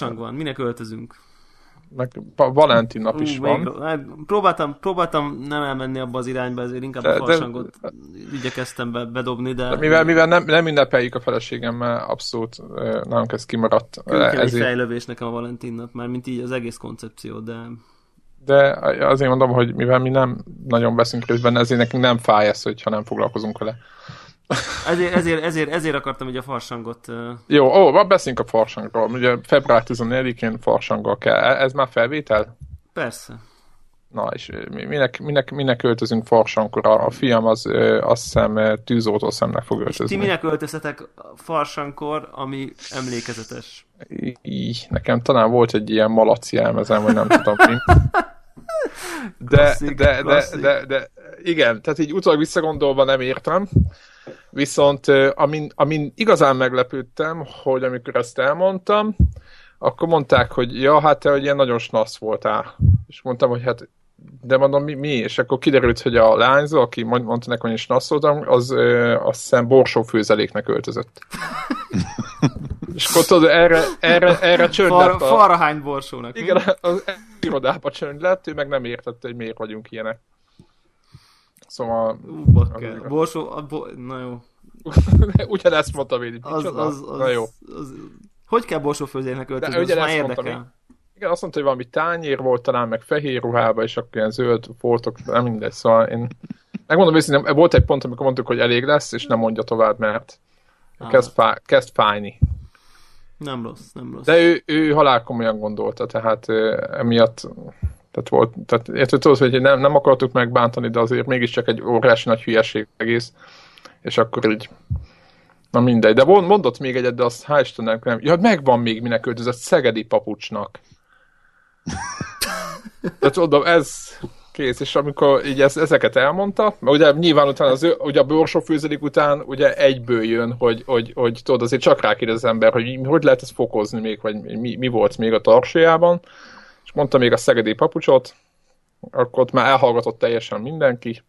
farsang van, minek öltözünk? Meg Valentin nap is Ú, van. még- hát próbáltam, próbáltam nem elmenni abba az irányba, ezért inkább De- a de- farsangot igyekeztem be, bedobni, de... De mivel, mivel nem, nem ünnepeljük a feleségemmel, abszolút nálunk ez kimaradt. Ezért... egy fejlövés nekem a Valentin nap, már mint így az egész koncepció, de... de azért mondom, hogy mivel mi nem nagyon veszünk részt benne, ezért nekünk nem fáj ez, hogyha nem foglalkozunk vele. Ezért, ezért, ezért, ezért akartam így a farsangot... Jó, ó, beszéljünk a farsangról. Ugye február 14-én farsanggal kell. E- Ez már felvétel? Persze. Na, és minek, minek, minek öltözünk farsangkor? A, fiam az azt hiszem tűzoltó szemnek fog Ti öltözni. minek öltöztetek farsankor, ami emlékezetes? Így, nekem talán volt egy ilyen malaci elmezem, vagy nem tudom mi. De, Klasszik, de, de, klasszik. de, de, igen, tehát így utólag visszagondolva nem értem. Viszont amin, amin igazán meglepődtem, hogy amikor ezt elmondtam, akkor mondták, hogy ja, hát te hogy ilyen nagyon snasz voltál. És mondtam, hogy hát de mondom, mi, mi? És akkor kiderült, hogy a lányzó, aki mond- mondta nekem, hogy én snasz voltam, az ö, azt hiszem borsófőzeléknek öltözött. És akkor tudod, erre, erre, erre csönd Far, lett a... Farrahány borsónak. mi? Igen, az irodába csönd lett, ő meg nem értette, hogy miért vagyunk ilyenek. Szóval Ú, bakker. Az- Borsó, a bo... na jó. ugyanezt mondtam én, Az, micsoda? az, az, Na jó. Az, hogy kell borsófőzének öltözni? Az már érdekel. Igen, azt mondta, hogy valami tányér volt talán, meg fehér ruhába, és akkor ilyen zöld foltok, nem mindegy, szóval én megmondom őszintén, volt egy pont, amikor mondtuk, hogy elég lesz, és nem mondja tovább, mert kezd, fá, kezd fájni. Nem rossz, nem rossz. De ő, ő halál komolyan gondolta, tehát emiatt tehát volt, tehát érted, tudod, hogy nem, nem akartuk megbántani, de azért mégiscsak egy óriási nagy hülyeség egész, és akkor így na mindegy, de mond- mondott még egyet, de azt hál' Istennek nem, ja, megvan még minek öltözött szegedi papucsnak. Tehát mondom, ez kész, és amikor így ez, ezeket elmondta, mert ugye nyilván utána az, ugye a borsófőzelik után ugye egyből jön, hogy, hogy, hogy tudod, azért csak rákérdez az ember, hogy hogy lehet ezt fokozni még, vagy mi, mi volt még a tarsajában, és mondta még a szegedi papucsot, akkor ott már elhallgatott teljesen mindenki,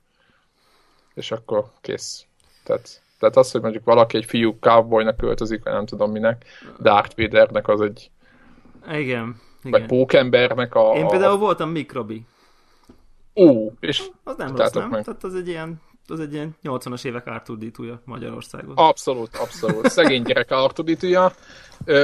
és akkor kész. Tehát, tehát az, hogy mondjuk valaki egy fiú cowboynak költözik, vagy nem tudom minek, Darth Vadernek az egy, Igen, vagy igen. Pókembernek a... Én például voltam mikrobi. Ó, és Az nem rossz, nem? meg. Tehát az egy ilyen, az egy ilyen 80-as évek Arthur ditúja Magyarországon. abszolút, abszolút. Szegény gyerek artuditúja.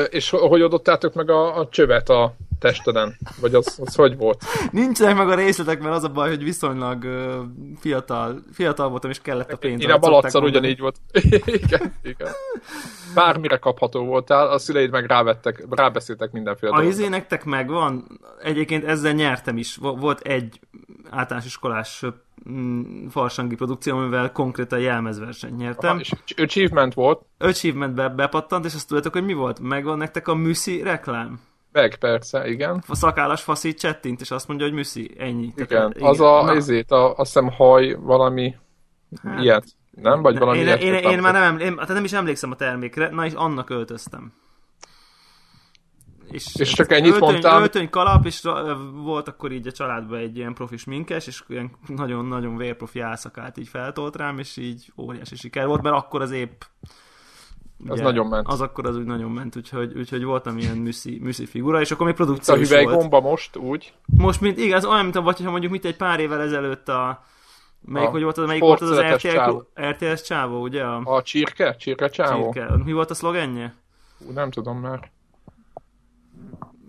És ho- hogy adottátok meg a, a csövet a testeden? Vagy az, az hogy volt? Nincsenek meg a részletek, mert az a baj, hogy viszonylag ö, fiatal, fiatal voltam, és kellett a pénz. Én a balaccal ugyanígy volt. igen, igen. Bármire kapható voltál, a szüleid meg rávettek, rábeszéltek mindenféle A izé nektek megvan, egyébként ezzel nyertem is. Vo- Volt egy általános iskolás mm, farsangi produkció, amivel konkrétan jelmezversenyt nyertem. Aha, és achievement volt, Achievementbe bepattant, és azt tudjátok, hogy mi volt? Megvan nektek a Müszi reklám? Meg persze, igen. A szakállas faszi csettint, és azt mondja, hogy Müszi, ennyi. Igen, Tehát, az a, ezért, a, azt hiszem haj, valami Hát, ilyet, nem? Vagy valami én, ilyet én, én, reklámozott. már nem, emlé- én, hát nem is emlékszem a termékre, na és annak öltöztem. És, És csak ennyit öltöny, mondtál? Öltöny kalap, és ö, volt akkor így a családban egy ilyen profi sminkes, és ilyen nagyon-nagyon vérprofi álszakát így feltolt rám, és így óriási siker volt, mert akkor az épp Az nagyon ment. Az akkor az úgy nagyon ment, úgyhogy, úgyhogy voltam ilyen műszi, műszi figura, és akkor még a produkció is volt. most úgy, Most, mint igaz, olyan, mint a, vagy ha mondjuk mit egy pár évvel ezelőtt a Melyik, A hogy volt az, melyik volt az, az RTL, csávó. RTS csávó, ugye? A a csirke, csirke csávó. Csirke. Mi volt a szlogenje? Ú, nem tudom már.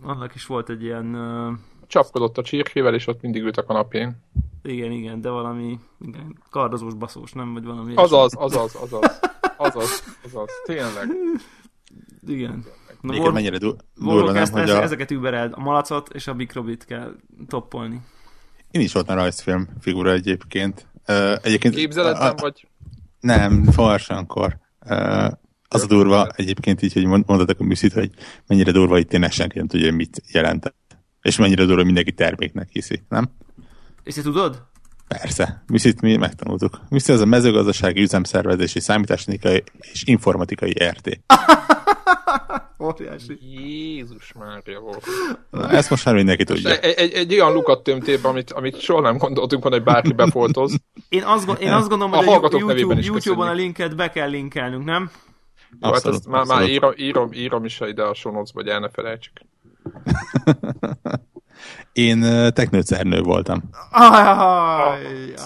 Annak is volt egy ilyen, uh, Csapkodott a csirkével, és ott mindig ült a kanapén. igen, igen, de valami, igen, kardozós baszós, nem? Vagy valami. Azaz, azaz, azaz. Azaz, azaz. Tényleg. Igen. Na, Vol- mennyire du- durva, nem, hogy a... a... ezeket übereld, a malacot és a Bikrobit kell toppolni. Én is voltam rajzfilm figura egyébként. Uh, egyébként Képzeletben a- vagy? Nem, farsankor. Uh, az a durva egyébként így, hogy mond- mondhatok a műszit, hogy mennyire durva, hogy tényleg senki nem tudja, hogy mit jelent. És mennyire durva, hogy mindenki terméknek hiszi, nem? És te tudod? Persze. Műszit mi megtanultuk. Műszi az a mezőgazdasági üzemszervezési számítástechnikai és informatikai RT. Óriási. Jézus Mária volt. Na, ezt most már mindenki tudja. Egy, egy, egy olyan lukat tömtél be, amit, amit soha nem gondoltunk volna, hogy bárki befoltoz. Én azt, gond- én azt gondolom, A hogy a, YouTube, YouTube-on a linket be kell linkelnünk, nem? Jó, hát ezt már, már írom, írom, írom is ide a show notes-ba, hogy el ne felejtsük. Én teknőcernő voltam.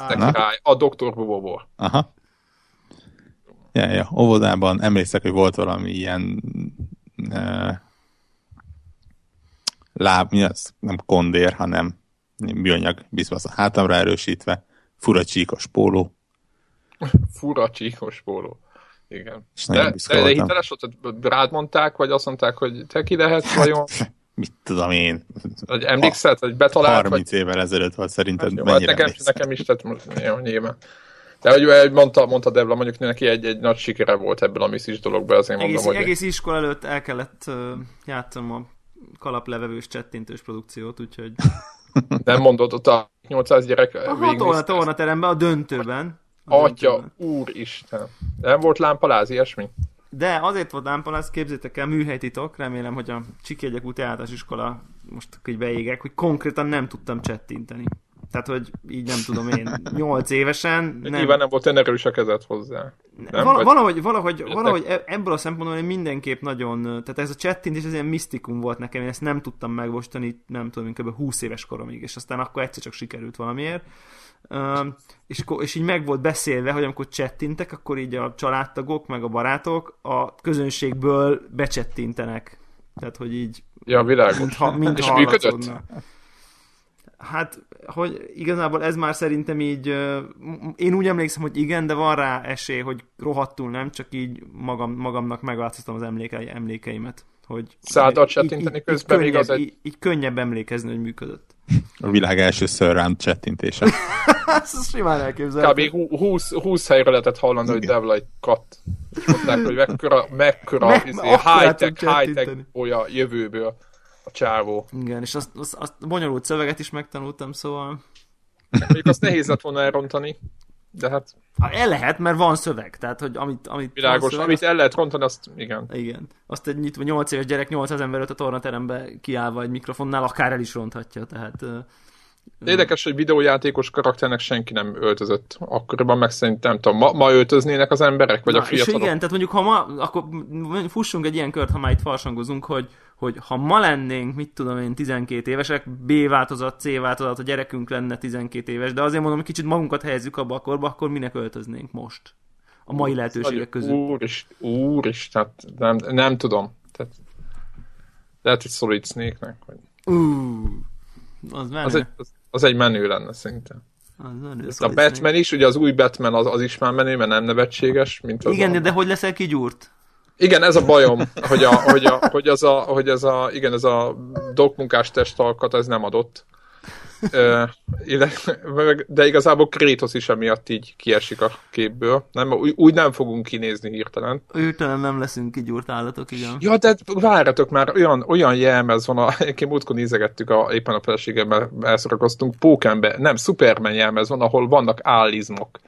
Te király, a doktor Bobobor. Aha. Ja, ja, óvodában emlékszek, hogy volt valami ilyen uh, láb, mi az? Nem kondér, hanem műanyag bizbasz a hátamra erősítve, fura csíkos póló. Fura csíkos póló. Igen. És De, de, de hiteles volt, hogy rád mondták, vagy azt mondták, hogy te ki lehetsz vajon? Mit tudom én? Hogy emlékszel, hogy betalált, vagy 30 évvel ezelőtt volt szerintem, Jó, hát mennyire nekem, emlékszem. nekem is, tehát most- jó, nyilván. De hogy mondta, mondta Debla, mondjuk neki egy, egy nagy sikere volt ebből a miszis dologból, azért mondom, Egész, hogy egész iskola előtt el kellett uh, játszanom a kalaplevevős csettintős produkciót, úgyhogy nem mondott ott a 800 gyerek a torna, végignézte. tornateremben, a döntőben. A Atya, döntőben. úristen. Nem volt lámpaláz, ilyesmi? De azért volt lámpalász, képzétek el, műhelytitok, remélem, hogy a Csikégyek úti általános iskola, most így beégek, hogy konkrétan nem tudtam csettinteni. Tehát, hogy így nem tudom én, 8 évesen Nem. Nyilván nem volt enerős a kezed hozzá. nem? Val- valahogy, valahogy, Jöttek? valahogy e- ebből a szempontból én mindenképp nagyon, tehát ez a chattintés ez ilyen misztikum volt nekem, én ezt nem tudtam megvostani, nem tudom, én kb. 20 éves koromig, és aztán akkor egyszer csak sikerült valamiért. Um, és, ko- és így meg volt beszélve, hogy amikor chattintek, akkor így a családtagok, meg a barátok a közönségből becsettintenek. Tehát, hogy így Ja, világos. mintha, mintha És működött? Hát, hogy igazából ez már szerintem így, én úgy emlékszem, hogy igen, de van rá esély, hogy rohadtul nem, csak így magam, magamnak megváltoztam az emlékei, emlékeimet. Hogy Száddal így- csettinteni közben így még az könnyebb, egy- így, így könnyebb emlékezni, hogy működött. A világ első surround csettintése. Ez simán elképzelhető. Kb. 20, 20 helyre lehetett hallani, hogy Igen. Egy kat. És mondták, hogy mekkora, mekkora Me- izé, high-tech, high-tech olyan jövőből a csávó. Igen, és azt, azt, azt bonyolult szöveget is megtanultam, szóval Mondjuk azt nehéz lett volna elrontani, de hát hát el lehet, mert van szöveg, tehát hogy amit, amit világos, szöveg, amit el lehet rontani, azt igen. Igen. Azt egy nyitva 8 éves gyerek 800 ember előtt a tornaterembe kiállva egy mikrofonnál akár el is ronthatja, tehát Érdekes, hogy videójátékos karakternek senki nem öltözött. Akkoriban meg szerintem, tudom, ma, ma öltöznének az emberek, vagy Na, a és fiatalok? igen, tehát mondjuk ha ma, akkor fussunk egy ilyen kört, ha már itt farsangozunk, hogy, hogy ha ma lennénk, mit tudom én, 12 évesek, B változat, C változat, a gyerekünk lenne 12 éves, de azért mondom, hogy kicsit magunkat helyezzük abba a korba, akkor minek öltöznénk most? A mai lehetőségek közül. Úr is, úr is, tehát nem, nem tudom. Tehát, lehet, hogy Solid Snake-nek, vagy... Az menő. Az egy, az, az egy menő lenne szerintem. az menő. A Batman is, ugye az új Batman az, az is már menő, mert nem nevetséges, mint az Igen, a... de hogy leszel kigyúrt? Igen, ez a bajom, hogy, a, hogy, a, hogy, az a, hogy ez a, igen, ez a dokmunkás testalkat, ez nem adott. Ö, de igazából Kratos is emiatt így kiesik a képből. Nem, úgy, nem fogunk kinézni hirtelen. Őtelen nem leszünk kigyúrt állatok, igen. Ja, de várjatok már, olyan, olyan jelmez van, a, egyébként múltkor nézegettük, a, éppen a feleségemmel elszorakoztunk, Pókembe, nem, Superman jelmez van, ahol vannak állizmok.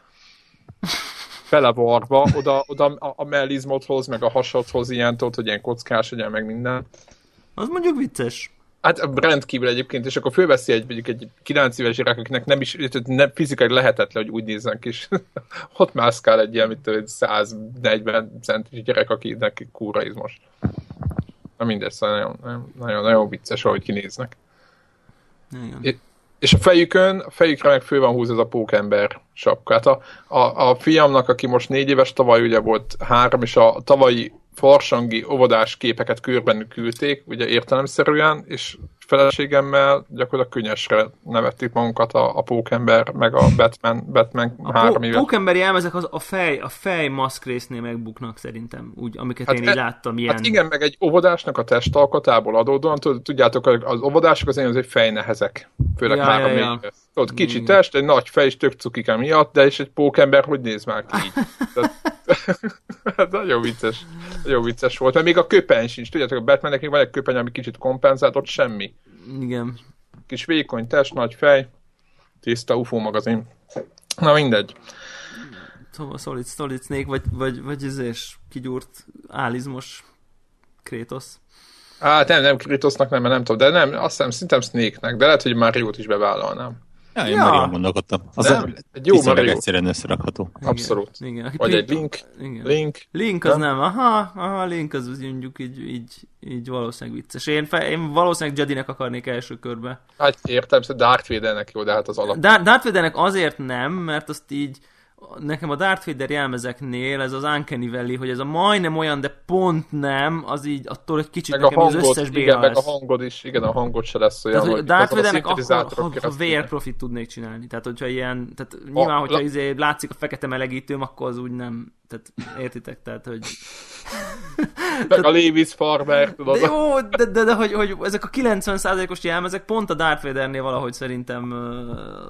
Belevarva, oda, oda a, a mellizmodhoz, meg a hasadhoz ilyen, tudod, hogy ilyen kockás legyen, meg minden. Az mondjuk vicces. Hát rendkívül egyébként, és akkor fölveszi egy, mondjuk egy 9 éves gyerek, akinek nem is, nem fizikai lehetetlen, hogy úgy nézzenek is. Ott mászkál egy ilyen, tudom, egy 140 centis gyerek, akinek kúra izmos. Na mindegy, szóval nagyon, nagyon, nagyon, nagyon vicces, ahogy kinéznek. Igen. É- És a fejükön, a fejükre meg fő van húz ez a pókember sapka. Hát a, a, a fiamnak, aki most négy éves, tavaly ugye volt három, és a tavalyi farsangi óvodás képeket körben küldték, ugye értelemszerűen, és feleségemmel gyakorlatilag könnyesre nevettük magunkat a, a pókember, meg a Batman, Batman A három pó- éves. pókemberi elmezek az a fej, a fej maszk résznél megbuknak szerintem, úgy, amiket Hát én így e- láttam, ilyen. Hát igen, meg egy óvodásnak a testalkatából adódóan, tud- tudjátok, az óvodások az olyan, hogy fejnehezek. Főleg Ja, már ja, ja. mélyre. Tudod, kicsi Mm. test, egy nagy fej, és tök cukike miatt, de és egy pókember hogy néz már ki? Tehát, hát nagyon vicces. Nagyon vicces volt. Mert még a köpeny sincs. Tudjátok, a Batmannek még van egy köpeny, ami kicsit kompenzált, ott semmi. Igen. Kis vékony test, nagy fej, tiszta UFO magazin. Na mindegy. Szóval Solid, Solid Snake, vagy, vagy, vagy izés, kigyúrt álizmos Kratos. Hát nem, nem Kritosnak nem, mert nem tudom, de nem, azt hiszem, szerintem Snake-nek, de lehet, hogy Mario-t is bevállalnám. Ja, én Ja. már jól gondolkodtam. Az Nem, a, egy jó viszonylag Mario. egyszerűen összerakható. Igen, Abszolút. Igen. Aki Vagy egy link, Igen. link. Link az Nem? nem, aha, aha, Link az úgy mondjuk így, így, így valószínűleg vicces. Én, fe, én valószínűleg Jedinek akarnék első körbe. Hát értem, szóval Darth Vadernek jó, de hát az alap. Dar- Darth Vadernek azért nem, mert azt így nekem a Darth Vader jelmezeknél ez az Uncanny Valley, hogy ez a majdnem olyan, de pont nem, az így attól egy kicsit Meg a nekem így az hangod, összes igen, meg a hangod is, igen, a hangod se lesz olyan, Tehát, hogy Darth a Vadernek akkor, ha, VR profit tudnék csinálni. Tehát, hogyha ilyen, tehát nyilván, hogyha la- izé látszik a fekete melegítőm, akkor az úgy nem, tehát értitek, tehát, hogy Meg a Lewis Farmer, tudod. De jó, de, de, de hogy, hogy ezek a 90%-os jelmezek pont a Darth Vadernél valahogy szerintem...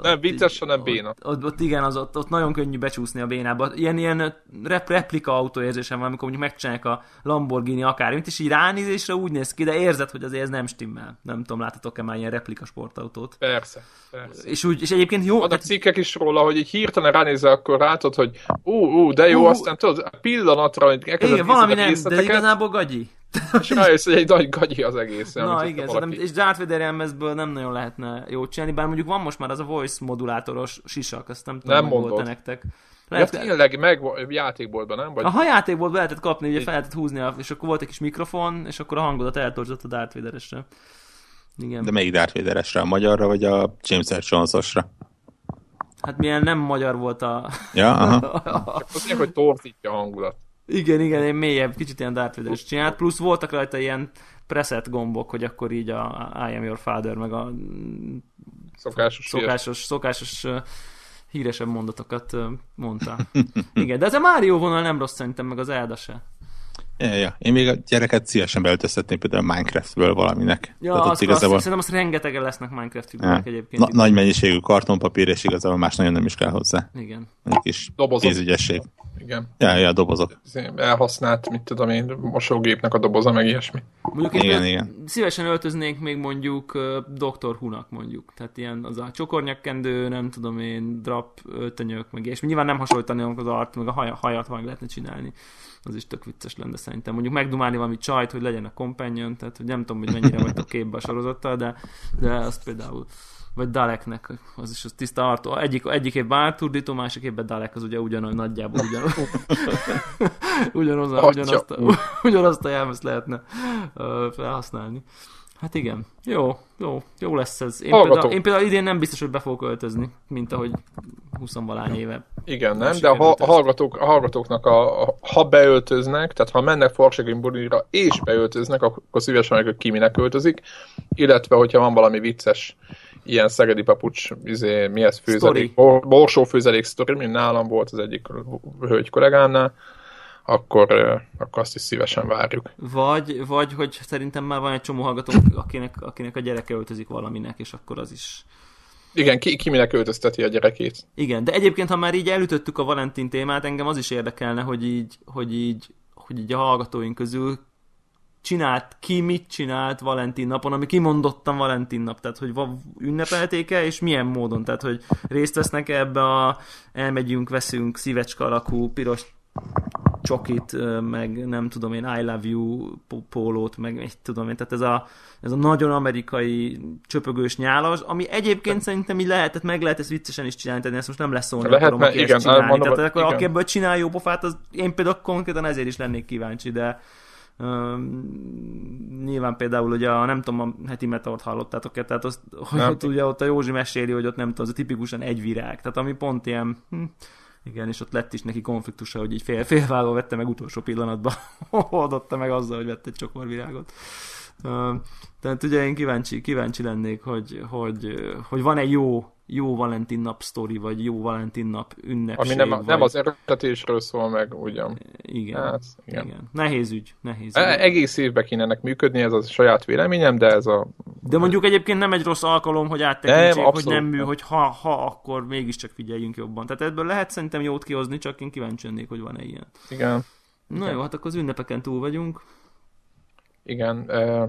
Nem vicces, hanem béna. Ott, ott, ott igen, az ott, ott nagyon könnyű becsúszni a bénába. Ilyen, ilyen rep, replika autóérzésem van, amikor mondjuk megcsinálják a Lamborghini akármit, és így ránézésre úgy néz ki, de érzed, hogy azért ez nem stimmel. Nem tudom, láttatok-e már ilyen replika sportautót. Persze, persze. És, úgy, és egyébként jó... Vannak cikkek is róla, hogy így hirtelen ránézel, akkor látod, hogy ú, ú, de jó, Ú. aztán tudod, a pillanatra, hogy elkezded valami nem, de részleteket, igazából gagyi. és rájössz, hogy egy nagy gagyi az egész. Na igen, valaki- szerintem, és Darth Vader jelmezből nem nagyon lehetne jót csinálni, bár mondjuk van most már az a voice modulátoros sisak, azt nem tudom, Nem mondod. volt-e nektek. Ja, Lehet, tényleg, meg játékboltban, nem? Vagy a hajátékból be lehetett kapni, ugye fel lehetett húzni, a, és akkor volt egy kis mikrofon, és akkor a hangodat eltorzsott a Darth Vaderesre. Igen. De melyik Darth Vaderesre? A magyarra, vagy a James Earl Jones-osra? Hát milyen nem magyar volt a... Ja, aha. csak azért, hogy torzítja a hangulat. Igen, igen, egy mélyebb, kicsit ilyen Darth Vader csinált, plusz voltak rajta ilyen preset gombok, hogy akkor így a I am your father, meg a Szokásos híres. szokásos, szokásos ö, híresebb mondatokat mondta. Igen, de ez a Mario vonal nem rossz szerintem, meg az Elda se. Ja, ja. Én még a gyereket szívesen beöltöztetném például a Minecraftből valaminek. Ja, Tehát ott azt, igazából... szerintem azt rengetegen lesznek Minecraft ja, figurák egyébként. na, nagy mennyiségű kartonpapír, és igazából más nagyon nem is kell hozzá. Igen. Egy kis Dobozok. kézügyesség. Igen. Ja, ja, dobozok. Elhasznált, mit tudom én, mosógépnek a doboza, meg ilyesmi. Mondjuk én Igen, például igen. szívesen öltöznék még mondjuk ö, Dr. Hunak mondjuk. Tehát ilyen az a csokornyakkendő, nem tudom én, drap, öltönyök, meg és nyilván nem hasonlítani az art, meg a haja, hajat meg lehetne csinálni. Az is tök vicces lenne szerintem. Mondjuk megdumálni valami csajt, hogy legyen a companion, tehát hogy nem tudom, hogy mennyire vagytok képbe a sorozattal, de, de azt például vagy Daleknek, az is az tiszta Arthur. Egyik, egyik évben Arthur Dito, másik évben Dalek, az ugye ugyanolyan nagyjából ugyanaz. ugyanaz ugyanazt, a, ugyanazt a jelmezt lehetne felhasználni. Hát igen, jó, jó, jó lesz ez. Én például, én például idén nem biztos, hogy be fogok öltözni, mint ahogy 20 valány éve. Igen, nem? De ha- a, hallgatók, a hallgatóknak, a, a, ha beöltöznek, tehát ha mennek Farsegin bulira és beöltöznek, akkor szívesen meg, hogy ki minek öltözik, illetve hogyha van valami vicces ilyen szegedi papucs, izé, mi ez főzelék, bor, borsó főzelék sztori, mint nálam volt az egyik hölgy kollégámnál, akkor, akkor azt is szívesen várjuk. Vagy, vagy hogy szerintem már van egy csomó hallgatónk, akinek, akinek a gyereke öltözik valaminek, és akkor az is Igen, ki, ki minek öltözteti a gyerekét. Igen, de egyébként, ha már így elütöttük a Valentin témát, engem az is érdekelne, hogy így, hogy így, hogy így a hallgatóink közül csinált, ki mit csinált Valentin napon, ami kimondottan Valentin nap, tehát hogy ünnepelték-e, és milyen módon, tehát hogy részt vesznek -e ebbe a elmegyünk, veszünk szívecska alakú piros csokit, meg nem tudom én, I love you pó- pólót, meg egy tudom én, tehát ez a, ez a nagyon amerikai csöpögős nyálas, ami egyébként szerintem így lehet, tehát meg lehet ezt viccesen is csinálni, tehát ezt most nem lesz szólni Lehet, akarom, aki igen, ezt csinálni. mondom, tehát akkor, igen. aki ebből csinál jó pofát, az én például konkrétan ezért is lennék kíváncsi, de Um, nyilván például ugye a, nem tudom, a heti meteort hallottátok-e, tehát azt, hogy Nem. ott ugye ott a Józsi meséli, hogy ott nem tudom, az a tipikusan egy virág, tehát ami pont ilyen, hm, igen, és ott lett is neki konfliktusa, hogy így fél, félvágva vette meg utolsó pillanatban, oldotta meg azzal, hogy vett egy csokorvirágot. Tehát ugye én kíváncsi, kíváncsi lennék, hogy, hogy, hogy van-e jó, jó Valentin nap sztori, vagy jó Valentin nap ünnepség. Ami nem, vagy... nem az erőltetésről szól meg, ugyan. Igen, Hát, igen. igen. Nehéz ügy, nehéz E- ügy. Egész évben kéne ennek működni, ez a saját véleményem, de ez a... De mondjuk egyébként nem egy rossz alkalom, hogy áttekintsék, Nem, hogy nem mű, hogy ha, ha, akkor mégiscsak figyeljünk jobban. Tehát ebből lehet szerintem jót kihozni, csak én kíváncsi lennék, hogy van-e ilyen. Igen. Na Igen. jó, hát akkor az ünnepeken túl vagyunk. Igen,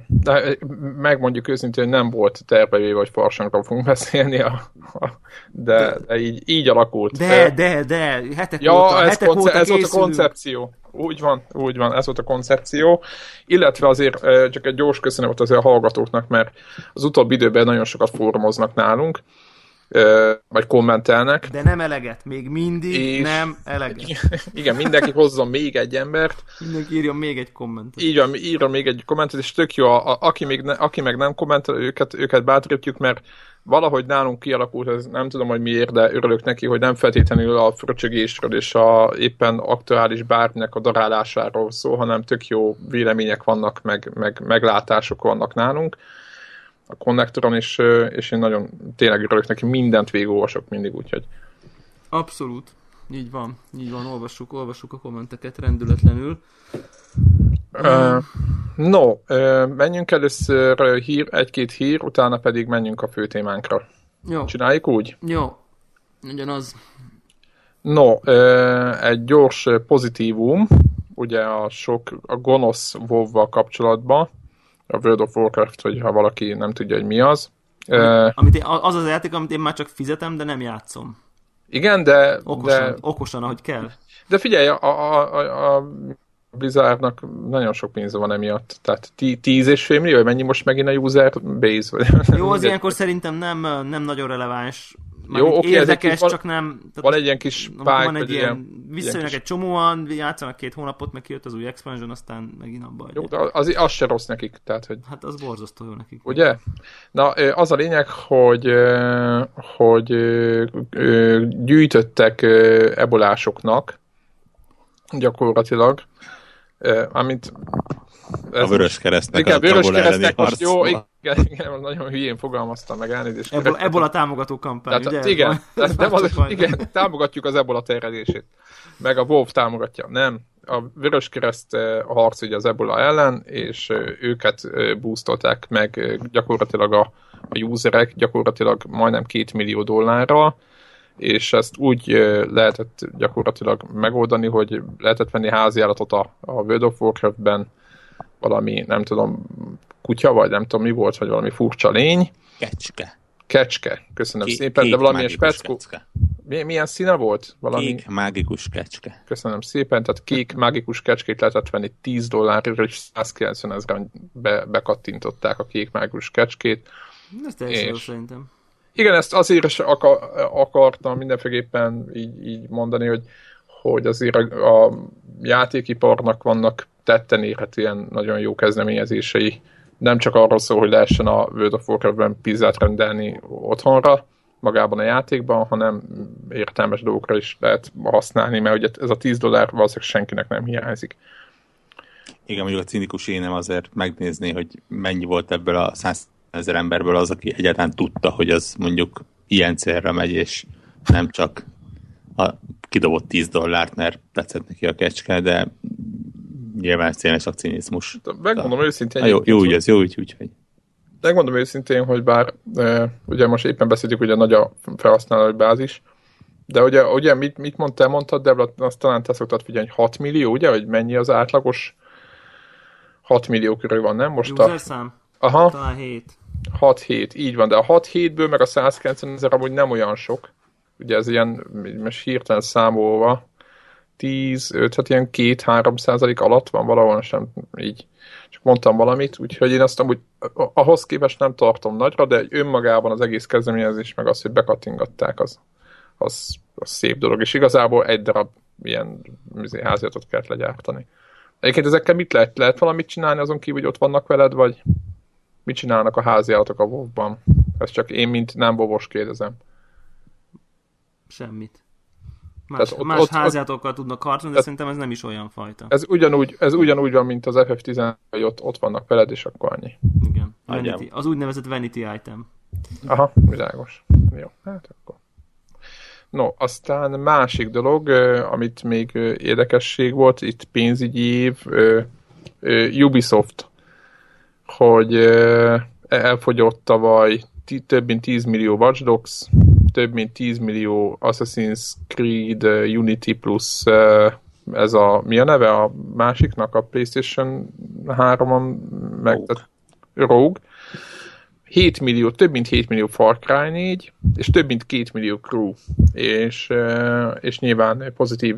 de megmondjuk őszintén, hogy nem volt tervevéve, hogy farsangról fogunk beszélni, a, a, de, de így, így alakult. De, de, de, hetek Ja, óta, ez, hetek konce- óta ez volt a koncepció. Úgy van, úgy van, ez volt a koncepció. Illetve azért csak egy gyors köszönet azért a hallgatóknak, mert az utóbbi időben nagyon sokat fórumoznak nálunk, vagy kommentelnek. De nem eleget, még mindig és... nem eleget. Igen, mindenki hozzon még egy embert. Mindenki írjon még egy kommentet. Így van, írjon még egy kommentet, és tök jó, a, a, aki, még ne, aki meg nem kommentel, őket, őket bátorítjuk, mert valahogy nálunk kialakult, ez nem tudom, hogy miért, de örülök neki, hogy nem feltétlenül a fröcsögésről és a éppen aktuális bárminek a darálásáról szól, hanem tök jó vélemények vannak, meg, meg meglátások vannak nálunk a konnektoron, és, és én nagyon tényleg örülök neki, mindent végigolvasok mindig, úgyhogy. Abszolút. Így van, így van, olvassuk, olvassuk a kommenteket rendületlenül. Uh, no, uh, menjünk először hír, egy-két hír, utána pedig menjünk a fő témánkra. Jó. Csináljuk úgy? Jó, ugyanaz. No, uh, egy gyors pozitívum, ugye a sok, a gonosz wow kapcsolatban, a World of Warcraft, hogy ha valaki nem tudja, hogy mi az. Amit, amit én, az az játék, amit én már csak fizetem, de nem játszom. Igen, de... Okosan, de, okosan ahogy kell. De figyelj, a, a, a, a Blizzardnak nagyon sok pénze van emiatt. Tehát 10 és fél millió, mennyi most megint a user base? Vagy Jó, az ilyenkor szerintem nem, nem nagyon releváns. Jó, oké, érdekes, van, csak nem... Tehát, van egy ilyen kis spike, van egy ilyen, visszajönnek egy csomóan, játszanak két hónapot, meg kijött az új expansion, aztán megint abba Jó, de az, az se rossz nekik, tehát hogy... Hát az borzasztó jó nekik. Ugye? Na, az a lényeg, hogy, hogy gyűjtöttek ebolásoknak gyakorlatilag, amit a vörös keresztnek igen, a vörös keresztnek most jó, igen, igen, nagyon hülyén fogalmaztam meg elnézést. Ebola, ebola támogató kampány, Tehát, ugye? Igen, nem az, igen, támogatjuk az ebola terjedését. Meg a WoW támogatja. Nem, a vörös kereszt harc ugye az ebola ellen, és őket boostolták meg gyakorlatilag a, a userek gyakorlatilag majdnem két millió dollárra, és ezt úgy lehetett gyakorlatilag megoldani, hogy lehetett venni háziállatot a, a World of Warcraft-ben, valami, nem tudom, kutya, vagy nem tudom mi volt, vagy valami furcsa lény. Kecske. Kecske, köszönöm Ké- szépen, de valamilyen speckó. Milyen színe volt? Valami... Kék mágikus kecske. Köszönöm szépen, tehát kék mágikus kecskét lehetett venni 10 dollárra, és 190 ezeren be, bekattintották a kék mágikus kecskét. Ez teljesen és... szerintem. Igen, ezt azért is akar, akartam mindenféleképpen így, így mondani, hogy, hogy azért a, a játékiparnak vannak tetten érhetően nagyon jó kezdeményezései. Nem csak arról szól, hogy lehessen a World of Warcraft-ben pizzát rendelni otthonra, magában a játékban, hanem értelmes dolgokra is lehet használni, mert ugye ez a 10 dollár valószínűleg senkinek nem hiányzik. Igen, mondjuk a cinikus énem azért megnézni, hogy mennyi volt ebből a 100 ezer emberből az, aki egyáltalán tudta, hogy az mondjuk ilyen célra megy, és nem csak a kidobott 10 dollárt, mert tetszett neki a kecske, de nyilván ez tényleg csak cinizmus. Megmondom őszintén. Jó, jó, úgy, ez jó, úgy, úgyhogy. Megmondom őszintén, hogy bár e, ugye most éppen beszéltük, hogy a nagy a felhasználói bázis, de ugye, ugye mit, mit mondtál, mondtad, de azt talán te szoktad figyelni, 6 millió, ugye, hogy mennyi az átlagos 6 millió körül van, nem? Most a... szám. Aha. Talán 7. 6-7, így van, de a 6-7-ből meg a 190 ezer amúgy nem olyan sok. Ugye ez ilyen, most hirtelen számolva, 10, 5, hát ilyen 2-3 százalék alatt van valahol, sem így csak mondtam valamit, úgyhogy én azt amúgy ahhoz képest nem tartom nagyra, de önmagában az egész kezdeményezés, meg az, hogy bekattingatták, az, az, az szép dolog, és igazából egy darab ilyen izé, háziatot kellett legyártani. Egyébként ezekkel mit lehet? Lehet valamit csinálni azon kívül, hogy ott vannak veled, vagy mit csinálnak a háziállatok a WoW-ban? Ez csak én, mint nem bovos kérdezem. Semmit. Más, ott, más ott, háziátokkal ott, tudnak harcolni, de szerintem ez nem is olyan fajta. Ez ugyanúgy, ez ugyanúgy van, mint az FF10, hogy ott, ott vannak veled, és akkor annyi. Igen. Vanity, az úgynevezett vanity item. Aha, világos. Jó, hát akkor. No, aztán másik dolog, amit még érdekesség volt, itt pénzügyi év, Ubisoft, hogy elfogyott tavaly több mint 10 millió Watch Dogs, több mint 10 millió Assassin's Creed Unity Plus ez a, mi a neve a másiknak, a PlayStation 3-on meg, Rogue. Tehát, Rogue. 7 millió, több mint 7 millió Far Cry 4, és több mint 2 millió Crew, és, és nyilván pozitív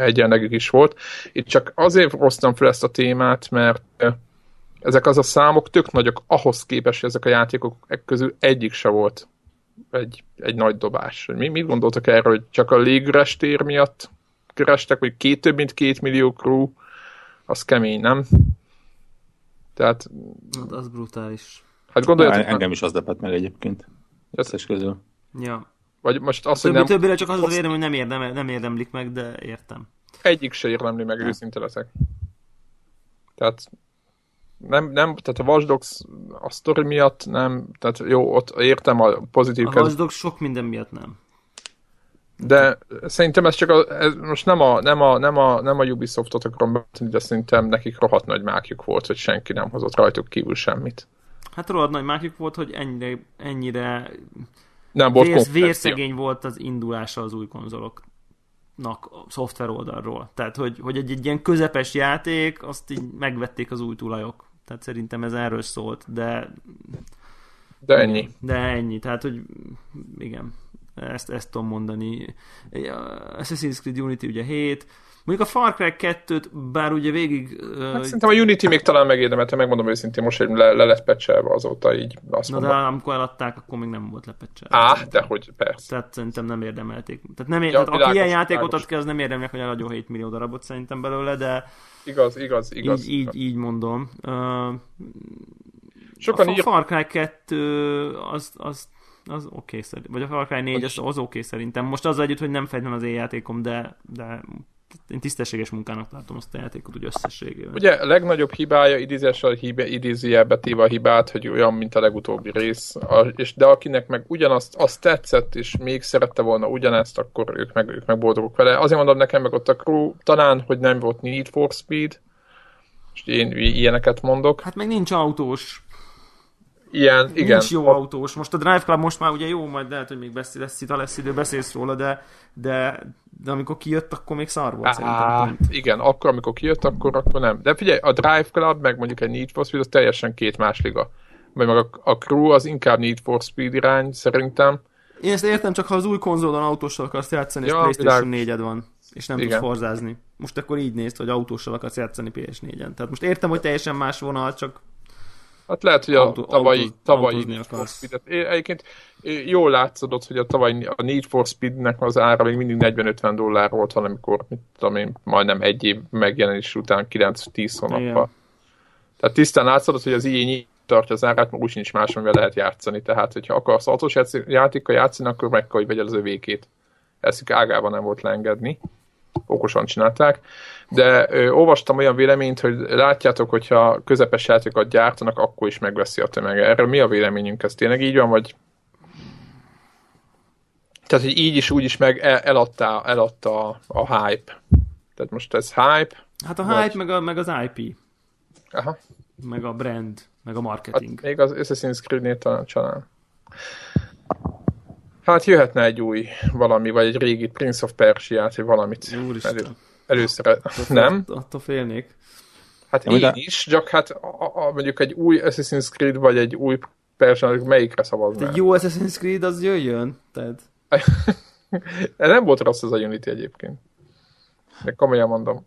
egyenlegük is volt. Itt csak azért hoztam fel ezt a témát, mert ezek az a számok tök nagyok ahhoz képest, hogy ezek a játékok közül egyik se volt egy, egy nagy dobás. Mi, mit gondoltak erről, hogy csak a légüres tér miatt kerestek, vagy két több mint két millió crew, az kemény, nem? Tehát... Hát az brutális. Hát gondoljatok... Engem is az lepett meg egyébként. Összes közül. Ja. Vagy most azt, hogy nem... Többire csak az az érdem, hogy nem, érdem, nem érdemlik meg, de értem. Egyik se érdemli meg, őszinte leszek. Tehát nem, nem, tehát a Watch Dogs a sztori miatt nem, tehát jó, ott értem a pozitív... A Watch Dogs sok minden miatt nem. De szerintem ez csak a, ez most nem a, nem a, nem a, nem a Ubisoftot akarom betenni, de szerintem nekik rohadt nagy mákjuk volt, hogy senki nem hozott rajtuk kívül semmit. Hát rohadt nagy mákjuk volt, hogy ennyire, ennyire nem volt vér, vérszegény volt az indulása az új konzoloknak a szoftver oldalról. Tehát, hogy, hogy egy, egy ilyen közepes játék, azt így megvették az új tulajok. Tehát szerintem ez erről szólt, de... De ennyi. De ennyi, tehát, hogy igen, ezt, ezt tudom mondani. Assassin's Creed Unity ugye 7, Mondjuk a Far Cry 2-t, bár ugye végig... Hát uh, szerintem a Unity még talán megérdemelte, megmondom őszintén, most le, le lett pecselve azóta így. Azt Na mondom. de amikor eladták, akkor még nem volt lepecselve. Á, de hogy persze. Tehát szerintem nem érdemelték. Tehát, nem ér... ja, tehát aki ilyen játékot ad ki, az nem érdemel, hogy eladjon 7 millió darabot szerintem belőle, de... Igaz, igaz, igaz. Így, így, így mondom. Uh, Sokan a ír... Far Cry 2 az, az az oké okay, szerintem. Vagy a Far Cry 4 az, az oké okay, szerintem. Most az együtt, hogy nem fejtem az én játékom, de, de én tisztességes munkának tartom azt a játékot úgy összességében. Ugye a legnagyobb hibája idézéssel hibá, idézőjelbe téve a hibát, hogy olyan, mint a legutóbbi rész, a, és de akinek meg ugyanazt azt tetszett, és még szerette volna ugyanezt, akkor ők meg, ők meg boldogok vele. Azért mondom nekem meg ott a crew, talán, hogy nem volt Need for Speed, és én ilyeneket mondok. Hát meg nincs autós Ilyen, igen. Nincs jó autós. Most a Drive Club most már ugye jó, majd lehet, hogy még beszél, lesz, itt lesz idő, beszélsz róla, de, de, de amikor kijött, akkor még szar volt Á, Igen, akkor, amikor kijött, akkor, akkor nem. De figyelj, a Drive Club, meg mondjuk egy Need for Speed, az teljesen két más liga. Mert meg a, a Crew az inkább Need for Speed irány, szerintem. Én ezt értem, csak ha az új konzolon autóssal akarsz játszani, ja, és PlayStation 4 van, és nem Igen. tudsz forzázni. Most akkor így nézd, hogy autóssal akarsz játszani PS4-en. Tehát most értem, hogy teljesen más vonal, csak Hát lehet, hogy a Auto, tavalyi, tavalyi Need for Speed-et. Egyébként jól látszódott, hogy a tavalyi a Need for Speed-nek az ára még mindig 40-50 dollár volt valamikor, mit tudom én, majdnem egy év megjelenés után 9-10 hónappal. Tehát tisztán látszódott, hogy az így tartja az árát, úgy sincs más, amivel lehet játszani. Tehát, hogyha akarsz autós játékkal játszani, akkor meg kell, hogy vegyed az övékét. Ezt ágában nem volt leengedni. Okosan csinálták de ö, olvastam olyan véleményt, hogy látjátok, hogyha közepes játékokat gyártanak, akkor is megveszi a tömeg. Erről mi a véleményünk? Ez tényleg így van, vagy tehát, hogy így is, úgy is meg el, eladta, eladta a, a hype. Tehát most ez hype. Hát a hype, vagy... meg, a, meg az IP. Aha. Meg a brand, meg a marketing. Hát még az Assassin's Creed-nél talán. Hát jöhetne egy új valami, vagy egy régi Prince of Persia, vagy valamit. Úristen. Először, attól nem? Attól félnék. Hát én de... is, csak hát a, a, mondjuk egy új Assassin's Creed, vagy egy új Persian, melyikre szavaznál? Egy jó Assassin's Creed, az jöjjön, tehát... nem volt rossz az a Unity egyébként. De komolyan mondom.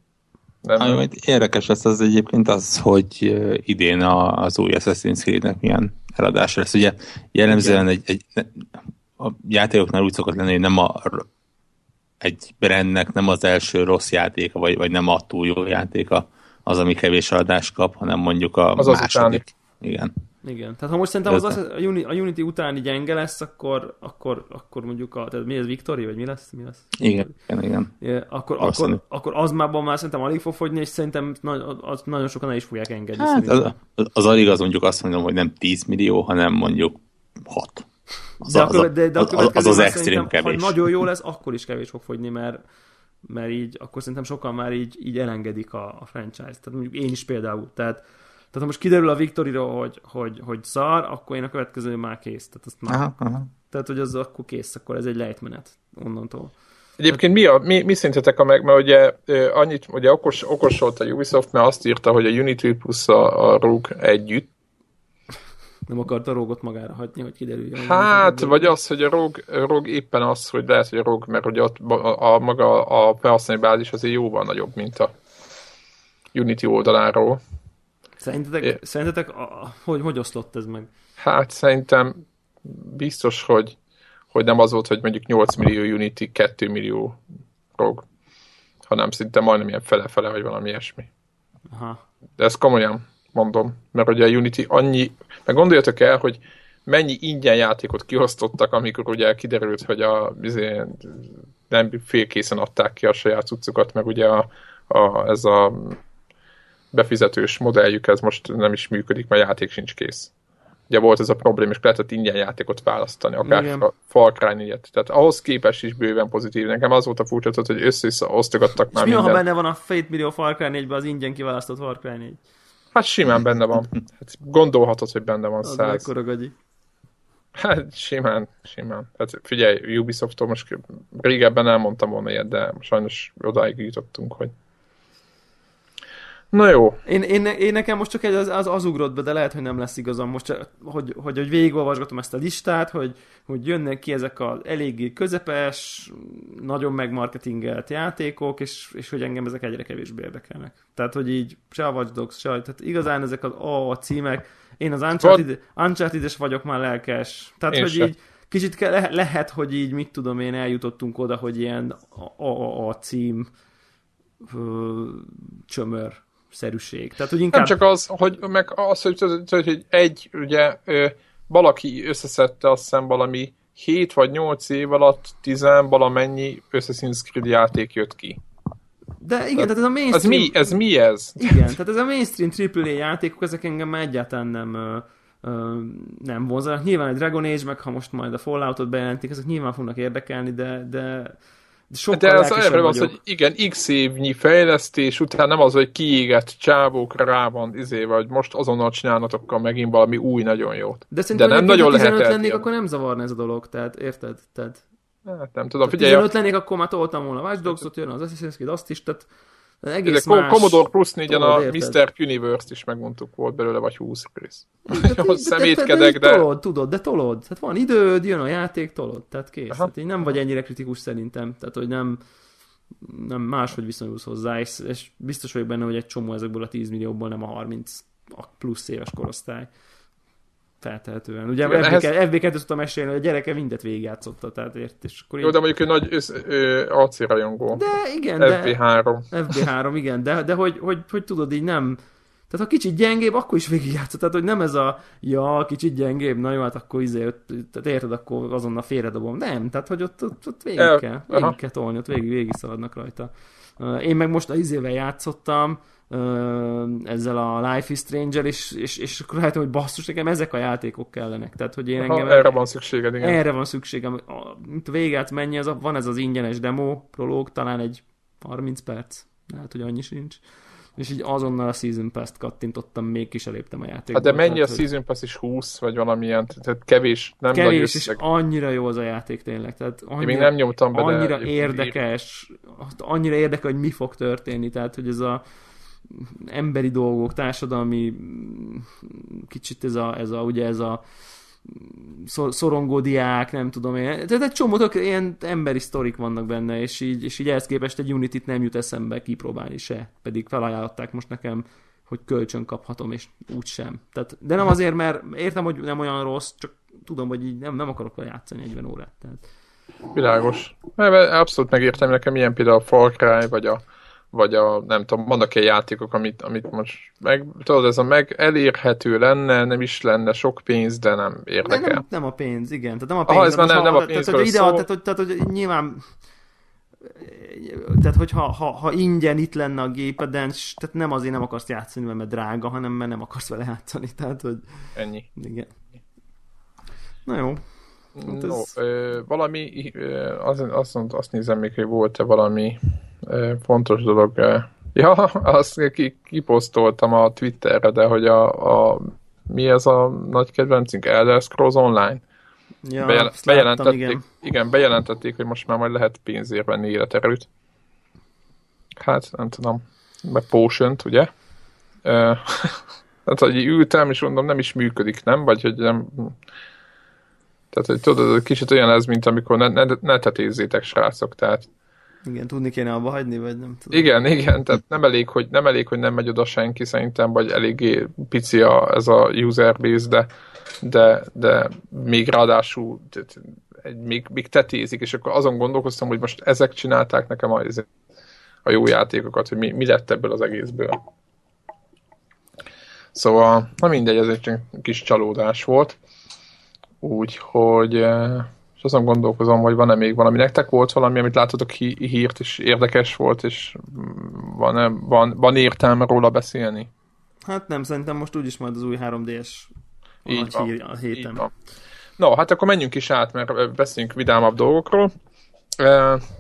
Nem, Ami érdekes lesz az egyébként az, hogy idén az új Assassin's Creed-nek milyen eladás lesz. Ugye jellemzően egy, egy, a játékoknál úgy szokott lenni, hogy nem a egy brandnek nem az első rossz játéka, vagy, vagy nem a túl jó játéka az, ami kevés adást kap, hanem mondjuk a az második. Az Igen. Igen. Tehát ha most szerintem az, az, a, Unity utáni gyenge lesz, akkor, akkor, akkor mondjuk a, tehát mi ez, Victory, vagy mi lesz? Mi lesz? Igen, igen, igen. Akkor, akkor, akkor, az már, már szerintem alig fog fogyni, és szerintem az nagyon sokan el is fogják engedni. Hát, az, az alig az mondjuk azt mondom, hogy nem 10 millió, hanem mondjuk 6. Az de, a, követ, de, de a az, az, az extrém kevés. Ha nagyon jó lesz, akkor is kevés fog fogyni, mert, mert így, akkor szerintem sokan már így, így elengedik a, a franchise-t. Tehát mondjuk én is például. Tehát, tehát ha most kiderül a Victory-ról, hogy, hogy, hogy szar, akkor én a következő már kész. Tehát, azt már, aha, aha. tehát hogy az akkor kész, akkor ez egy lejtmenet onnantól. Egyébként mi, a, mi, mi szintetek a meg, mert ugye annyit, ugye okos, okos volt a Ubisoft, mert azt írta, hogy a Unity plusz a, a Rogue együtt nem akarta a rogot magára hagyni, hogy kiderüljön. Hát, vagy az, hogy a rog, a rog éppen az, hogy lehet, hogy a rog, mert hogy ott a, a, maga a felhasználói bázis azért jóval nagyobb, mint a Unity oldaláról. Szerintetek, é. szerintetek a, hogy, hogy oszlott ez meg? Hát szerintem biztos, hogy hogy nem az volt, hogy mondjuk 8 millió Unity, 2 millió ROG, hanem szinte majdnem ilyen fele-fele, vagy valami ilyesmi. Aha. De ezt komolyan mondom, mert ugye a Unity annyi, meg gondoljatok el, hogy mennyi ingyen játékot kiosztottak, amikor ugye kiderült, hogy a, izé, nem félkészen adták ki a saját cuccukat, meg ugye a, a, ez a befizetős modelljük, ez most nem is működik, mert játék sincs kész. Ugye volt ez a probléma, és lehetett ingyen játékot választani, akár Igen. a Far Cry 4 Tehát ahhoz képest is bőven pozitív. Nekem az volt a furcsa, hogy össze osztogattak már mi, ha benne van a Fate millió Far Cry 4 az ingyen kiválasztott Far Cry 4? Hát simán benne van. Hát gondolhatod, hogy benne van az száz. gagyi. Hát simán, simán. Hát figyelj, Ubisoft-tól most régebben elmondtam volna ilyet, de sajnos odáig jutottunk, hogy Na jó. Én, én, én nekem most csak egy az, az, az ugrott be, de lehet, hogy nem lesz igazam most, hogy, hogy, hogy végigolvasgatom ezt a listát, hogy, hogy jönnek ki ezek az eléggé közepes, nagyon megmarketingelt játékok, és, és hogy engem ezek egyre kevésbé érdekelnek. Tehát, hogy így se a Watch Dogs, se, tehát igazán ezek az a, a címek, én az Uncharted, Uncharted-es vagyok már lelkes. Tehát, én hogy se. így kicsit ke- lehet, hogy így, mit tudom én, eljutottunk oda, hogy ilyen a, a, a cím ö, csömör szerűség. Tehát, hogy inkább... Nem csak az, hogy meg az, hogy, hogy egy, ugye valaki összeszedte azt hiszem valami 7 vagy 8 év alatt 10 valamennyi Assassin's Creed játék jött ki. De igen, tehát, tehát ez a mainstream... Ez mi ez? Mi ez? Igen, tehát ez a mainstream AAA játékok, ezek engem már egyáltalán nem, ö, ö, nem vonzanak. Nyilván egy Dragon Age, meg ha most majd a Falloutot bejelentik, ezek nyilván fognak érdekelni, de, de Sokkal De ez erről az, hogy igen, x évnyi fejlesztés után nem az, hogy kiégett csávókra rá van izé, vagy most azonnal csinálnatokkal megint valami új nagyon jót. De, De nem nagyon lehet lennék, akkor nem zavarna ez a dolog, tehát érted? Tehát... Hát nem tudom, figyelj. 15 lennék, akkor már toltam volna Watch Dogs-ot, jön az Assassin's Creed, azt is, tehát egész De más... Commodore Plus 4 a Mr. Universe-t is megmondtuk, volt belőle vagy 20 rész. szemétkedek, de... Tolod, tudod, de tolod. Tehát van időd, jön a játék, tolod. Tehát kész. Tehát így nem vagy ennyire kritikus szerintem. Tehát, hogy nem, nem máshogy viszonyulsz hozzá, és, és biztos vagyok benne, hogy egy csomó ezekből a 10 millióból nem a 30 a plusz éves korosztály feltehetően. Ugye Igen, FB, ehhez... FB2 tudtam mesélni, hogy a gyereke mindet végigjátszotta, tehát ért, és akkor Jó, de mondjuk ő nagy össz, ő, rajongó. De igen, FB3. De, FB3, igen, de, de hogy, hogy, hogy, tudod, így nem... Tehát ha kicsit gyengébb, akkor is végigjátszott. Tehát, hogy nem ez a, ja, kicsit gyengébb, na jó, hát akkor izé, tehát érted, akkor azonnal félredobom. Nem, tehát, hogy ott, ott, ott végig, El, kell, végig kell tolni, ott végig, végig szaladnak rajta. Én meg most az izével játszottam, ezzel a Life is Stranger, és, és, és akkor rájöttem, hogy basszus, nekem ezek a játékok kellenek. Tehát, hogy én engem... erre van szükséged, igen. Erre van szükségem. A, mint a végát mennyi, az a, van ez az ingyenes demo, prológ, talán egy 30 perc. Lehet, hogy annyi sincs. És így azonnal a Season Pass-t kattintottam, még kis eléptem a játékba. Hát de mennyi tehát, a Season Pass is 20, vagy valamilyen, tehát kevés, nem Kevés, és annyira jó az a játék tényleg. Tehát annyira, Én még nem nyomtam be, Annyira de érdekes, annyira érdekel, hogy mi fog történni, tehát hogy ez a emberi dolgok, társadalmi kicsit ez a, ez a ugye ez a szorongó nem tudom én. Tehát egy csomó tök, ilyen emberi sztorik vannak benne, és így, és így ehhez képest egy Unity-t nem jut eszembe kipróbálni se. Pedig felajánlották most nekem, hogy kölcsön kaphatom, és úgysem. Tehát, de nem azért, mert értem, hogy nem olyan rossz, csak tudom, hogy így nem, nem akarok vele játszani 40 órát. Tehát... Világos. Abszolút megértem nekem ilyen például a Far Cry, vagy a vagy a, nem tudom, vannak-e játékok, amit, amit most meg, tudod, ez a meg elérhető lenne, nem is lenne sok pénz, de nem érdekel. Nem, nem a pénz, igen. Tehát nem a pénz. Aha, ez már nem, nem a pénz. Tehát, hogy ide, tehát, hogy, tehát, hogy nyilván tehát, hogyha ha, ha ingyen itt lenne a gépeden, tehát nem azért nem akarsz játszani, mert drága, hanem mert nem akarsz vele játszani. Tehát, hogy... Ennyi. Igen. Na jó. Hát ez... no, ö, valami, ö, azt, azt, azt nézem még, hogy volt-e valami fontos dolog. Ja, azt kiposztoltam a Twitterre, de hogy a, a mi ez a nagy kedvencünk? Elder Scrolls Online? Ja, Bejel, bejelentették, láttam, igen. igen. bejelentették, hogy most már majd lehet pénzért venni életerőt. Hát, nem tudom, meg potion ugye? hát, hogy ültem, és mondom, nem is működik, nem? Vagy, hogy nem... Tehát, hogy tudod, kicsit olyan ez, mint amikor ne, ne, ne tetézzétek, srácok, tehát igen, tudni kéne abba hagyni, vagy nem tudom. Igen, igen, tehát nem elég, hogy nem, elég, hogy nem megy oda senki szerintem, vagy eléggé pici a, ez a user base, de, de, de még ráadásul egy, még, még tetézik, és akkor azon gondolkoztam, hogy most ezek csinálták nekem a, a jó játékokat, hogy mi, mi lett ebből az egészből. Szóval, na mindegy, ez egy kis csalódás volt. Úgyhogy, és azon gondolkozom, hogy van-e még valami. Nektek volt valami, amit látotok hí- hírt, és érdekes volt, és van-e, van, van értelme róla beszélni? Hát nem, szerintem most úgyis majd az új 3DS a így nagy van, hír a héten. Így van. No, hát akkor menjünk is át, mert beszéljünk vidámabb dolgokról.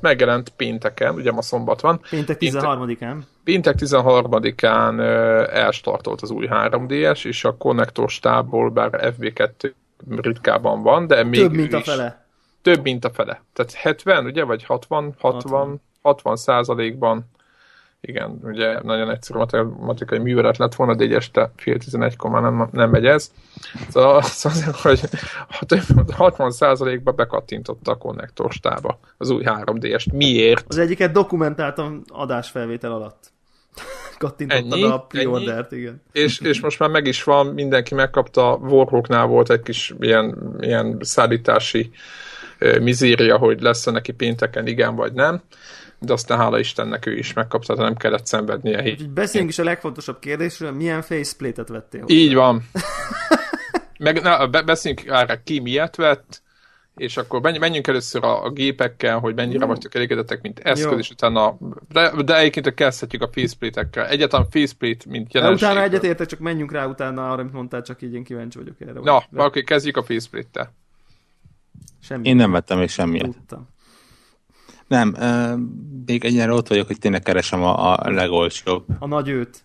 Megjelent pénteken, ugye ma szombat van. Péntek 13-án. Péntek 13-án elstartolt az új 3DS, és a konnektor stábból, bár FB2 ritkában van, de még Több, mint a fele. Több, mint a fele. Tehát 70, ugye, vagy 60, 60, 60, 60 százalékban igen, ugye nagyon egyszerű matematikai művelet lett volna, de egy este fél tizenegykor már nem, nem megy ez. Szóval, szóval hogy 60%-ba bekattintotta a konnektorstába az új 3D-est. Miért? Az egyiket dokumentáltam adásfelvétel alatt. Kattintottad ennyi, a pre-ordert, igen. És, és most már meg is van, mindenki megkapta, Warhawknál volt egy kis ilyen, ilyen szállítási mizéria, hogy lesz -e neki pénteken igen vagy nem de aztán hála Istennek ő is megkapta, nem kellett szenvednie. Úgyhogy beszéljünk is a legfontosabb kérdésről, milyen faceplate-et vettél hozzá? Így van. Meg, na, beszéljünk arra, ki miért vett, és akkor menjünk először a, a gépekkel, hogy mennyire Jó. vagytok elégedettek, mint eszköz, Jó. és utána, de, de egyébként kezdhetjük a faceplate-ekkel. Egyáltalán faceplate, mint jelenség. Utána egyetértek, csak menjünk rá utána arra, amit mondtál, csak így én kíváncsi vagyok erre. Na, oké, okay, kezdjük a faceplate-tel. Semmi. Én nem vettem még semmit. Tudtam. Nem, uh, még ennyire ott vagyok, hogy tényleg keresem a, a legolcsóbb. A nagy őt.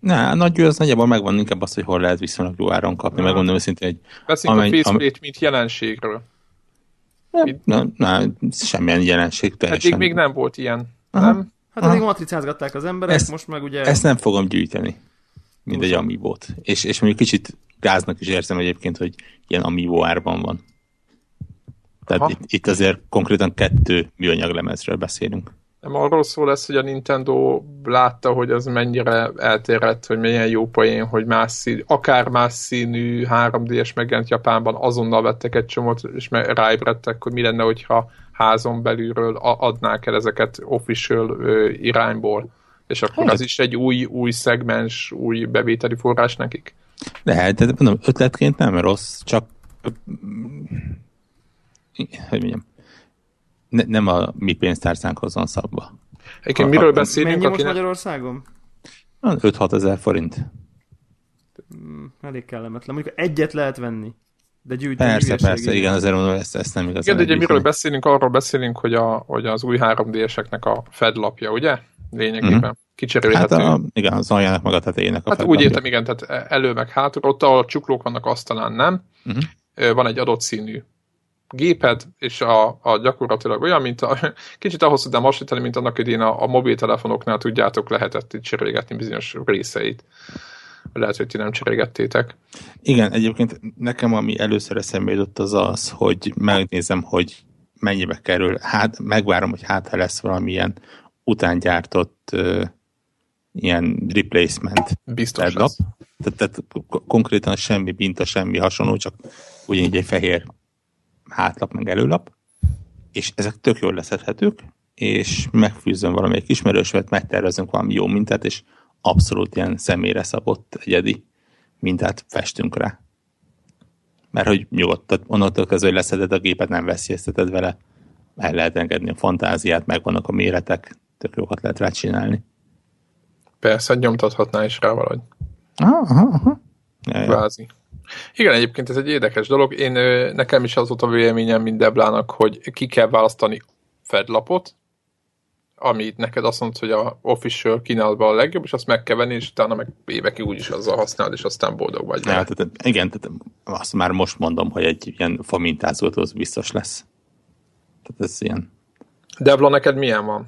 Ne, a nagy ő az nagyjából megvan, inkább az, hogy hol lehet viszonylag jó áron kapni. Na. Megmondom őszintén, hogy... Beszéljünk amely, a faceplate, mint jelenségről. Nem, nem, nem, semmilyen jelenség teljesen. Eddig még nem volt ilyen, Aha. nem? Hát eddig matricázgatták az emberek, ezt, most meg ugye... Ezt nem fogom gyűjteni, mint egy amiibót. És, és mondjuk kicsit gáznak is érzem egyébként, hogy ilyen amiibo árban van. Tehát itt, itt azért konkrétan kettő műanyag lemezről beszélünk. Nem arról szól lesz, hogy a Nintendo látta, hogy az mennyire eltérett, hogy milyen jó poén, hogy más szín, akár más színű 3D-es megjelent Japánban, azonnal vettek egy csomót, és ráébredtek, hogy mi lenne, hogyha házon belülről adnák el ezeket official irányból. És akkor hát. az is egy új, új szegmens, új bevételi forrás nekik? Lehet, de mondom, ötletként nem rossz, csak hogy mondjam, ne, nem a mi pénztárcánkhoz van szabva. Egyébként miről beszélünk? Mennyi most Magyarországon? 5-6 ezer forint. Hmm, elég kellemetlen. Mondjuk egyet lehet venni. De gyűjteni Persze, persze, igen, azért mondom, ezt, ezt nem igazán. Igen, de ugye miről beszélünk? Arról beszélünk, hogy, a, hogy az új 3D-eseknek a fedlapja, ugye? Lényegében. Mm-hmm. Kicserélhető. Hát a, igen, az aljának meg a tetejének a Hát úgy értem, igen, tehát elő meg hátul, ott ahol a csuklók vannak, azt talán nem. Uh-huh. Van egy adott színű géped, és a, a gyakorlatilag olyan, mint a, kicsit ahhoz tudnám hasonlítani, mint annak idén a, a mobiltelefonoknál tudjátok, lehetett itt cserélgetni bizonyos részeit. Lehet, hogy ti nem cserélgettétek. Igen, egyébként nekem ami először eszembe jutott az az, hogy megnézem, hogy mennyibe kerül. Hát megvárom, hogy hát ha lesz valamilyen utángyártott uh, ilyen replacement Biztos lesz. Tehát, tehát konkrétan semmi binta, semmi hasonló, csak ugyanígy egy fehér hátlap, meg előlap, és ezek tök jól leszedhetők, és megfűzön valamelyik ismerősövet, megtervezünk valami jó mintát, és abszolút ilyen személyre szabott egyedi mintát festünk rá. Mert hogy nyugodt, onnantól kezdve, hogy leszeded a gépet, nem veszélyezteted vele, el lehet engedni a fantáziát, megvannak a méretek, tök jókat lehet rá csinálni. Persze, nyomtathatná is rá valahogy. Aha, aha, aha. Ja, ja. Igen, egyébként ez egy érdekes dolog. Én nekem is az volt a véleményem, mint Deblának, hogy ki kell választani fedlapot, amit neked azt mondod, hogy a official kínálatban a legjobb, és azt meg kell venni, és utána meg évekig úgyis azzal használod, és aztán boldog vagy. Ja, tehát, igen, tehát azt már most mondom, hogy egy ilyen famintázót az biztos lesz. Tehát ez ilyen. Debla, neked milyen van?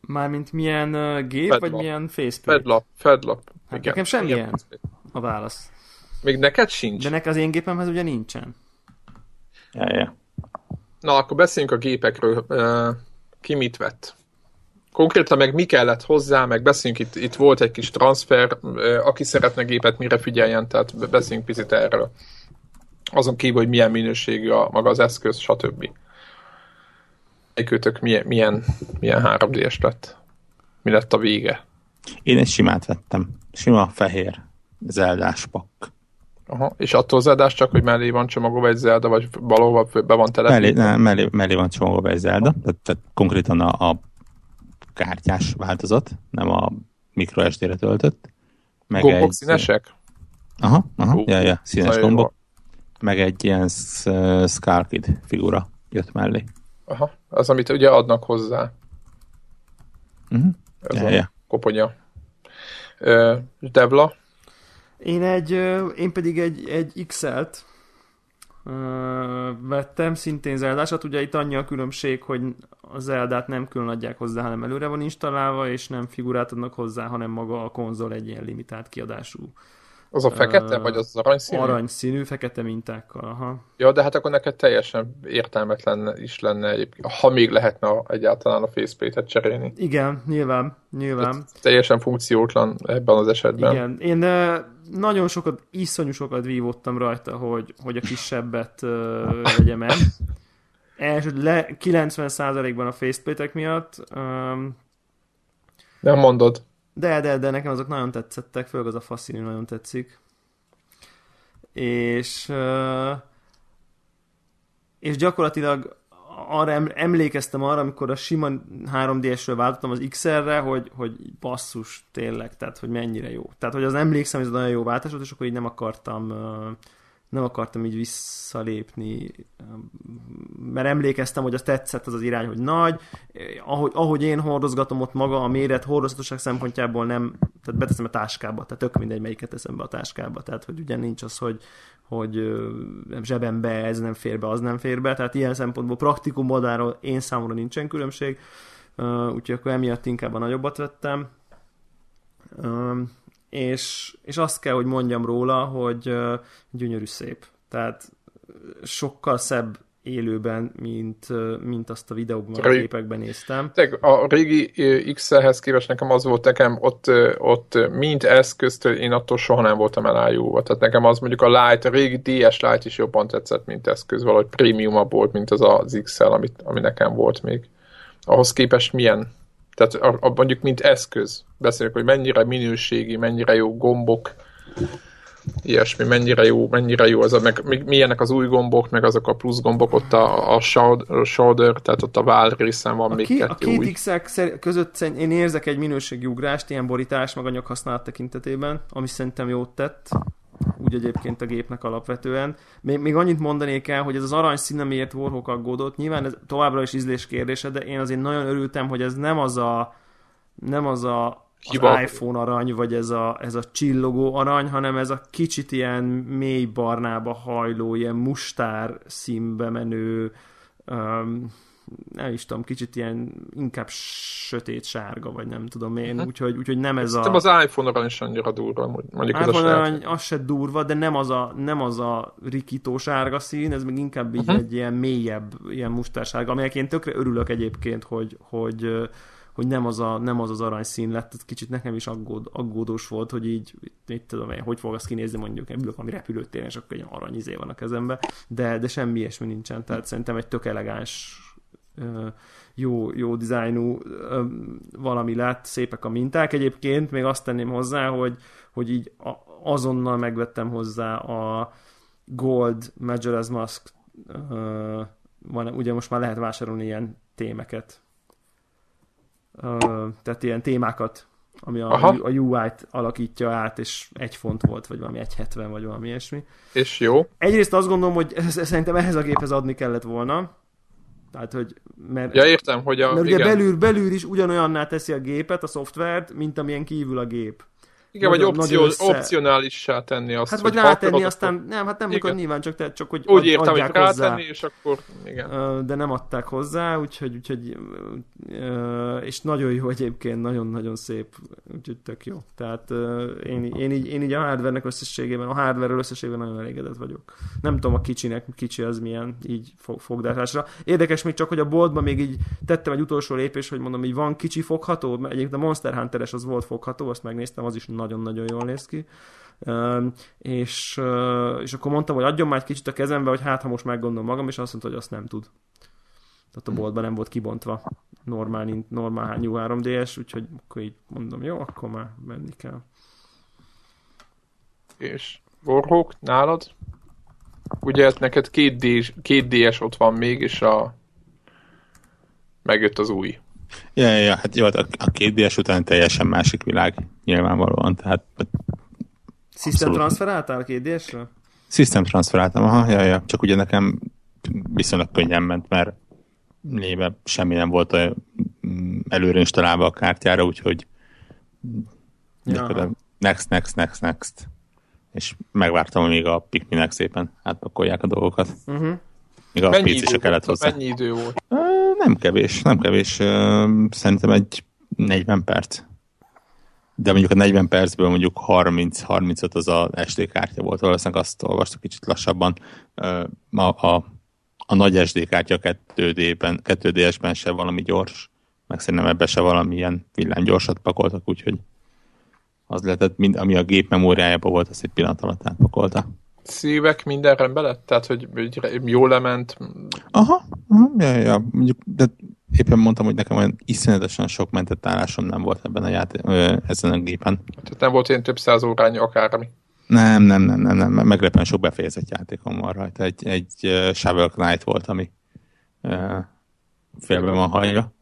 Mármint milyen uh, gép, Fedlap. vagy milyen faceplate? Fedlap, fedlap. Hát igen. nekem semmilyen a válasz. Még neked sincs? De nek az én gépemhez ugye nincsen. Ja, ja. Na, akkor beszéljünk a gépekről. Ki mit vett? Konkrétan meg mi kellett hozzá, meg beszéljünk, itt, itt volt egy kis transfer, aki szeretne gépet, mire figyeljen, tehát beszéljünk picit erről. Azon kívül, hogy milyen minőségű a, maga az eszköz, stb. Egyikőtök milyen, milyen, milyen 3D-es lett? Mi lett a vége? Én egy simát vettem. Sima, fehér, zeldás pak. Aha. És attól Zelda csak, hogy mellé van csomagolva egy Zelda, vagy valahol be van telepítve? Mellé, ne, mellé, mellé van csomagolva egy Zelda, tehát, tehát konkrétan a, a kártyás változat, nem a microSD-re töltött. Meg gombok egy... színesek? Aha, aha, uh, ja, ja, színes gombok. Meg egy ilyen Skarkid figura jött mellé. Aha, az, amit ugye adnak hozzá. Uh-huh. Ez ja, a ja. koponya. Devla? Én, egy, én pedig egy, egy XL-t vettem, szintén Zeldásat. Ugye itt annyi a különbség, hogy a Zeldát nem külön adják hozzá, hanem előre van installálva, és nem figurát adnak hozzá, hanem maga a konzol egy ilyen limitált kiadású az a fekete, uh, vagy az, az aranyszínű? Aranyszínű, fekete mintákkal, aha. Ja, de hát akkor neked teljesen értelmetlen is lenne ha még lehetne egyáltalán a faceplate-et cserélni. Igen, nyilván, nyilván. Ez teljesen funkciótlan ebben az esetben. Igen, én nagyon sokat, iszonyú sokat vívottam rajta, hogy, hogy a kisebbet uh, vegyem el. első le 90%-ban a faceplate miatt. Um, nem mondod. De, de, de nekem azok nagyon tetszettek, főleg az a faszínű nagyon tetszik. És és gyakorlatilag arra emlékeztem arra, amikor a sima 3DS-ről váltottam az XR-re, hogy, hogy basszus, tényleg, tehát hogy mennyire jó. Tehát, hogy az emlékszem, hogy ez nagyon jó váltás volt, és akkor így nem akartam nem akartam így visszalépni, mert emlékeztem, hogy az tetszett az az irány, hogy nagy, ahogy, ahogy én hordozgatom ott maga, a méret hordozhatóság szempontjából nem, tehát beteszem a táskába, tehát tök mindegy, melyiket teszem be a táskába, tehát hogy ugye nincs az, hogy, hogy zsebembe ez nem fér be, az nem fér be, tehát ilyen szempontból praktikum oldaláról én számomra nincsen különbség, úgyhogy akkor emiatt inkább a nagyobbat vettem és, és azt kell, hogy mondjam róla, hogy gyönyörű szép. Tehát sokkal szebb élőben, mint, mint azt a videókban, a képekben néztem. A régi XL-hez képest nekem az volt nekem, ott, ott mint eszközt én attól soha nem voltam elájúva. Tehát nekem az mondjuk a Lite, a régi DS Lite is jobban tetszett, mint eszköz, valahogy prémiumabb volt, mint az az XL, amit, ami nekem volt még. Ahhoz képest milyen tehát a, a, mondjuk mint eszköz. Beszélek, hogy mennyire minőségi, mennyire jó gombok, ilyesmi, mennyire jó, mennyire jó az a, meg milyenek az új gombok, meg azok a plusz gombok, ott a, a, shoulder, tehát ott a váll részen van a még ki, kettő A két x között én érzek egy minőségi ugrást, ilyen borítás, meg anyag használat tekintetében, ami szerintem jót tett úgy egyébként a gépnek alapvetően. Még, még annyit mondanék el, hogy ez az aranyszín, amiért Warhawk aggódott, nyilván ez továbbra is ízlés kérdése, de én azért nagyon örültem, hogy ez nem az a nem az a az iPhone arany, vagy ez a, ez a csillogó arany, hanem ez a kicsit ilyen mély barnába hajló, ilyen mustár színbe menő um, nem is tudom, kicsit ilyen inkább sötét sárga, vagy nem tudom én, uh-huh. úgyhogy, úgyhogy nem ez a... az iPhone arany is annyira durva, mondjuk iPhone az az se durva, de nem az a, nem az a rikító sárga szín, ez meg inkább így uh-huh. egy ilyen mélyebb, ilyen mustársárga, amelyek én tökre örülök egyébként, hogy, hogy hogy nem az, a, nem az az aranyszín lett, ez kicsit nekem is aggód, aggódós volt, hogy így, mit tudom én, hogy fog az kinézni mondjuk, ülök valami repülőtéren, és akkor egy aranyizé van a kezembe, de, de semmi ilyesmi nincsen, tehát szerintem egy tök elegáns jó, jó dizájnú valami lett, szépek a minták. Egyébként még azt tenném hozzá, hogy, hogy így azonnal megvettem hozzá a Gold Majora's Mask van, ugye most már lehet vásárolni ilyen témeket. tehát ilyen témákat, ami a, a UI-t alakítja át, és egy font volt, vagy valami 1.70, vagy valami ilyesmi. És jó. Egyrészt azt gondolom, hogy szerintem ehhez a géphez adni kellett volna, tehát, hogy, mert, ja, értem, hogy a... Mert ugye belül, belül is ugyanolyanná teszi a gépet, a szoftvert, mint amilyen kívül a gép. Igen, nagyon, vagy opció, össze... opcionálissá tenni azt, Hát vagy rátenni, aztán akkor... nem, hát nem igen. nyilván, csak, te, csak hogy Úgy értem, hogy rátenni, és akkor igen. De nem adták hozzá, úgyhogy, úgyhogy és nagyon jó egyébként, nagyon-nagyon szép, úgyhogy tök jó. Tehát én, én, így, én így a hardware összességében, a hardware összességében nagyon elégedett vagyok. Nem tudom a kicsinek, kicsi az milyen így fogdásásra. Érdekes még csak, hogy a boltban még így tettem egy utolsó lépés, hogy mondom, hogy van kicsi fogható, mert egyébként a Monster Hunter-es az volt fogható, azt megnéztem, az is nagyon-nagyon jól néz ki. És, és akkor mondtam, hogy adjon már egy kicsit a kezembe, hogy hát ha most meggondolom magam, és azt mondta, hogy azt nem tud. Tehát a boltban nem volt kibontva normál, normál New 3DS, úgyhogy akkor így mondom, jó, akkor már menni kell. És Warhawk, nálad? Ugye neked két, Dí- két DS ott van még, és a megjött az új. Ja, ja, ja hát jó, a, a két DS után teljesen másik világ, nyilvánvalóan, tehát System transferáltál két DS-ről? System transferáltam, aha, ja, ja, csak ugye nekem viszonylag könnyen ment, mert néve semmi nem volt a, mm, előre installálva a kártyára, úgyhogy next, next, next, next. És megvártam, amíg a Pikminek szépen átpakolják a dolgokat. Uh-huh. Még a mennyi PC se kellett hozzá. Mennyi idő volt? Nem kevés, nem kevés. Szerintem egy 40 perc. De mondjuk a 40 percből mondjuk 30-35 az a SD kártya volt. Valószínűleg azt olvastuk kicsit lassabban. A, a a nagy SD kártya 2D-ben, 2DS-ben se valami gyors, meg szerintem ebbe se valamilyen villámgyorsat pakoltak, úgyhogy az lehetett, mind, ami a gép memóriájában volt, azt egy pillanat alatt átpakolta. Szívek minden rendben lett? Tehát, hogy jól lement? Aha, aha ja, ja, mondjuk, de éppen mondtam, hogy nekem olyan iszonyatosan sok mentett állásom nem volt ebben a játék, ezen a gépen. Tehát nem volt ilyen több száz órányi akármi. Nem, nem, nem, nem, nem. meglepően sok befejezett játékom van rajta. Egy, egy uh, Shovel Knight volt, ami uh, félben van hajra.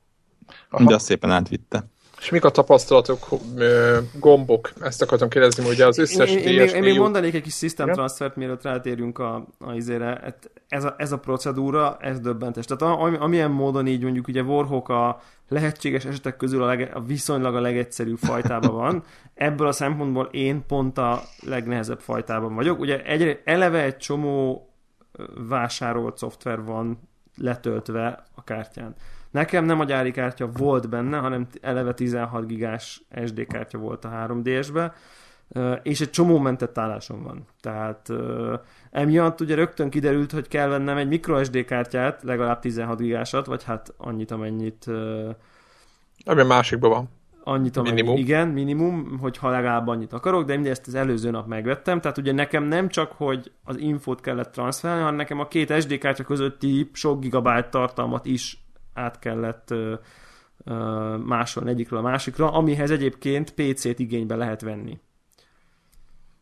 De azt szépen átvitte. És mik a tapasztalatok, gombok? Ezt akartam kérdezni, hogy az összes én, én, én, még mondanék egy kis system transfert, mielőtt rátérünk a, a izére. Ez a, ez a procedúra, ez döbbentes. Tehát am, amilyen módon így mondjuk ugye Warhawk a lehetséges esetek közül a, lege, a viszonylag a legegyszerűbb fajtában van. Ebből a szempontból én pont a legnehezebb fajtában vagyok. Ugye egy, eleve egy csomó vásárolt szoftver van letöltve a kártyán. Nekem nem a gyári kártya volt benne, hanem eleve 16 gigás SD kártya volt a 3DS-be, és egy csomó mentett állásom van. Tehát emiatt ugye rögtön kiderült, hogy kell vennem egy microSD kártyát, legalább 16 gigásat, vagy hát annyit, amennyit... Ami a másikban van. Annyit, amennyit, minimum. Igen, minimum, hogyha legalább annyit akarok, de mindezt az előző nap megvettem, tehát ugye nekem nem csak, hogy az infót kellett transferálni, hanem nekem a két SD kártya közötti sok gigabyte tartalmat is át kellett másolni egyikről a másikra, amihez egyébként PC-t igénybe lehet venni.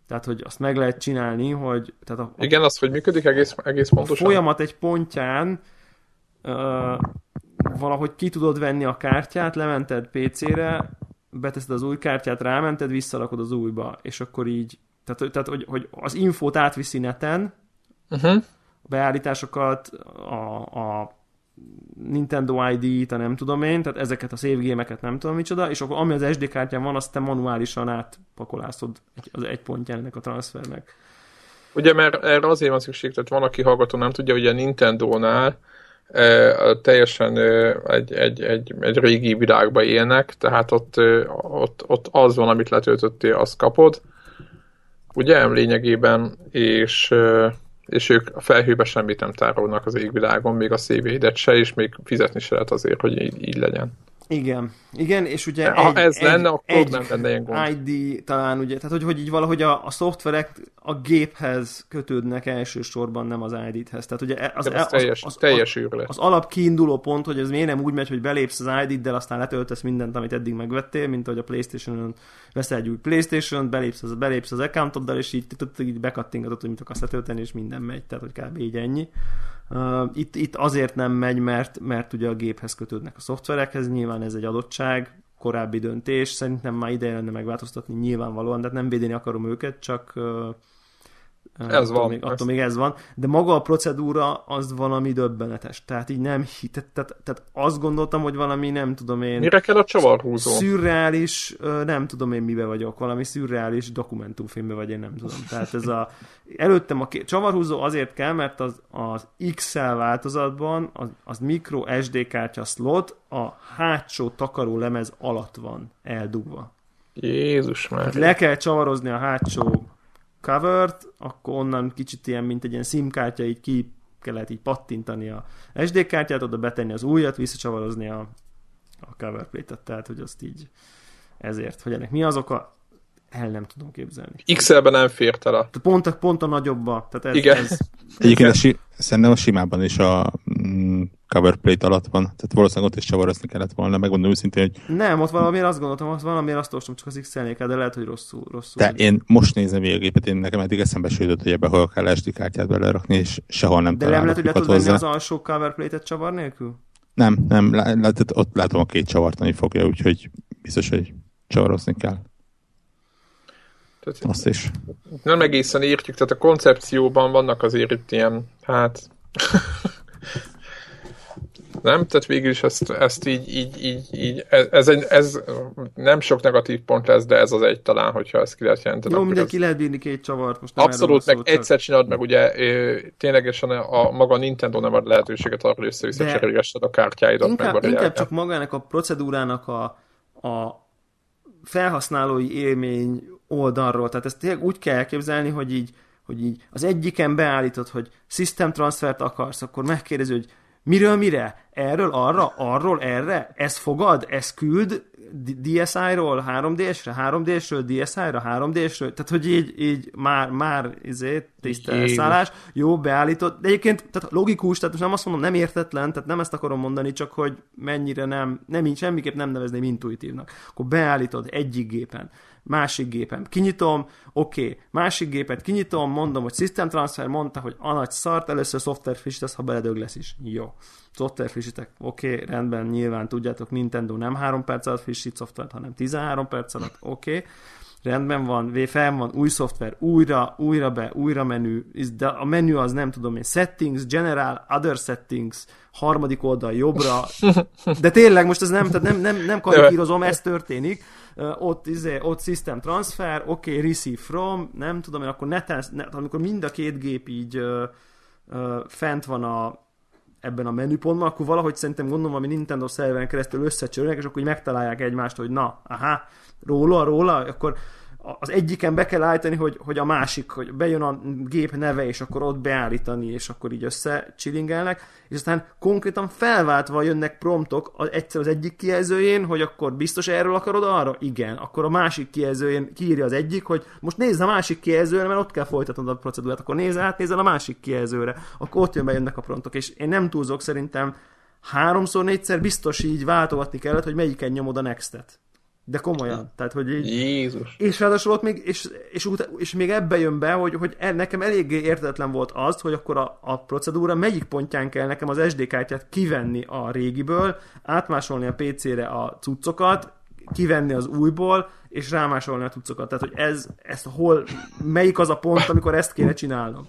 Tehát, hogy azt meg lehet csinálni, hogy... Tehát a, Igen, az, hogy működik egész, egész pontosan. A folyamat egy pontján uh, valahogy ki tudod venni a kártyát, lemented PC-re, beteszed az új kártyát, rámented, visszalakod az újba, és akkor így, tehát, tehát hogy, hogy az infót átviszi neten, uh-huh. a beállításokat, a, a Nintendo ID-t, nem tudom én, tehát ezeket a save gémeket nem tudom micsoda, és akkor ami az SD kártyán van, azt te manuálisan átpakolászod az egy pontján ennek a transfernek. Ugye, mert erre azért van szükség, tehát van, aki hallgató nem tudja, hogy a Nintendo-nál e, teljesen e, egy, egy, egy, egy régi világba élnek, tehát ott, e, ott, ott az van, amit letöltöttél, azt kapod, ugye, lényegében, és e, és ők a felhőbe semmit nem tárolnak az égvilágon, még a szévédet se, és még fizetni se lehet azért, hogy így, így legyen. Igen, igen, és ugye ha egy, ez egy, lenne, akkor egy nem lenne ilyen gond. ID talán ugye, tehát hogy, hogy így valahogy a, a szoftverek a géphez kötődnek elsősorban, nem az ID-hez. Tehát ugye az, az, teljes, az, az, teljes az, az alap kiinduló pont, hogy ez miért nem úgy megy, hogy belépsz az ID-del, aztán letöltesz mindent, amit eddig megvettél, mint hogy a Playstation-on veszel egy új Playstation-t, belépsz az, belépsz az accountoddal, és így, így bekattingatod, hogy mit akarsz letölteni, és minden megy, tehát hogy kb. így ennyi. Itt, itt azért nem megy, mert, mert ugye a géphez kötődnek a szoftverekhez, nyilván ez egy adottság, korábbi döntés, szerintem már ideje lenne megváltoztatni nyilvánvalóan, de nem védeni akarom őket, csak ez attól van. Még, attól még ez van. De maga a procedúra az valami döbbenetes. Tehát így nem hitet, tehát, tehát azt gondoltam, hogy valami nem tudom én... Mire kell a csavarhúzó? Szürreális, nem tudom én mibe vagyok, valami szürreális dokumentumfilmbe vagy én nem tudom. Tehát ez a... Előttem a csavarhúzó azért kell, mert az, az XL változatban az, az micro SD kártya slot a hátsó takaró lemez alatt van eldugva. Jézus már. Le kell csavarozni a hátsó covert, akkor onnan kicsit ilyen, mint egy ilyen SIM kártya, így ki kellett így pattintani a SD kártyát, oda betenni az újat, visszacsavarozni a, a cover plate-et, tehát hogy azt így ezért, hogy ennek mi az oka, el nem tudom képzelni. XL-ben nem fért el a... Pont, a, pont a nagyobba. Tehát ez, Igen. Ez, Egyébként a si- szerintem a simában is a mm, cover plate alatt van. Tehát valószínűleg ott is csavarozni kellett volna, megmondom őszintén, hogy nem, ott valamiért azt gondoltam, hogy valamiért azt olvastam, csak az XL-nél kell, de lehet, hogy rosszul. rosszul. de én most nézem végig a gépet, én nekem eddig eszembe jutott, hogy ebbe hol kell SD kártyát belerakni, és sehol nem de nem lehet, hogy le tudod venni az alsó cover plate-et csavar nélkül? Nem, nem, lá- tehát ott látom a két csavart, ami fogja, úgyhogy biztos, hogy csavarozni kell. Tehát Azt is. nem egészen értjük, tehát a koncepcióban vannak azért itt ilyen, hát... nem? Tehát végül is ezt, ezt így, így, így, így ez, egy, ez, nem sok negatív pont lesz, de ez az egy talán, hogyha ezt ki lehet jelenteni. Jó, ez- lehet bírni két csavart. Most nem Abszolút, meg van szó, csak- egyszer csinálod meg, ugye ténylegesen a, a maga Nintendo nem ad lehetőséget arra, hogy össze-vissza cserélgessed a kártyáidat. Inkább, inkább csak magának a procedúrának a, a felhasználói élmény oldalról. Tehát ezt tényleg úgy kell elképzelni, hogy így, hogy így az egyiken beállítod, hogy system transfert akarsz, akkor megkérdezi, hogy miről mire? Erről, arra, arról, erre? Ez fogad? Ez küld? DSi-ról 3DS-re? 3DS-ről DSi-ra? 3DS-ről? Tehát, hogy így, így már, már izé, tiszta Jézus. elszállás, jó, beállított, de egyébként tehát logikus, tehát most nem azt mondom, nem értetlen, tehát nem ezt akarom mondani, csak hogy mennyire nem, nem így semmiképp nem nevezném intuitívnak. Akkor beállítod egyik gépen, másik gépen, kinyitom, oké, okay. másik gépet kinyitom, mondom, hogy system transfer, mondta, hogy a nagy szart, először szoftver frissítesz, ha beledög lesz is. Jó. Szoftver frissítek, oké, okay, rendben, nyilván tudjátok, Nintendo nem 3 perc alatt frissít szoftvert, hanem 13 perc alatt, oké. Okay rendben van, fel van, új szoftver, újra, újra be, újra menü, de a menü az nem tudom én, settings, general, other settings, harmadik oldal jobbra, de tényleg most ez nem, tehát nem, nem, nem karikírozom, ez történik, ott, izé, ott system transfer, oké, okay, receive from, nem tudom én, akkor neten, net, amikor mind a két gép így uh, uh, fent van a, ebben a menüpontban, akkor valahogy szerintem gondolom, ami Nintendo szerveren keresztül összecsörnek, és akkor így megtalálják egymást, hogy na, aha, róla, róla, akkor az egyiken be kell állítani, hogy, hogy a másik, hogy bejön a gép neve, és akkor ott beállítani, és akkor így összecsilingelnek, és aztán konkrétan felváltva jönnek promptok az, egyszer az egyik kijelzőjén, hogy akkor biztos erről akarod arra? Igen. Akkor a másik kijelzőjén kiírja az egyik, hogy most nézz a másik kijelzőre, mert ott kell folytatnod a procedúrát, akkor nézz át, nézzel a másik kijelzőre, akkor ott jön bejönnek a promptok, és én nem túlzok szerintem háromszor, négyszer biztos így váltogatni kellett, hogy melyiken nyomod a nextet. De komolyan. Tehát, hogy így... Jézus. És ráadásul ott még, és, és, ut- és még ebbe jön be, hogy, hogy e- nekem eléggé értetlen volt az, hogy akkor a, a procedúra melyik pontján kell nekem az SD kártyát kivenni a régiből, átmásolni a PC-re a cuccokat, kivenni az újból, és rámásolni a cuccokat. Tehát, hogy ez, ez hol, melyik az a pont, amikor ezt kéne csinálnom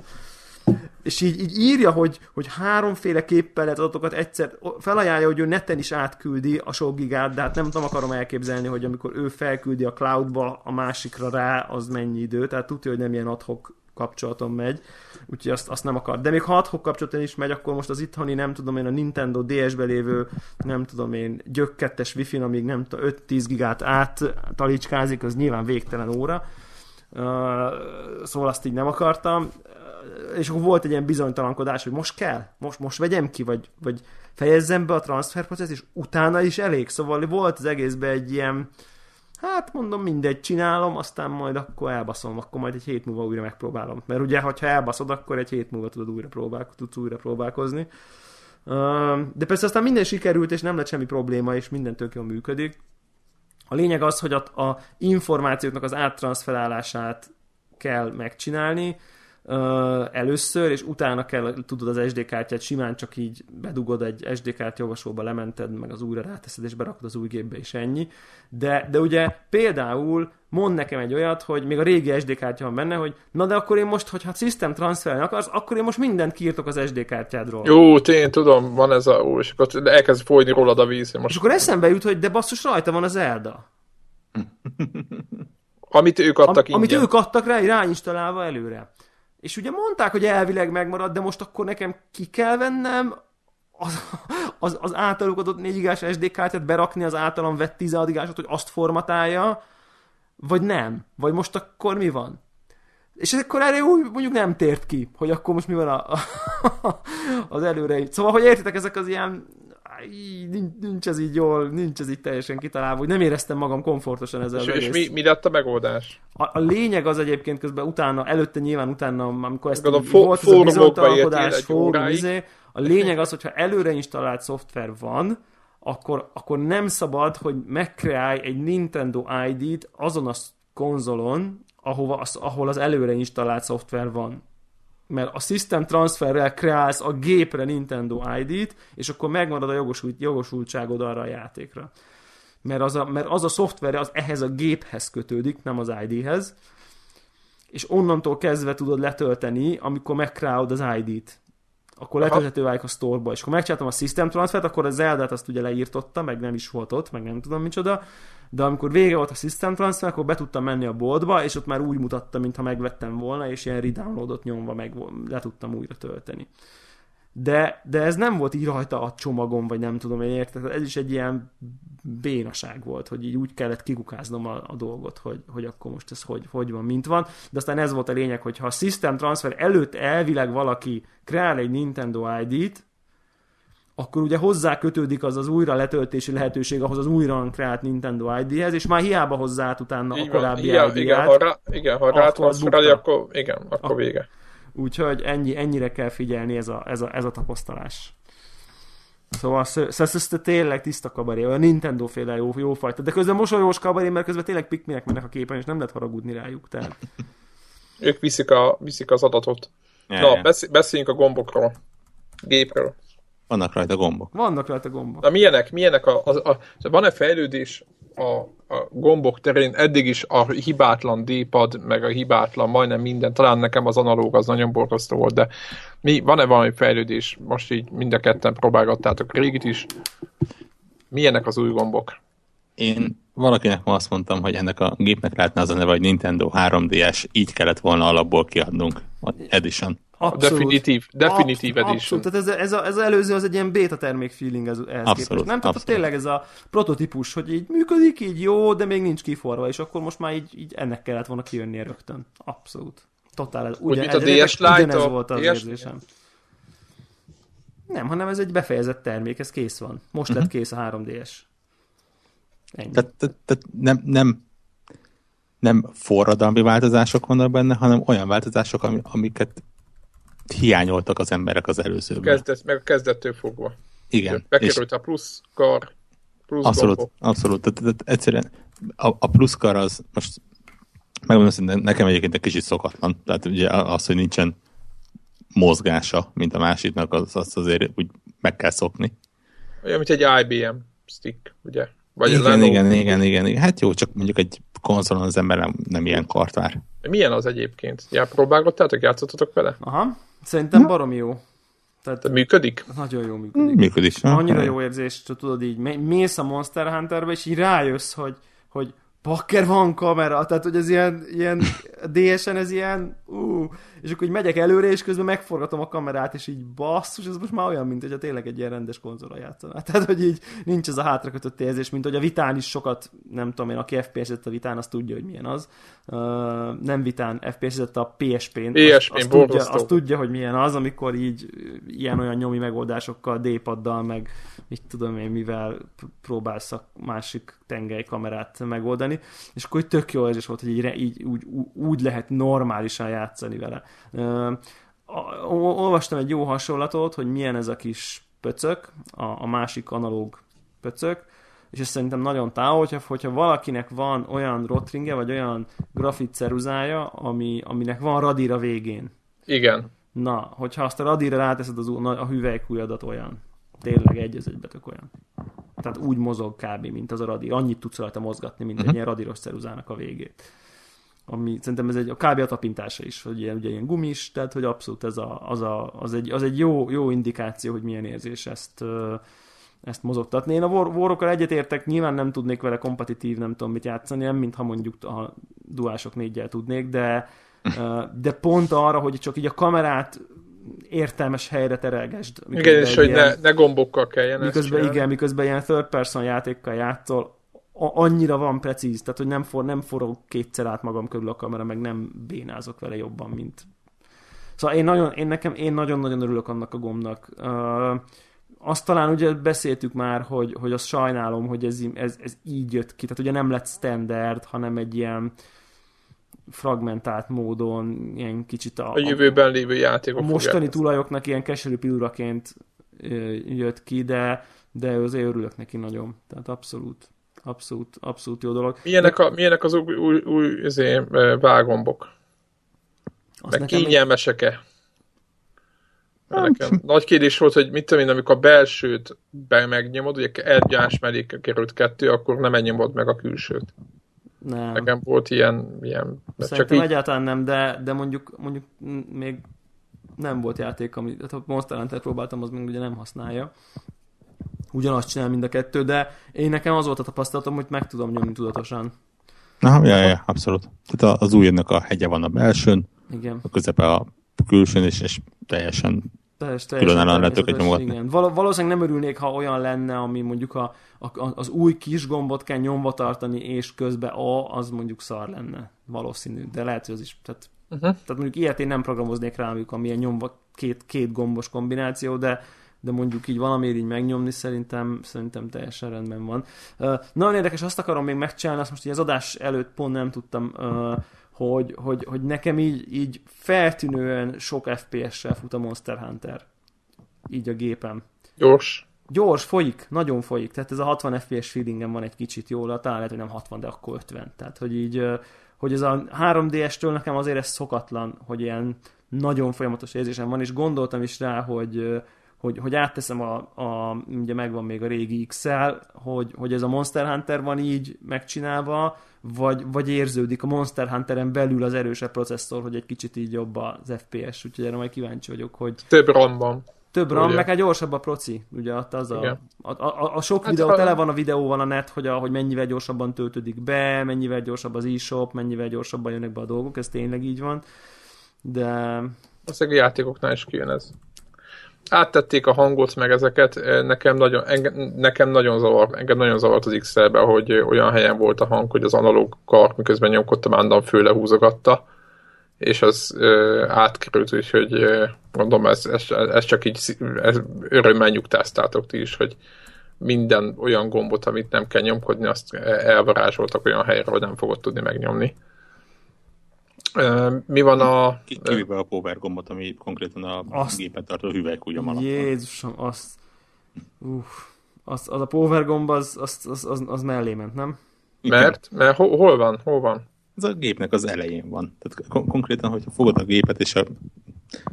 és így, így írja, hogy, hogy háromféle képpel lehet adatokat egyszer, felajánlja, hogy ő neten is átküldi a sok gigát, de hát nem tudom, akarom elképzelni, hogy amikor ő felküldi a cloudba a másikra rá, az mennyi idő, tehát tudja, hogy nem ilyen adhok kapcsolaton megy, úgyhogy azt, azt nem akar. De még ha adhok kapcsolaton is megy, akkor most az itthoni, nem tudom én, a Nintendo DS-be lévő, nem tudom én, gyökkettes wifi amíg nem tudom, 5-10 gigát áttalicskázik, az nyilván végtelen óra. Uh, szóval azt így nem akartam és akkor volt egy ilyen bizonytalankodás, hogy most kell, most, most vegyem ki, vagy, vagy fejezzem be a transferprocessz, és utána is elég. Szóval volt az egészben egy ilyen, hát mondom, mindegy, csinálom, aztán majd akkor elbaszom, akkor majd egy hét múlva újra megpróbálom. Mert ugye, ha elbaszod, akkor egy hét múlva tudod újra próbál, tudsz újra próbálkozni. De persze aztán minden sikerült, és nem lett semmi probléma, és minden tök jól működik. A lényeg az, hogy a, a információknak az áttranszferálását kell megcsinálni, először, és utána kell, tudod az SD kártyát simán csak így bedugod egy SD kártya olvasóba, lemented, meg az újra ráteszed, és berakod az új gépbe, és ennyi. De, de ugye például mond nekem egy olyat, hogy még a régi SD kártya van benne, hogy na de akkor én most, hogyha system transferelni akarsz, akkor én most mindent kiírtok az SD kártyádról. Jó, én tudom, van ez a... Ó, és akkor elkezd folyni rólad a víz. Most... És akkor eszembe jut, hogy de basszus, rajta van az Elda. Amit ők adtak Am, Amit ők adtak rá, ráinstalálva előre. És ugye mondták, hogy elvileg megmarad, de most akkor nekem ki kell vennem az, az, az általuk adott 4 gigás SD kártyát berakni az általam vett 16 gigásot, hogy azt formatálja, vagy nem? Vagy most akkor mi van? És akkor erre úgy mondjuk nem tért ki, hogy akkor most mi van a, a, az előre. Szóval, hogy értitek, ezek az ilyen nincs, ez így jól, nincs ez így teljesen kitalálva, hogy nem éreztem magam komfortosan ezzel és, az és mi, mi lett a megoldás? a, a lényeg az egyébként közben utána, előtte nyilván utána, amikor ezt a így, volt ez a bizonytalankodás, fórum, izé, a lényeg az, hogyha előre installált szoftver van, akkor, akkor nem szabad, hogy megkreálj egy Nintendo ID-t azon a konzolon, ahova, az, ahol az előre installált szoftver van. Mert a System Transferrel kreálsz a gépre Nintendo ID-t, és akkor megmarad a jogosult, jogosultságod arra a játékra. Mert az a, mert az a szoftver az ehhez a géphez kötődik, nem az ID-hez, és onnantól kezdve tudod letölteni, amikor megkreálod az ID-t akkor letölthető válik a store és akkor megcsináltam a System Transfert, akkor a Zelda-t azt ugye leírtotta, meg nem is volt ott, meg nem tudom micsoda, de amikor vége volt a System Transfer, akkor be tudtam menni a boltba, és ott már úgy mutatta, mintha megvettem volna, és ilyen redownloadot nyomva meg le tudtam újra tölteni. De, de ez nem volt így rajta a csomagon, vagy nem tudom, én érted. Ez is egy ilyen bénaság volt, hogy így úgy kellett kikukáznom a, a dolgot, hogy, hogy akkor most ez hogy, hogy van, mint van. De aztán ez volt a lényeg, hogy ha a System Transfer előtt elvileg valaki kreál egy Nintendo ID-t, akkor ugye hozzá kötődik az az újra letöltési lehetőség ahhoz az újra kreált Nintendo ID-hez, és már hiába hozzá utána Így a korábbi Igen, ID-ját. igen, ha rá, igen, ha akkor rátranszferálja, akkor igen, akkor Ak- vége. Úgyhogy ennyi, ennyire kell figyelni ez a, ez a, ez a tapasztalás. Szóval sz- sz- sz- tényleg tiszta kabaré, olyan Nintendo féle jó, jó fajta. De közben mosolyós kabaré, mert közben tényleg pikminek mennek a képen, és nem lehet haragudni rájuk. Tehát Ők viszik, a, viszik az adatot. Na, beszéljünk a gombokról. Gépről. Vannak rajta gombok. vannak rajta gombok. Na milyenek, milyenek a, a, a, van-e fejlődés a, a gombok terén? Eddig is a hibátlan D-pad, meg a hibátlan majdnem minden, talán nekem az analóg az nagyon borzasztó volt, de mi, van-e valami fejlődés? Most így mind a ketten próbálgattátok a régit is. Milyenek az új gombok? Én valakinek ma azt mondtam, hogy ennek a gépnek lehetne az a neve, hogy Nintendo 3DS, így kellett volna alapból kiadnunk. Edition. A definitív, definitív Absz- edition. Abszolút, tehát ez, ez, a, ez az előző az egy ilyen beta termék feeling ez, ehhez Abszolút, képest. Nem, tehát tényleg ez a prototípus, hogy így működik, így jó, de még nincs kiforva, és akkor most már így, így ennek kellett volna kijönnie rögtön. Abszolút. Totál. ez- mint a ez- DS Lite, ugyanez a volt az DS érzésem. Nem, hanem ez egy befejezett termék, ez kész van. Most lett kész a 3DS. Ennyi. Tehát, tehát, tehát nem, nem, nem forradalmi változások vannak benne, hanem olyan változások, ami, amiket hiányoltak az emberek az előzőben. Kezdet, meg a kezdettől fogva. Igen. És Bekerült a plusz kar, plusz abszolút, gombok. abszolút. Tehát, tehát egyszerűen a, a pluszkar az most megmondom, hogy nekem egyébként egy kicsit szokatlan. Tehát ugye az, hogy nincsen mozgása, mint a másiknak, az, az azért úgy meg kell szokni. Olyan, mint egy IBM stick, ugye? Vagy igen, Lenovo. igen, igen, igen, igen. Hát jó, csak mondjuk egy konzolon az ember nem, nem ilyen kart vár. Milyen az egyébként? Já, próbálgattátok, játszottatok vele? Aha, szerintem baromi jó. Tehát De működik? nagyon jó működik. Működik. Annyira jó érzés, hogy tudod így, mé- mész a Monster Hunterbe, és így rájössz, hogy, hogy bakker van kamera, tehát hogy ez ilyen, ilyen a DS-en ez ilyen, ú, és akkor így megyek előre, és közben megforgatom a kamerát, és így basszus, ez most már olyan, mint hogyha tényleg egy ilyen rendes konzolra játszaná. Tehát, hogy így nincs ez a hátrakötött érzés, mint hogy a vitán is sokat, nem tudom én, aki FPS-et a vitán, az tudja, hogy milyen az. Uh, nem vitán, FPS-et a PSP-n. PSP-n, azt, tudja, azt tudja, hogy milyen az, amikor így ilyen-olyan nyomi megoldásokkal, D-paddal, meg mit tudom én, mivel próbálsz a másik tengely kamerát megoldani, és akkor így tök jó érzés volt, hogy így, így úgy, úgy lehet normálisan játszani vele. Olvastam egy jó hasonlatot, hogy milyen ez a kis pöcök, a, a másik analóg pöcök, és ez szerintem nagyon távol, hogyha, hogyha valakinek van olyan rotringe, vagy olyan grafit ceruzája, ami, aminek van radír a végén. Igen. Na, hogyha azt a radírra ráteszed az, a hüvelykújadat olyan, tényleg egy az egybe tök olyan. Tehát úgy mozog kb. mint az a radír. Annyit tudsz rajta mozgatni, mint egy ilyen radíros ceruzának a végét. Ami szerintem ez egy, a kb. a tapintása is, hogy ilyen, ugye ilyen gumis, tehát hogy abszolút ez a, az, a, az, egy, az egy jó, jó indikáció, hogy milyen érzés ezt, ö, ezt mozogtatni. Én a war, warokkal egyetértek, nyilván nem tudnék vele kompetitív, nem tudom mit játszani, nem mintha mondjuk a duások négyel tudnék, de, de pont arra, hogy csak így a kamerát értelmes helyre terelgesd. Igen, és hogy ilyen- ne, ne gombokkal kelljen ezt miközben csinálni. igen, miközben ilyen third person játékkal játszol, a- annyira van precíz, tehát hogy nem, for, nem forog kétszer át magam körül a kamera, meg nem bénázok vele jobban, mint... Szóval én, nagyon, én nekem, én nagyon-nagyon örülök annak a gombnak. Uh, azt talán ugye beszéltük már, hogy, hogy azt sajnálom, hogy ez, ez, ez így jött ki, tehát ugye nem lett standard, hanem egy ilyen fragmentált módon, ilyen kicsit a, A jövőben lévő a játékok mostani fogják ezt. tulajoknak ilyen keserű pilluraként ö, jött ki, de, de azért örülök neki nagyon. Tehát abszolút, abszolút, abszolút jó dolog. Milyenek, a, milyenek az új, új, új ö, vágombok? Azt Meg még- kényelmesek-e? Mert Nekem nagy kérdés volt, hogy mit tudom én, amikor a belsőt be megnyomod, ugye egy mellé került kettő, akkor nem megnyomod meg a külsőt. nem. Nekem volt ilyen, ilyen mert csak Szerintem így, egyáltalán nem, de, de mondjuk, mondjuk még nem volt játék, ami, tehát a Monster Hunter próbáltam, az még ugye nem használja. Ugyanazt csinál mind a kettő, de én nekem az volt a tapasztalatom, hogy meg tudom nyomni tudatosan. Aha, ja, ja, abszolút. Tehát az újnak a hegye van a belsőn, Igen. a közepe a külsőn, és, és teljesen Teljes, Különállóan természetes, nyomatni. Igen. Val- valószínűleg nem örülnék, ha olyan lenne, ami mondjuk a, a, a- az új kis gombot kell nyomva tartani, és közben A, az mondjuk szar lenne. Valószínű, de lehet, hogy az is. Tehát, uh-huh. tehát mondjuk ilyet én nem programoznék rá, mondjuk, amilyen nyomva két, két gombos kombináció, de de mondjuk így valamiért így megnyomni szerintem, szerintem teljesen rendben van. Uh, nagyon érdekes, azt akarom még megcsinálni, azt most így az adás előtt pont nem tudtam, uh, hogy, hogy, hogy nekem így, így feltűnően sok FPS-sel fut a Monster Hunter. Így a gépem. gyors. Gyors, folyik, nagyon folyik. Tehát ez a 60 FPS feelingem van egy kicsit jól, talán lehet, hogy nem 60, de akkor 50. Tehát, hogy így, hogy ez a 3DS-től nekem azért ez szokatlan, hogy ilyen nagyon folyamatos érzésem van, és gondoltam is rá, hogy hogy, hogy átteszem a, a, ugye megvan még a régi x hogy, hogy ez a Monster Hunter van így megcsinálva, vagy, vagy érződik a Monster Hunteren belül az erősebb processzor, hogy egy kicsit így jobb az FPS, úgyhogy erre majd kíváncsi vagyok, hogy, Több RAM van. több RAM, Ugye? meg egy gyorsabb a proci. Ugye az a, a, a, a sok Hát, videó, ha- tele van a videóval a net, hogy, a, hogy mennyivel gyorsabban töltődik be, mennyivel gyorsabb az e-shop, mennyivel gyorsabban jönnek be a dolgok, ez tényleg így van. De Ezek a játékoknál is kijön ez. Áttették a hangot, meg ezeket, eh, nekem nagyon, engem, nekem nagyon zavar, engem nagyon zavart az x hogy eh, olyan helyen volt a hang, hogy az analóg kar, miközben nyomkodtam, állandóan főle húzogatta, és az ö, átkerült, úgyhogy ö, mondom, ez, ez, ez csak így ez, örömmel nyugtáztátok ti is, hogy minden olyan gombot, amit nem kell nyomkodni, azt elvarázsoltak olyan helyre, hogy nem fogod tudni megnyomni. Mi van a... Ki- Kivéve a power gombot, ami konkrétan a Azt- gépet tartó hüvelykújam alatt. Jézusom, azt... Uff, az, az a power gomb, az, az, az, az, az mellé ment, nem? Igen. Mert? Mert hol, hol van? Hol van? Ez a gépnek az elején van. Tehát kon- konkrétan, hogyha fogod a gépet, és a,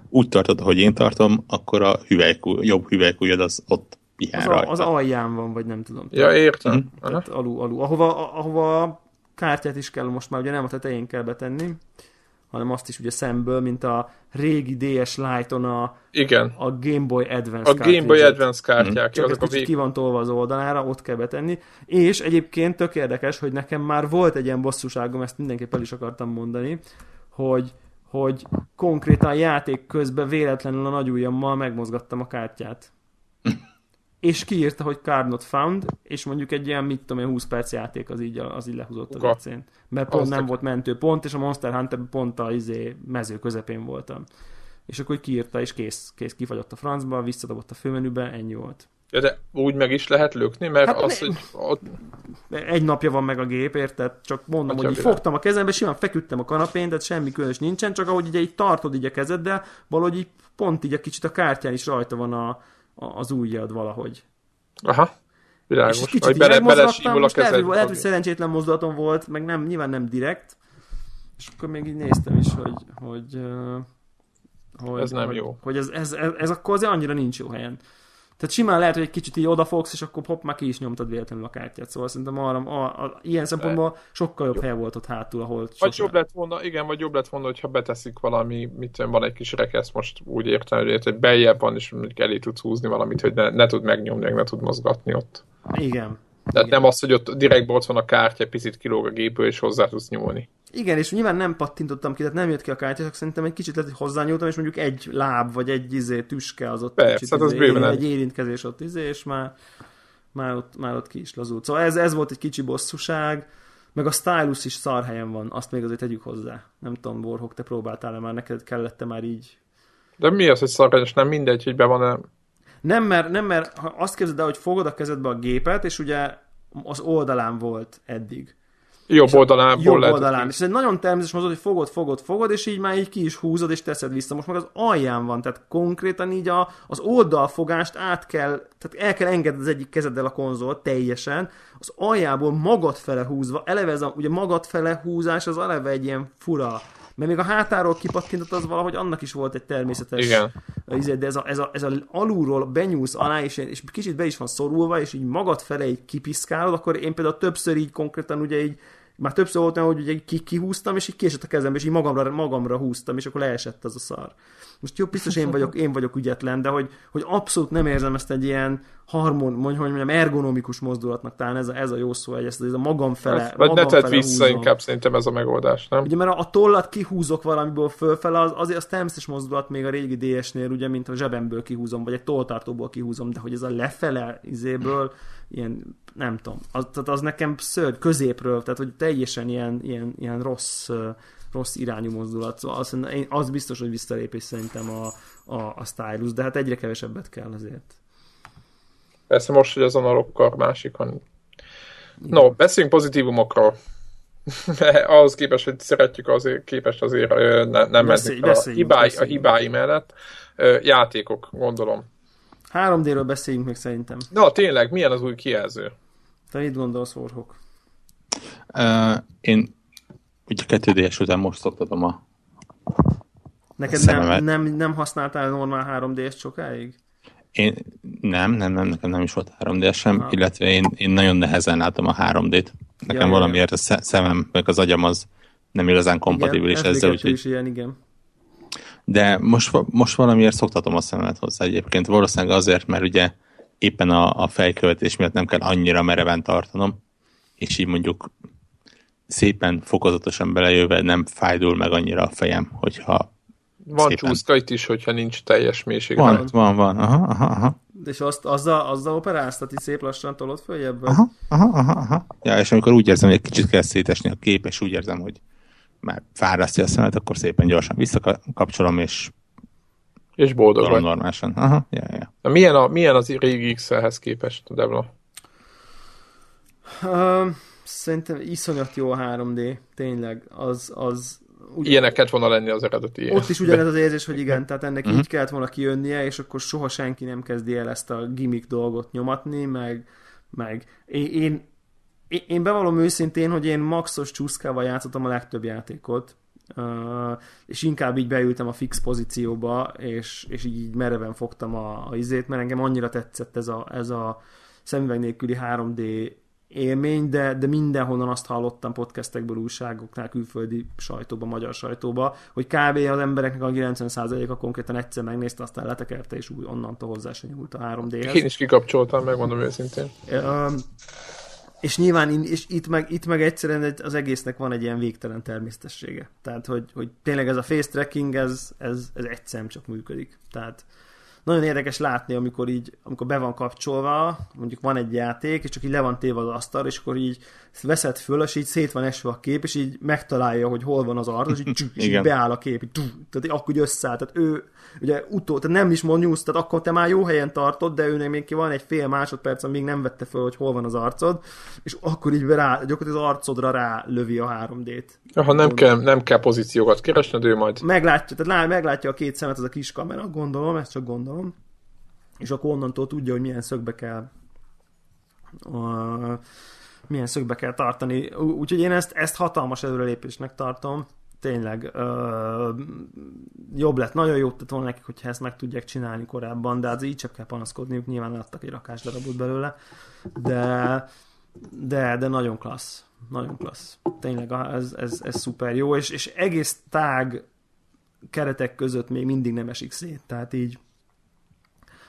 úgy tartod, hogy én tartom, akkor a hüvelykú, jobb hüvelykújad az ott pihen Az, rajta. az alján van, vagy nem tudom. Ja, értem. Mhm. Tehát alul, alul. Ahova, a- ahova a kártyát is kell most már, ugye nem a tetején kell betenni, hanem azt is ugye szemből, mint a régi DS Lite-on a, Igen. a Game Boy Advance A Game Boy. Advance kártyák, Csak ez azok a kicsit vég... ki van tolva az oldalára, ott kell betenni. És egyébként tök érdekes, hogy nekem már volt egy ilyen bosszúságom, ezt mindenképp el is akartam mondani, hogy, hogy konkrétan játék közben véletlenül a nagy ujjammal megmozgattam a kártyát. És kiírta, hogy card not found, és mondjuk egy ilyen, mit tudom én, 20 perc játék az így, az így lehúzott az Uga. ecén. Mert pont nem volt mentő pont, és a Monster Hunter pont a izé, mező közepén voltam. És akkor kiírta, és kész, kész kifagyott a francba, visszadobott a főmenübe, ennyi volt. Ja, de úgy meg is lehet lökni, mert Hát az, ne- hogy ott, Egy napja van meg a gép, érted? Csak mondom, Atya hogy így fogtam a kezembe, simán feküdtem a kanapén, tehát semmi különös nincsen, csak ahogy ugye így tartod így a kezeddel, valahogy így pont így a kicsit a kártyán is rajta van a, az ujjad valahogy. aha, világos. és kicsit bele, belesímul a most lehet, kezed. hogy, szerencsétlen mozdulatom volt, meg nem, nyilván nem direkt, és akkor még így néztem is, hogy, hogy, hogy Ez nem hogy, jó. Hogy ez, ez, ez, ez akkor azért annyira nincs jó helyen. Tehát simán lehet, hogy egy kicsit így odafogsz, és akkor hopp, már ki is nyomtad véletlenül a kártyát. Szóval szerintem arra, a, a, ilyen szempontból sokkal jobb hely volt ott hátul, ahol Vagy sosem- jobb lett volna, igen, vagy jobb lett volna, hogyha beteszik valami, mit tudom, van egy kis rekesz, most úgy értem, hogy hogy beljebb van, és mondjuk elé tudsz húzni valamit, hogy ne, ne tud megnyomni, meg ne tud mozgatni ott. Igen. Tehát Igen. nem az, hogy ott direktben ott van a kártya, picit kilóg a gépből, és hozzá tudsz nyúlni. Igen, és nyilván nem pattintottam ki, tehát nem jött ki a kártya, csak szerintem egy kicsit lehet, hogy hozzányúltam, és mondjuk egy láb, vagy egy izé, tüske az ott Persze, kicsit, hát az izé, bőven egy érintkezés ott izé, és már, már, ott, már ott ki is lazult. Szóval ez, ez volt egy kicsi bosszúság, meg a stylus is szar helyen van, azt még azért tegyük hozzá. Nem tudom, Borhok, te próbáltál-e már, neked kellett már így De mi az, hogy szarányos, nem mindegy, hogy be van-e Nem, mert, nem, mert ha azt képzeld el, hogy fogod a kezedbe a gépet, és ugye az oldalán volt eddig. Jobb oldalából jobb lehet. oldalán. És ez egy nagyon természetes mozdulat, hogy fogod, fogod, fogod, és így már így ki is húzod, és teszed vissza. Most meg az alján van, tehát konkrétan így a, az oldalfogást át kell, tehát el kell engedni az egyik kezeddel a konzolt teljesen, az aljából magad fele húzva, eleve ez a, ugye magad fele húzás, az eleve egy ilyen fura, mert még a hátáról kipattintott az valahogy annak is volt egy természetes Igen. Izé, de ez a, ez, a, ez a alulról benyúlsz alá, és, és kicsit be is van szorulva, és így magad fele így kipiszkálod, akkor én például többször így konkrétan ugye így már többször volt olyan, hogy ugye ki, kihúztam, és így késett a kezembe, és így magamra, magamra húztam, és akkor leesett az a szar. Most jó, biztos én vagyok, én vagyok ügyetlen, de hogy, hogy abszolút nem érzem ezt egy ilyen harmon, mondj, hogy mondjam, ergonomikus mozdulatnak, talán ez a, ez a jó szó, hogy ezt ez a magam fele, Vagy magam ne tedd vissza, húzom. inkább szerintem ez a megoldás, nem? Ugye, mert a, a tollat kihúzok valamiből fölfele, az, azért az természetes mozdulat még a régi DS-nél, ugye, mint a zsebemből kihúzom, vagy egy tolltartóból kihúzom, de hogy ez a lefele izéből, ilyen, nem tudom, az, tehát az nekem szörny, középről, tehát hogy teljesen ilyen, ilyen, ilyen rossz, rossz irányú mozdulat. Szóval az, az biztos, hogy visszalépés szerintem a, a, a stylus, de hát egyre kevesebbet kell azért. Persze most, hogy az analóg kar másik, hanem... No, beszéljünk pozitívumokról. Ahhoz képest, hogy szeretjük, azért képest azért ne, nem Beszélj- menni a, beszéljünk, hibái, a beszéljünk. hibái mellett. Játékok, gondolom. 3D-ről beszéljünk még szerintem. Na, tényleg, milyen az új kijelző? Te mit gondolsz, Warhawk? Uh, én ugye 2 után most szoktatom a Neked Szememet. nem, nem, nem használtál normál 3D-t sokáig? Én nem, nem, nem, nekem nem is volt 3D sem, Aha. illetve én, én nagyon nehezen látom a 3D-t. Nekem Ja, valamiért a sze- szemem, meg az agyam az nem igazán kompatibilis igen, ezzel, FD2 úgyhogy... is ilyen, igen. De most, most valamiért szoktatom a szememet hozzá egyébként. Valószínűleg azért, mert ugye éppen a, a fejkövetés miatt nem kell annyira mereven tartanom, és így mondjuk szépen fokozatosan belejöve nem fájdul meg annyira a fejem, hogyha Van Szépen. csúszka itt is, hogyha nincs teljes mélység. van, van, van, aha, aha, aha. És azt, azzal, azzal operálsz, tehát így szép lassan tolod följebb? Aha, aha, aha, aha. Ja, és amikor úgy érzem, hogy egy kicsit kell szétesni a kép, és úgy érzem, hogy már fárasztja a szemet, akkor szépen gyorsan visszakapcsolom, és És boldog vagy. normálisan. Aha, ja, ja. Na, milyen, a, milyen az régi XL-hez képest, Devla? Uh, szerintem iszonyat jó a 3D, tényleg. Az, az, ugy- Ilyenek kellett volna lenni az eredeti. Ott is ugyanez az érzés, hogy igen, tehát ennek Mhm. így kellett volna kijönnie, és akkor soha senki nem kezdi el ezt a gimmick dolgot nyomatni, meg, meg én, én, én, bevallom őszintén, hogy én maxos csúszkával játszottam a legtöbb játékot, és inkább így beültem a fix pozícióba, és, és így mereven fogtam a, a izét, mert engem annyira tetszett ez a, ez a szemüveg nélküli 3D élmény, de, de mindenhonnan azt hallottam podcastekből, újságoknál, külföldi sajtóban, magyar sajtóba, hogy kb. az embereknek a 90%-a konkrétan egyszer megnézte, aztán letekerte, és úgy onnantól hozzá se nyúlt a 3D-hez. Én is kikapcsoltam, megmondom őszintén. Um, és nyilván és itt meg, itt meg egyszerűen egy- az egésznek van egy ilyen végtelen természetessége. Tehát, hogy, hogy tényleg ez a face tracking, ez, ez, ez egyszerűen csak működik. Tehát nagyon érdekes látni, amikor így, amikor be van kapcsolva, mondjuk van egy játék, és csak így le van téve az asztal, és akkor így veszed föl, és így szét van esve a kép, és így megtalálja, hogy hol van az arc, és így, és így beáll a kép, így, tehát akkor így összeáll. Tehát ő, ugye utó, tehát nem is mond nyújsz, tehát akkor te már jó helyen tartod, de őnek még ki van egy fél másodperc, amíg nem vette föl, hogy hol van az arcod, és akkor így rá, gyakorlatilag az arcodra rá lövi a 3D-t. Ha nem kell, nem kell pozíciókat keresned, ő majd Meglátja, tehát lá, meglátja a két szemet az a kis kamera, gondolom, ezt csak gondolom, és akkor onnantól tudja, hogy milyen szögbe kell uh, milyen szögbe kell tartani. Úgyhogy én ezt, ezt hatalmas előrelépésnek tartom. Tényleg uh, jobb lett, nagyon jót tett volna nekik, hogyha ezt meg tudják csinálni korábban, de hát így csak kell panaszkodniuk, nyilván adtak egy rakás darabot belőle, de, de, de nagyon klassz. Nagyon klassz. Tényleg ez, ez, ez szuper jó, és, és egész tág keretek között még mindig nem esik szét, tehát így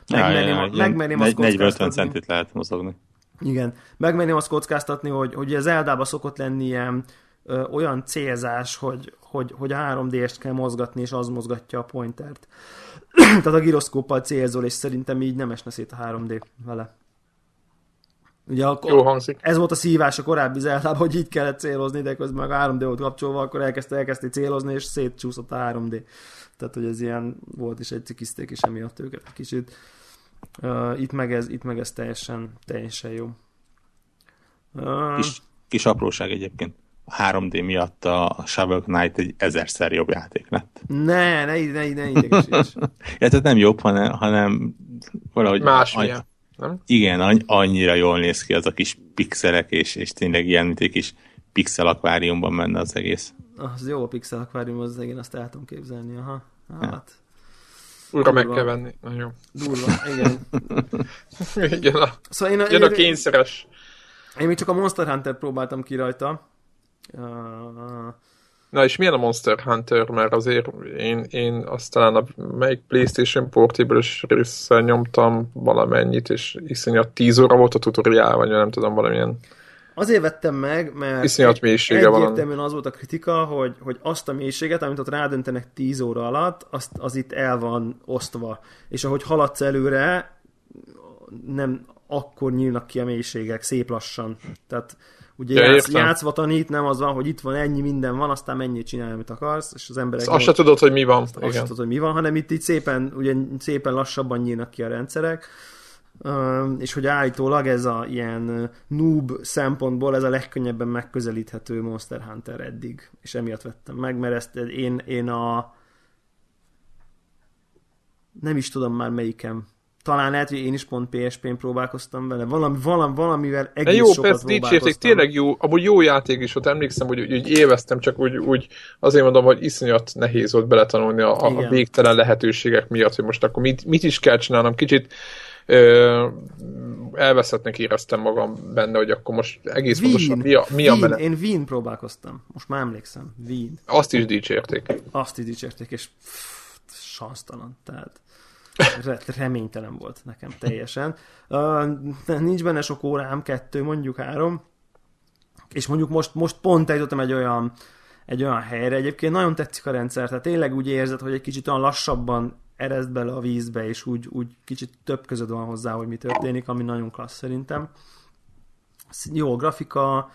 megmerném, ja, megmerném azt 40-50 kockáztatni. centit lehet mozogni. Igen, megmerném azt kockáztatni, hogy, hogy az Eldába szokott lenni ilyen ö, olyan célzás, hogy, hogy, hogy a 3D-est kell mozgatni, és az mozgatja a pointert. Tehát a giroszkóppal célzol, és szerintem így nem esne szét a 3D vele. Ugye akkor, jó hangzik. ez volt a szívás a korábbi Zeldában, hogy így kellett célozni, de közben meg a 3D volt kapcsolva, akkor elkezdte, elkezdte célozni, és szétcsúszott a 3D. Tehát, hogy ez ilyen volt is egy cikizték, és emiatt őket egy kicsit. Uh, itt, meg ez, itt meg ez teljesen, teljesen jó. Uh, Kis, kis apróság egyébként. a 3D miatt a Shovel Knight egy ezerszer jobb játék lett. Ne, ne, ne, ne idegesíts. ja, tehát nem jobb, hanem, hanem valahogy... Másmilyen. Any- nem? Igen, anny- annyira jól néz ki az a kis pixelek, és, és tényleg ilyen, mint egy kis pixel akváriumban menne az egész. Az jó a pixel akvárium, az én azt el tudom képzelni, aha. Hát. Ja. Újra meg kell venni. Na jó. Durva, igen. igen, a, szóval én, jön én, a kényszeres. Én még csak a Monster Hunter próbáltam ki rajta. Uh, Na és milyen a Monster Hunter? Mert azért én, én aztán a melyik PlayStation Portable-es résszel nyomtam valamennyit, és iszonyat 10 óra volt a tutoriál, vagy nem tudom, valamilyen Azért vettem meg, mert Iszonyat mélysége van. Egyértelműen az volt a kritika, hogy, hogy azt a mélységet, amit ott rádöntenek 10 óra alatt, azt, az itt el van osztva. És ahogy haladsz előre, nem akkor nyílnak ki a mélységek, szép lassan. Tehát ugye ja, játsz, játszva tanít, nem az van, hogy itt van ennyi minden van, aztán mennyit csinálj, amit akarsz, és az emberek... Azt se tudod, hogy mi van. Azt, se tudod, hogy mi van, hanem itt, itt szépen, ugye szépen lassabban nyílnak ki a rendszerek és hogy állítólag ez a ilyen noob szempontból ez a legkönnyebben megközelíthető Monster Hunter eddig, és emiatt vettem meg, mert ezt én, én a nem is tudom már melyikem. Talán lehet, hogy én is pont PSP-n próbálkoztam vele. Valami, valami, valamivel egész jó, sokat persze, dicsérték, tényleg jó, amúgy jó játék is ott emlékszem, hogy úgy, élveztem, csak úgy, úgy azért mondom, hogy iszonyat nehéz volt beletanulni a, a végtelen lehetőségek miatt, hogy most akkor mit, mit is kell csinálnom. Kicsit ö, elveszettnek éreztem magam benne, hogy akkor most egész Wien, pontosan mi a, mi a menet. Én Wien próbálkoztam, most már emlékszem, Wien. Azt is dicsérték. Azt is dicsérték, és sansztalan, tehát reménytelen volt nekem teljesen. Uh, nincs benne sok órám, kettő, mondjuk három, és mondjuk most, most pont eljutottam egy olyan egy olyan helyre. Egyébként nagyon tetszik a rendszer, tehát tényleg úgy érzed, hogy egy kicsit olyan lassabban ereszt bele a vízbe, és úgy, úgy kicsit több között van hozzá, hogy mi történik, ami nagyon klassz szerintem. Jó a grafika,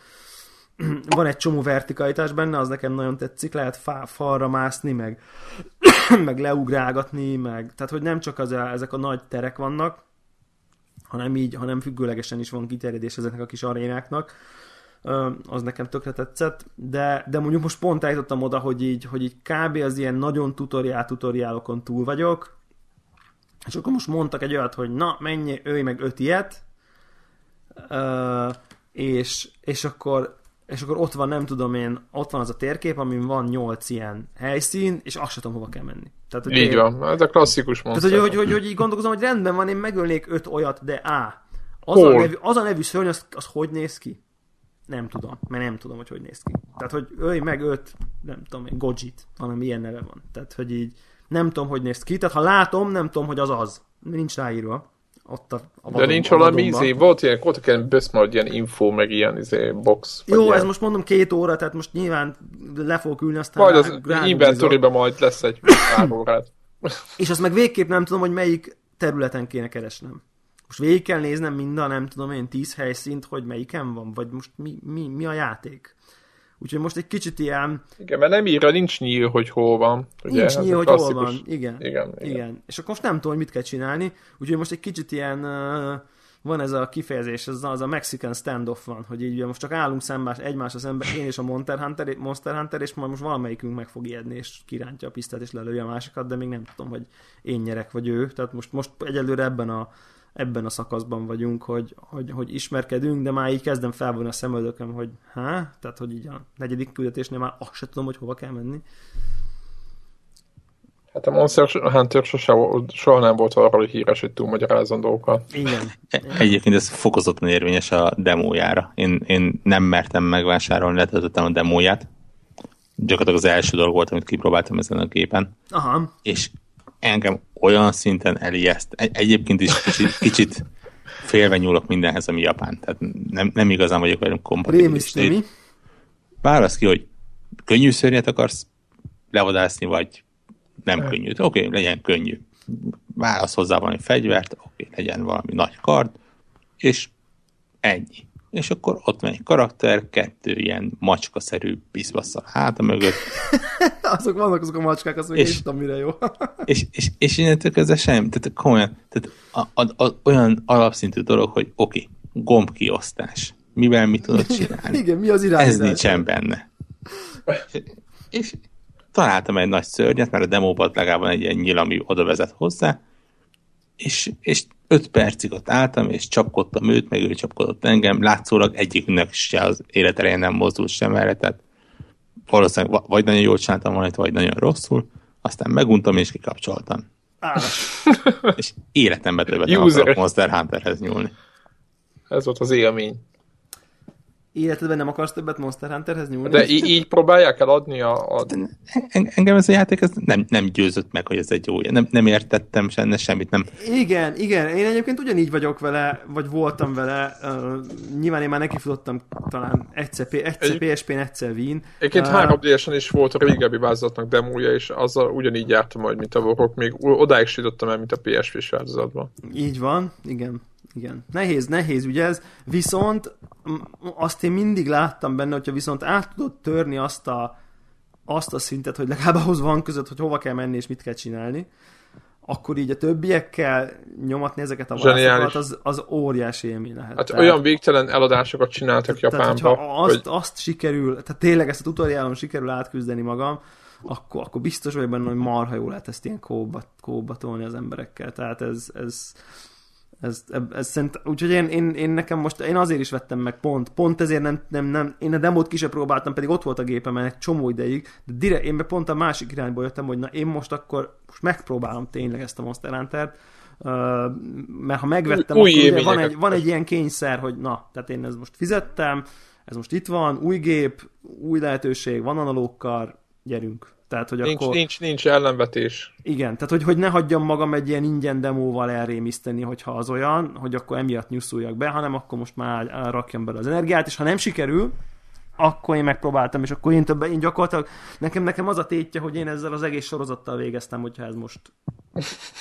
van egy csomó vertikalitás benne, az nekem nagyon tetszik, lehet fá, falra mászni, meg, meg leugrálgatni, meg, tehát hogy nem csak az ezek a nagy terek vannak, hanem így, hanem függőlegesen is van kiterjedés ezeknek a kis arénáknak, az nekem tökre tetszett, de, de mondjuk most pont eljutottam oda, hogy így, hogy így kb. az ilyen nagyon tutoriál tutoriálokon túl vagyok, és akkor most mondtak egy olyat, hogy na, menj, őj meg öt ilyet, és, és akkor és akkor ott van, nem tudom én, ott van az a térkép, amin van nyolc ilyen helyszín, és azt sem tudom, hova kell menni. Tehát, hogy így én, van, ez a klasszikus monster. Tehát, hogy, hogy, hogy, hogy így gondolkozom, hogy rendben van, én megölnék öt olyat, de á, az, a nevű, az a nevű szörny, az, az hogy néz ki? Nem tudom, mert nem tudom, hogy hogy néz ki. Tehát, hogy ölj meg öt, nem tudom, egy Gojit, valami ilyen neve van. Tehát, hogy így nem tudom, hogy néz ki. Tehát, ha látom, nem tudom, hogy az az. Nincs ráírva. Ott a, a vadon, De nincs valami izé, volt ilyen, voltak ilyen beszmart ilyen info, meg ilyen izé, box. Jó, ilyen. ez most mondom két óra, tehát most nyilván le fogok ülni, aztán Majd az inventory majd lesz egy pár órát. És azt meg végképp nem tudom, hogy melyik területen kéne keresnem. Most végig kell néznem mind a nem tudom én tíz helyszínt, hogy melyiken van, vagy most mi, mi, mi a játék. Úgyhogy most egy kicsit ilyen... Igen, mert nem írja, nincs nyíl, hogy hol van. Ugye, nincs nyíl, hogy hol van. Igen. Igen, igen. igen. És akkor most nem tudom, hogy mit kell csinálni. Úgyhogy most egy kicsit ilyen... Uh, van ez a kifejezés, ez az a Mexican standoff van, hogy így most csak állunk szemben egymásra szemben, én és a Monster Hunter, Monster Hunter, és majd most valamelyikünk meg fog ijedni, és kirántja a pisztát, és lelője a másikat, de még nem tudom, hogy én nyerek, vagy ő. Tehát most, most egyelőre ebben a ebben a szakaszban vagyunk, hogy, hogy, hogy ismerkedünk, de már így kezdem felvonni a szemöldököm, hogy há, tehát hogy így a negyedik küldetésnél már azt se tudom, hogy hova kell menni. Hát a Monster Hunter sose, soha nem volt arról híres, hogy túlmagyarázom dolgokat. Igen. Egyébként ez fokozottan érvényes a demójára. Én, én nem mertem megvásárolni, letöltöttem a demóját. Gyakorlatilag az első dolog volt, amit kipróbáltam ezen a gépen. Aha. És engem olyan szinten elijeszt. Egyébként is kicsit, kicsit félve nyúlok mindenhez, ami japán. Tehát nem, nem igazán vagyok velünk kompatibilis. Válasz ki, hogy könnyű szörnyet akarsz levadászni, vagy nem könnyű. Oké, okay, legyen könnyű. Válasz hozzá valami fegyvert, oké, okay, legyen valami nagy kard, és ennyi és akkor ott van egy karakter, kettő ilyen macskaszerű piszbasszal háta mögött. azok vannak azok a macskák, azt még és, tudom, mire jó. és, és, és innentől kezdve semmi, tehát komolyan, tehát a, a, a, olyan alapszintű dolog, hogy oké, okay, gombkiosztás. mivel mit tudod csinálni. Igen, mi az irányítás? Ez nincsen benne. És, és találtam egy nagy szörnyet, mert a demóban legalább van egy ilyen nyíl, ami oda vezet hozzá, és, és öt percig ott álltam, és csapkodtam őt, meg ő csapkodott engem, látszólag egyiknek se az életerején nem mozdult sem erre, tehát valószínűleg vagy nagyon jól csináltam valamit, vagy nagyon rosszul, aztán meguntam és kikapcsoltam. Ah, És életemben többet nem akarok Monster Hunterhez nyúlni. Ez volt az élmény. Életedben nem akarsz többet Monster Hunterhez nyúlni? De í- így próbálják eladni a, a... En- engem ez a játék ez nem, nem győzött meg, hogy ez egy jó, nem, nem értettem senne semmit, nem. Igen, igen, én egyébként ugyanígy vagyok vele, vagy voltam vele, uh, nyilván én már nekifutottam talán egyszer, P- egyszer Egy- PSP-n, egyszer Wien. Egyébként Uh, 3 d is volt a régebbi változatnak demója, és azzal ugyanígy jártam majd, mint a Warhawk, még odáig sütöttem el, mint a PSP-s változatban. Így van, igen. Igen. Nehéz, nehéz ügy ez, viszont azt én mindig láttam benne, hogyha viszont át tudod törni azt a, azt a szintet, hogy legalább ahhoz van között, hogy hova kell menni és mit kell csinálni, akkor így a többiekkel nyomatni ezeket a válaszokat, az, az óriási élmény lehet. Hát Tehát- olyan végtelen eladásokat csináltak Tehát, Japánba, hogyha azt, hogy azt sikerül, tehát tényleg ezt a tutoriálon sikerül átküzdeni magam, akkor, akkor biztos vagyok benne, hogy marha jó lehet ezt ilyen kóba, kóba tolni az emberekkel. Tehát ez, ez, ez, ez, szerint, úgyhogy én, én, én, nekem most, én azért is vettem meg pont, pont ezért nem, nem, nem én a demót ki sem próbáltam, pedig ott volt a gépemen egy csomó ideig, de direkt, én be pont a másik irányból jöttem, hogy na én most akkor most megpróbálom tényleg ezt a Monster Hunter-t, Uh, mert ha megvettem, Új- akkor ugye van egy, van egy ilyen kényszer, hogy na, tehát én ez most fizettem, ez most itt van, új gép, új lehetőség, van analókkal, gyerünk. Tehát, hogy nincs, akkor... nincs, nincs ellenvetés. Igen, tehát hogy, hogy ne hagyjam magam egy ilyen ingyen demóval elrémiszteni, hogyha az olyan, hogy akkor emiatt nyuszuljak be, hanem akkor most már rakjam bele az energiát, és ha nem sikerül, akkor én megpróbáltam, és akkor én többen, én gyakorlatilag, nekem, nekem az a tétje, hogy én ezzel az egész sorozattal végeztem, hogyha ez most,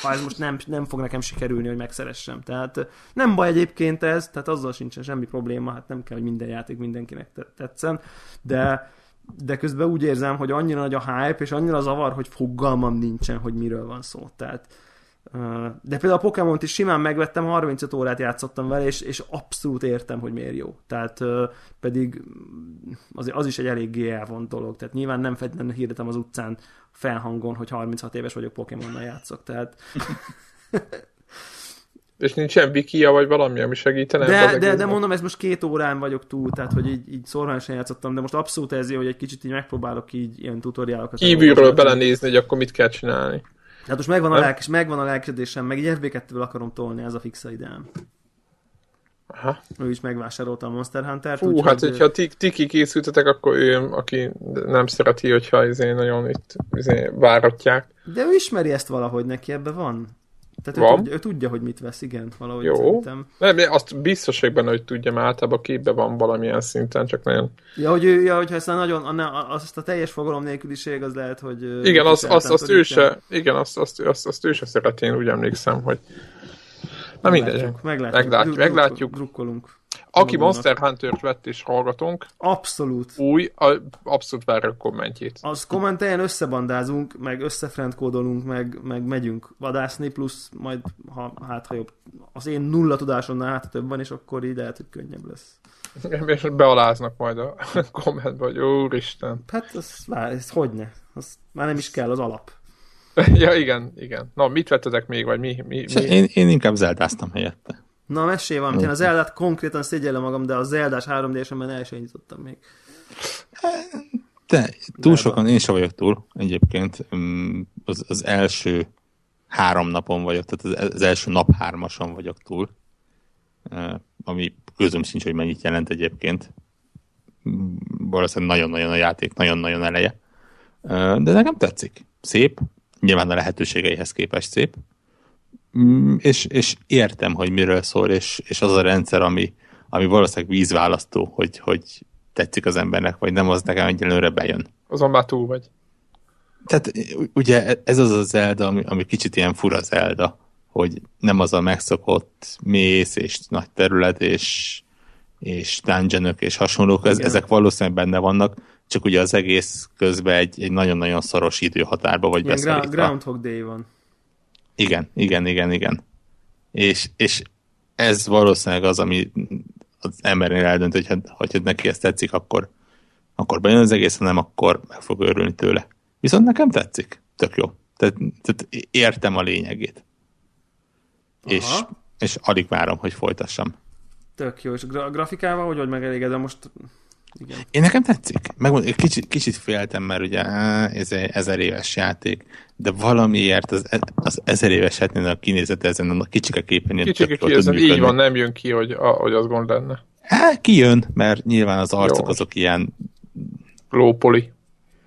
ha ez most nem, nem fog nekem sikerülni, hogy megszeressem. Tehát nem baj egyébként ez, tehát azzal sincsen semmi probléma, hát nem kell, hogy minden játék mindenkinek te- tetszen, de, de közben úgy érzem, hogy annyira nagy a hype, és annyira zavar, hogy fogalmam nincsen, hogy miről van szó. Tehát, de például a Pokémon-t is simán megvettem, 35 órát játszottam vele, és, és abszolút értem, hogy miért jó. Tehát pedig az, az is egy eléggé elvont dolog. Tehát nyilván nem feltétlenül hirdetem az utcán felhangon, hogy 36 éves vagyok Pokémonnal játszok. Tehát, És nincsen wikia vagy valami, ami segítene? de, de, de mondom, ez most két órán vagyok túl, tehát hogy így, így szorványosan játszottam, de most abszolút ez jó, hogy egy kicsit így megpróbálok így ilyen tutoriálokat. Kívülről belenézni, hogy akkor mit kell csinálni. Hát most megvan a, lelkes, megvan a lelkesedésem, meg így FB2-ből akarom tolni, ez a fixa ideám. Aha. Ő is megvásárolta a Monster Hunter-t. Fú, hát hogyha ti, ti kikészültetek, akkor ő, aki nem szereti, hogyha izé nagyon itt izé váratják. De ő ismeri ezt valahogy, neki ebbe van. Tehát Van? Ő, tudja, ő tudja, hogy mit vesz, igen, valahogy Jó. szerintem. Nem, azt biztos vagyok benne, hogy tudja, mert általában képbe van valamilyen szinten, csak nagyon... Ja, hogy ő, ja, hogyha ezt a nagyon, azt a teljes fogalom nélküliség, az lehet, hogy... Igen, azt, azt tudod, ő se, igen, azt, azt, azt, azt ő se szereti, én úgy emlékszem, hogy... Na mindegy. Meglátjuk, meglátjuk. Meglátjuk. Drukkolunk. Aki magunknak. Monster Hunter-t vett és hallgatunk, Abszolút. új, a, abszolút várja a kommentjét. Az kommenteljen, összebandázunk, meg összefriendkódolunk, meg, meg megyünk vadászni, plusz majd, ha, hát ha jobb, az én nulla tudásomnál hát több van, és akkor így lehet, hogy könnyebb lesz. És bealáznak majd a kommentbe, hogy úristen. Hát ez, vár, ez hogyne? Az már nem is kell az alap. ja, igen, igen. Na, mit vettetek még, vagy mi? mi, mi? Én, én inkább zeldáztam helyette. Na, mesélj valamit. Én az Zeldát konkrétan szégyellem magam, de a Zeldás 3 d el sem nyitottam még. De túl Zelda. sokan, én sem vagyok túl egyébként. Mm, Az, az első három napon vagyok, tehát az, első nap hármason vagyok túl. Eh, Ami közöm sincs, hogy mennyit jelent egyébként. Mm, Valószínűleg nagyon-nagyon a játék, nagyon-nagyon eleje. Eh, De nekem tetszik. Szép. Nyilván a lehetőségeihez képest szép. Mm, És, és értem, hogy miről szól, és, és az a rendszer, ami, ami valószínűleg vízválasztó, hogy, hogy tetszik az embernek, vagy nem, az nekem egyelőre bejön. Azon már túl vagy. Tehát ugye ez az a Zelda, ami, ami kicsit ilyen fura Zelda, hogy nem az a megszokott mész és nagy terület és, és dungeonök és hasonlók, ez, ezek valószínűleg benne vannak, csak ugye az egész közben egy, egy nagyon-nagyon szoros időhatárba vagy Ilyen beszorítva. Groundhog Day van. Igen, igen, igen, igen. És, és ez valószínűleg az, ami az embernél eldönt, hogy hát, hogy neki ezt tetszik, akkor, akkor bejön az egész, ha nem, akkor meg fog örülni tőle. Viszont nekem tetszik. Tök jó. Tehát, tehát értem a lényegét. És, és alig várom, hogy folytassam. Tök jó. És a grafikával hogy vagy megelégedve most? Igen. Én nekem tetszik. Megmondom, kicsit, kicsit féltem, mert ugye ez egy ezer éves játék, de valamiért az, az ezer éves a kinézete ezen a kicsike képen Kicsike ki, így van, nem jön ki, hogy, a, hogy az gond lenne. Hát kijön, mert nyilván az arcok Jó. azok ilyen lópoli.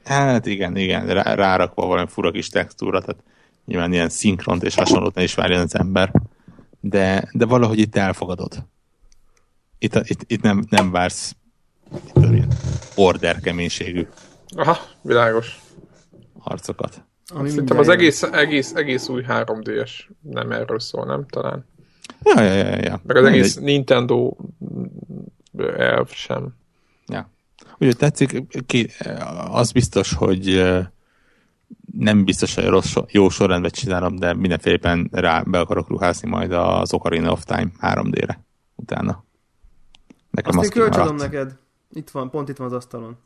Hát igen, igen, rá, rárakva valami fura kis textúra, tehát nyilván ilyen szinkront és hasonlót ne is várjon az ember, de, de valahogy itt elfogadod. Itt, itt, itt nem, nem vársz order keménységű Aha, világos. harcokat. Ami Szerintem az egész, egész, egész új 3D-es nem erről szól, nem? Talán. Ja, ja, ja. ja. Meg az nem egész. Nintendo elv sem. Ja. Ugye tetszik, ki, az biztos, hogy nem biztos, hogy rossz, jó sorrendben csinálom, de mindenféleképpen rá be akarok ruházni majd az Ocarina of Time 3D-re utána. Nekem azt, azt én kölcsönöm neked. Itt van, pont itt van az asztalon.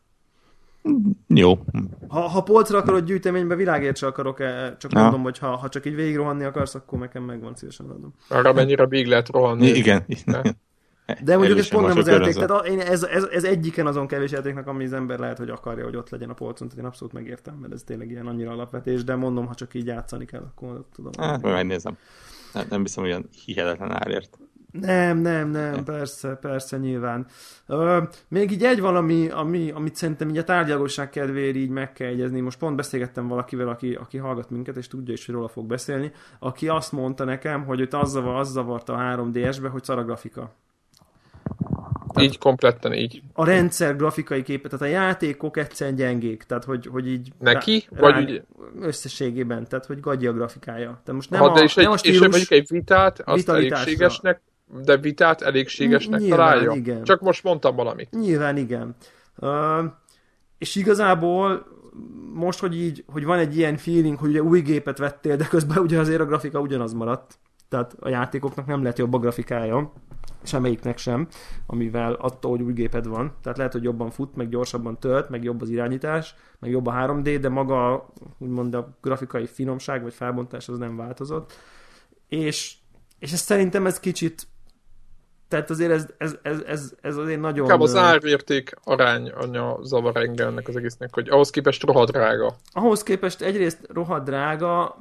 Jó. Ha, ha polcra akarod gyűjteménybe, világért se akarok, -e, csak ja. mondom, hogy ha, ha csak így végig rohanni akarsz, akkor nekem megvan, szívesen adom. Arra mennyire big lehet rohanni. Igen. De mondjuk ez pont nem az játék, tehát én ez, ez, ez, egyiken azon kevés játéknak, ami az ember lehet, hogy akarja, hogy ott legyen a polcon, tehát én abszolút megértem, mert ez tényleg ilyen annyira alapvetés, de mondom, ha csak így játszani kell, akkor tudom. Hát, megnézem. Nem, nem hiszem, olyan hihetetlen árért. Nem, nem, nem, persze, persze, nyilván. Ö, még így egy valami, ami, amit szerintem így a tárgyalóság kedvéért így meg kell egyezni. Most pont beszélgettem valakivel, aki, aki hallgat minket, és tudja is, hogy róla fog beszélni, aki azt mondta nekem, hogy őt az, zavar, az zavarta a 3DS-be, hogy szar a grafika. Tehát így kompletten így. A rendszer grafikai képet, tehát a játékok egyszerűen gyengék, tehát hogy, hogy így... Neki? Rá, vagy rá, Összességében, tehát hogy gadja a grafikája. Tehát most nem ha, a, de és, nem egy, a stílus, és egy vitát, azt elégségesnek, de vitát elégségesnek Nyilván, találja? Igen. Csak most mondtam valamit. Nyilván igen. Uh, és igazából most, hogy így, hogy van egy ilyen feeling, hogy ugye új gépet vettél, de közben ugye azért a grafika ugyanaz maradt. Tehát a játékoknak nem lett jobb a grafikája, semmelyiknek sem, amivel attól, hogy új géped van. Tehát lehet, hogy jobban fut, meg gyorsabban tölt, meg jobb az irányítás, meg jobb a 3D, de maga úgymond a grafikai finomság vagy felbontás az nem változott. És, és ez szerintem ez kicsit tehát azért ez, ez, ez, ez, ez azért nagyon... Inkább az árérték anya zavar engem ennek az egésznek, hogy ahhoz képest rohadrága. Ahhoz képest egyrészt rohadrága,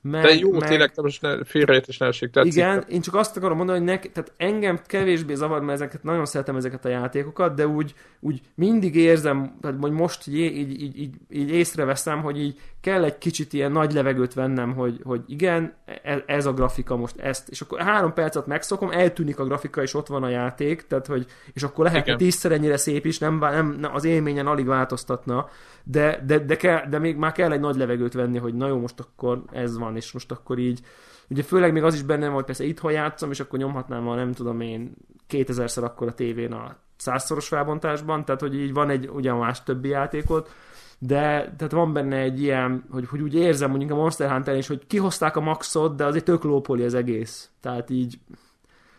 meg, De jó, meg... tényleg, most ne, félreértés ne esik, tetszik. Igen, én csak azt akarom mondani, hogy nek, tehát engem kevésbé zavar, mert ezeket nagyon szeretem ezeket a játékokat, de úgy, úgy mindig érzem, tehát hogy most így, így, így, így, így észreveszem, hogy így kell egy kicsit ilyen nagy levegőt vennem, hogy, hogy igen, ez, ez a grafika most ezt, és akkor három percet megszokom, eltűnik a grafika, és ott van a játék, tehát hogy, és akkor lehet, hogy tízszer ennyire szép is, nem, nem, nem, az élményen alig változtatna, de, de, de, kell, de még már kell egy nagy levegőt venni, hogy na jó, most akkor ez van, és most akkor így, ugye főleg még az is benne van, hogy persze itthon játszom, és akkor nyomhatnám a nem tudom én 2000-szer akkor a tévén a százszoros felbontásban, tehát hogy így van egy ugyan más többi játékot, de tehát van benne egy ilyen, hogy, hogy úgy érzem mondjuk a Monster Hunter is, hogy kihozták a maxot, de azért tök lópoli az egész. Tehát így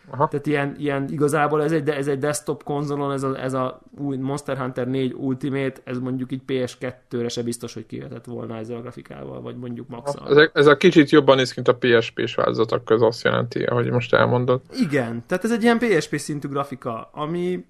Aha. Tehát ilyen, ilyen igazából ez egy, ez egy desktop konzolon, ez a, ez a új Monster Hunter 4 Ultimate, ez mondjuk így PS2-re se biztos, hogy kivetett volna ezzel a grafikával, vagy mondjuk max ez, ez a kicsit jobban néz, mint a PSP-s változatok köz azt jelenti, ahogy most elmondod. Igen, tehát ez egy ilyen PSP szintű grafika, ami,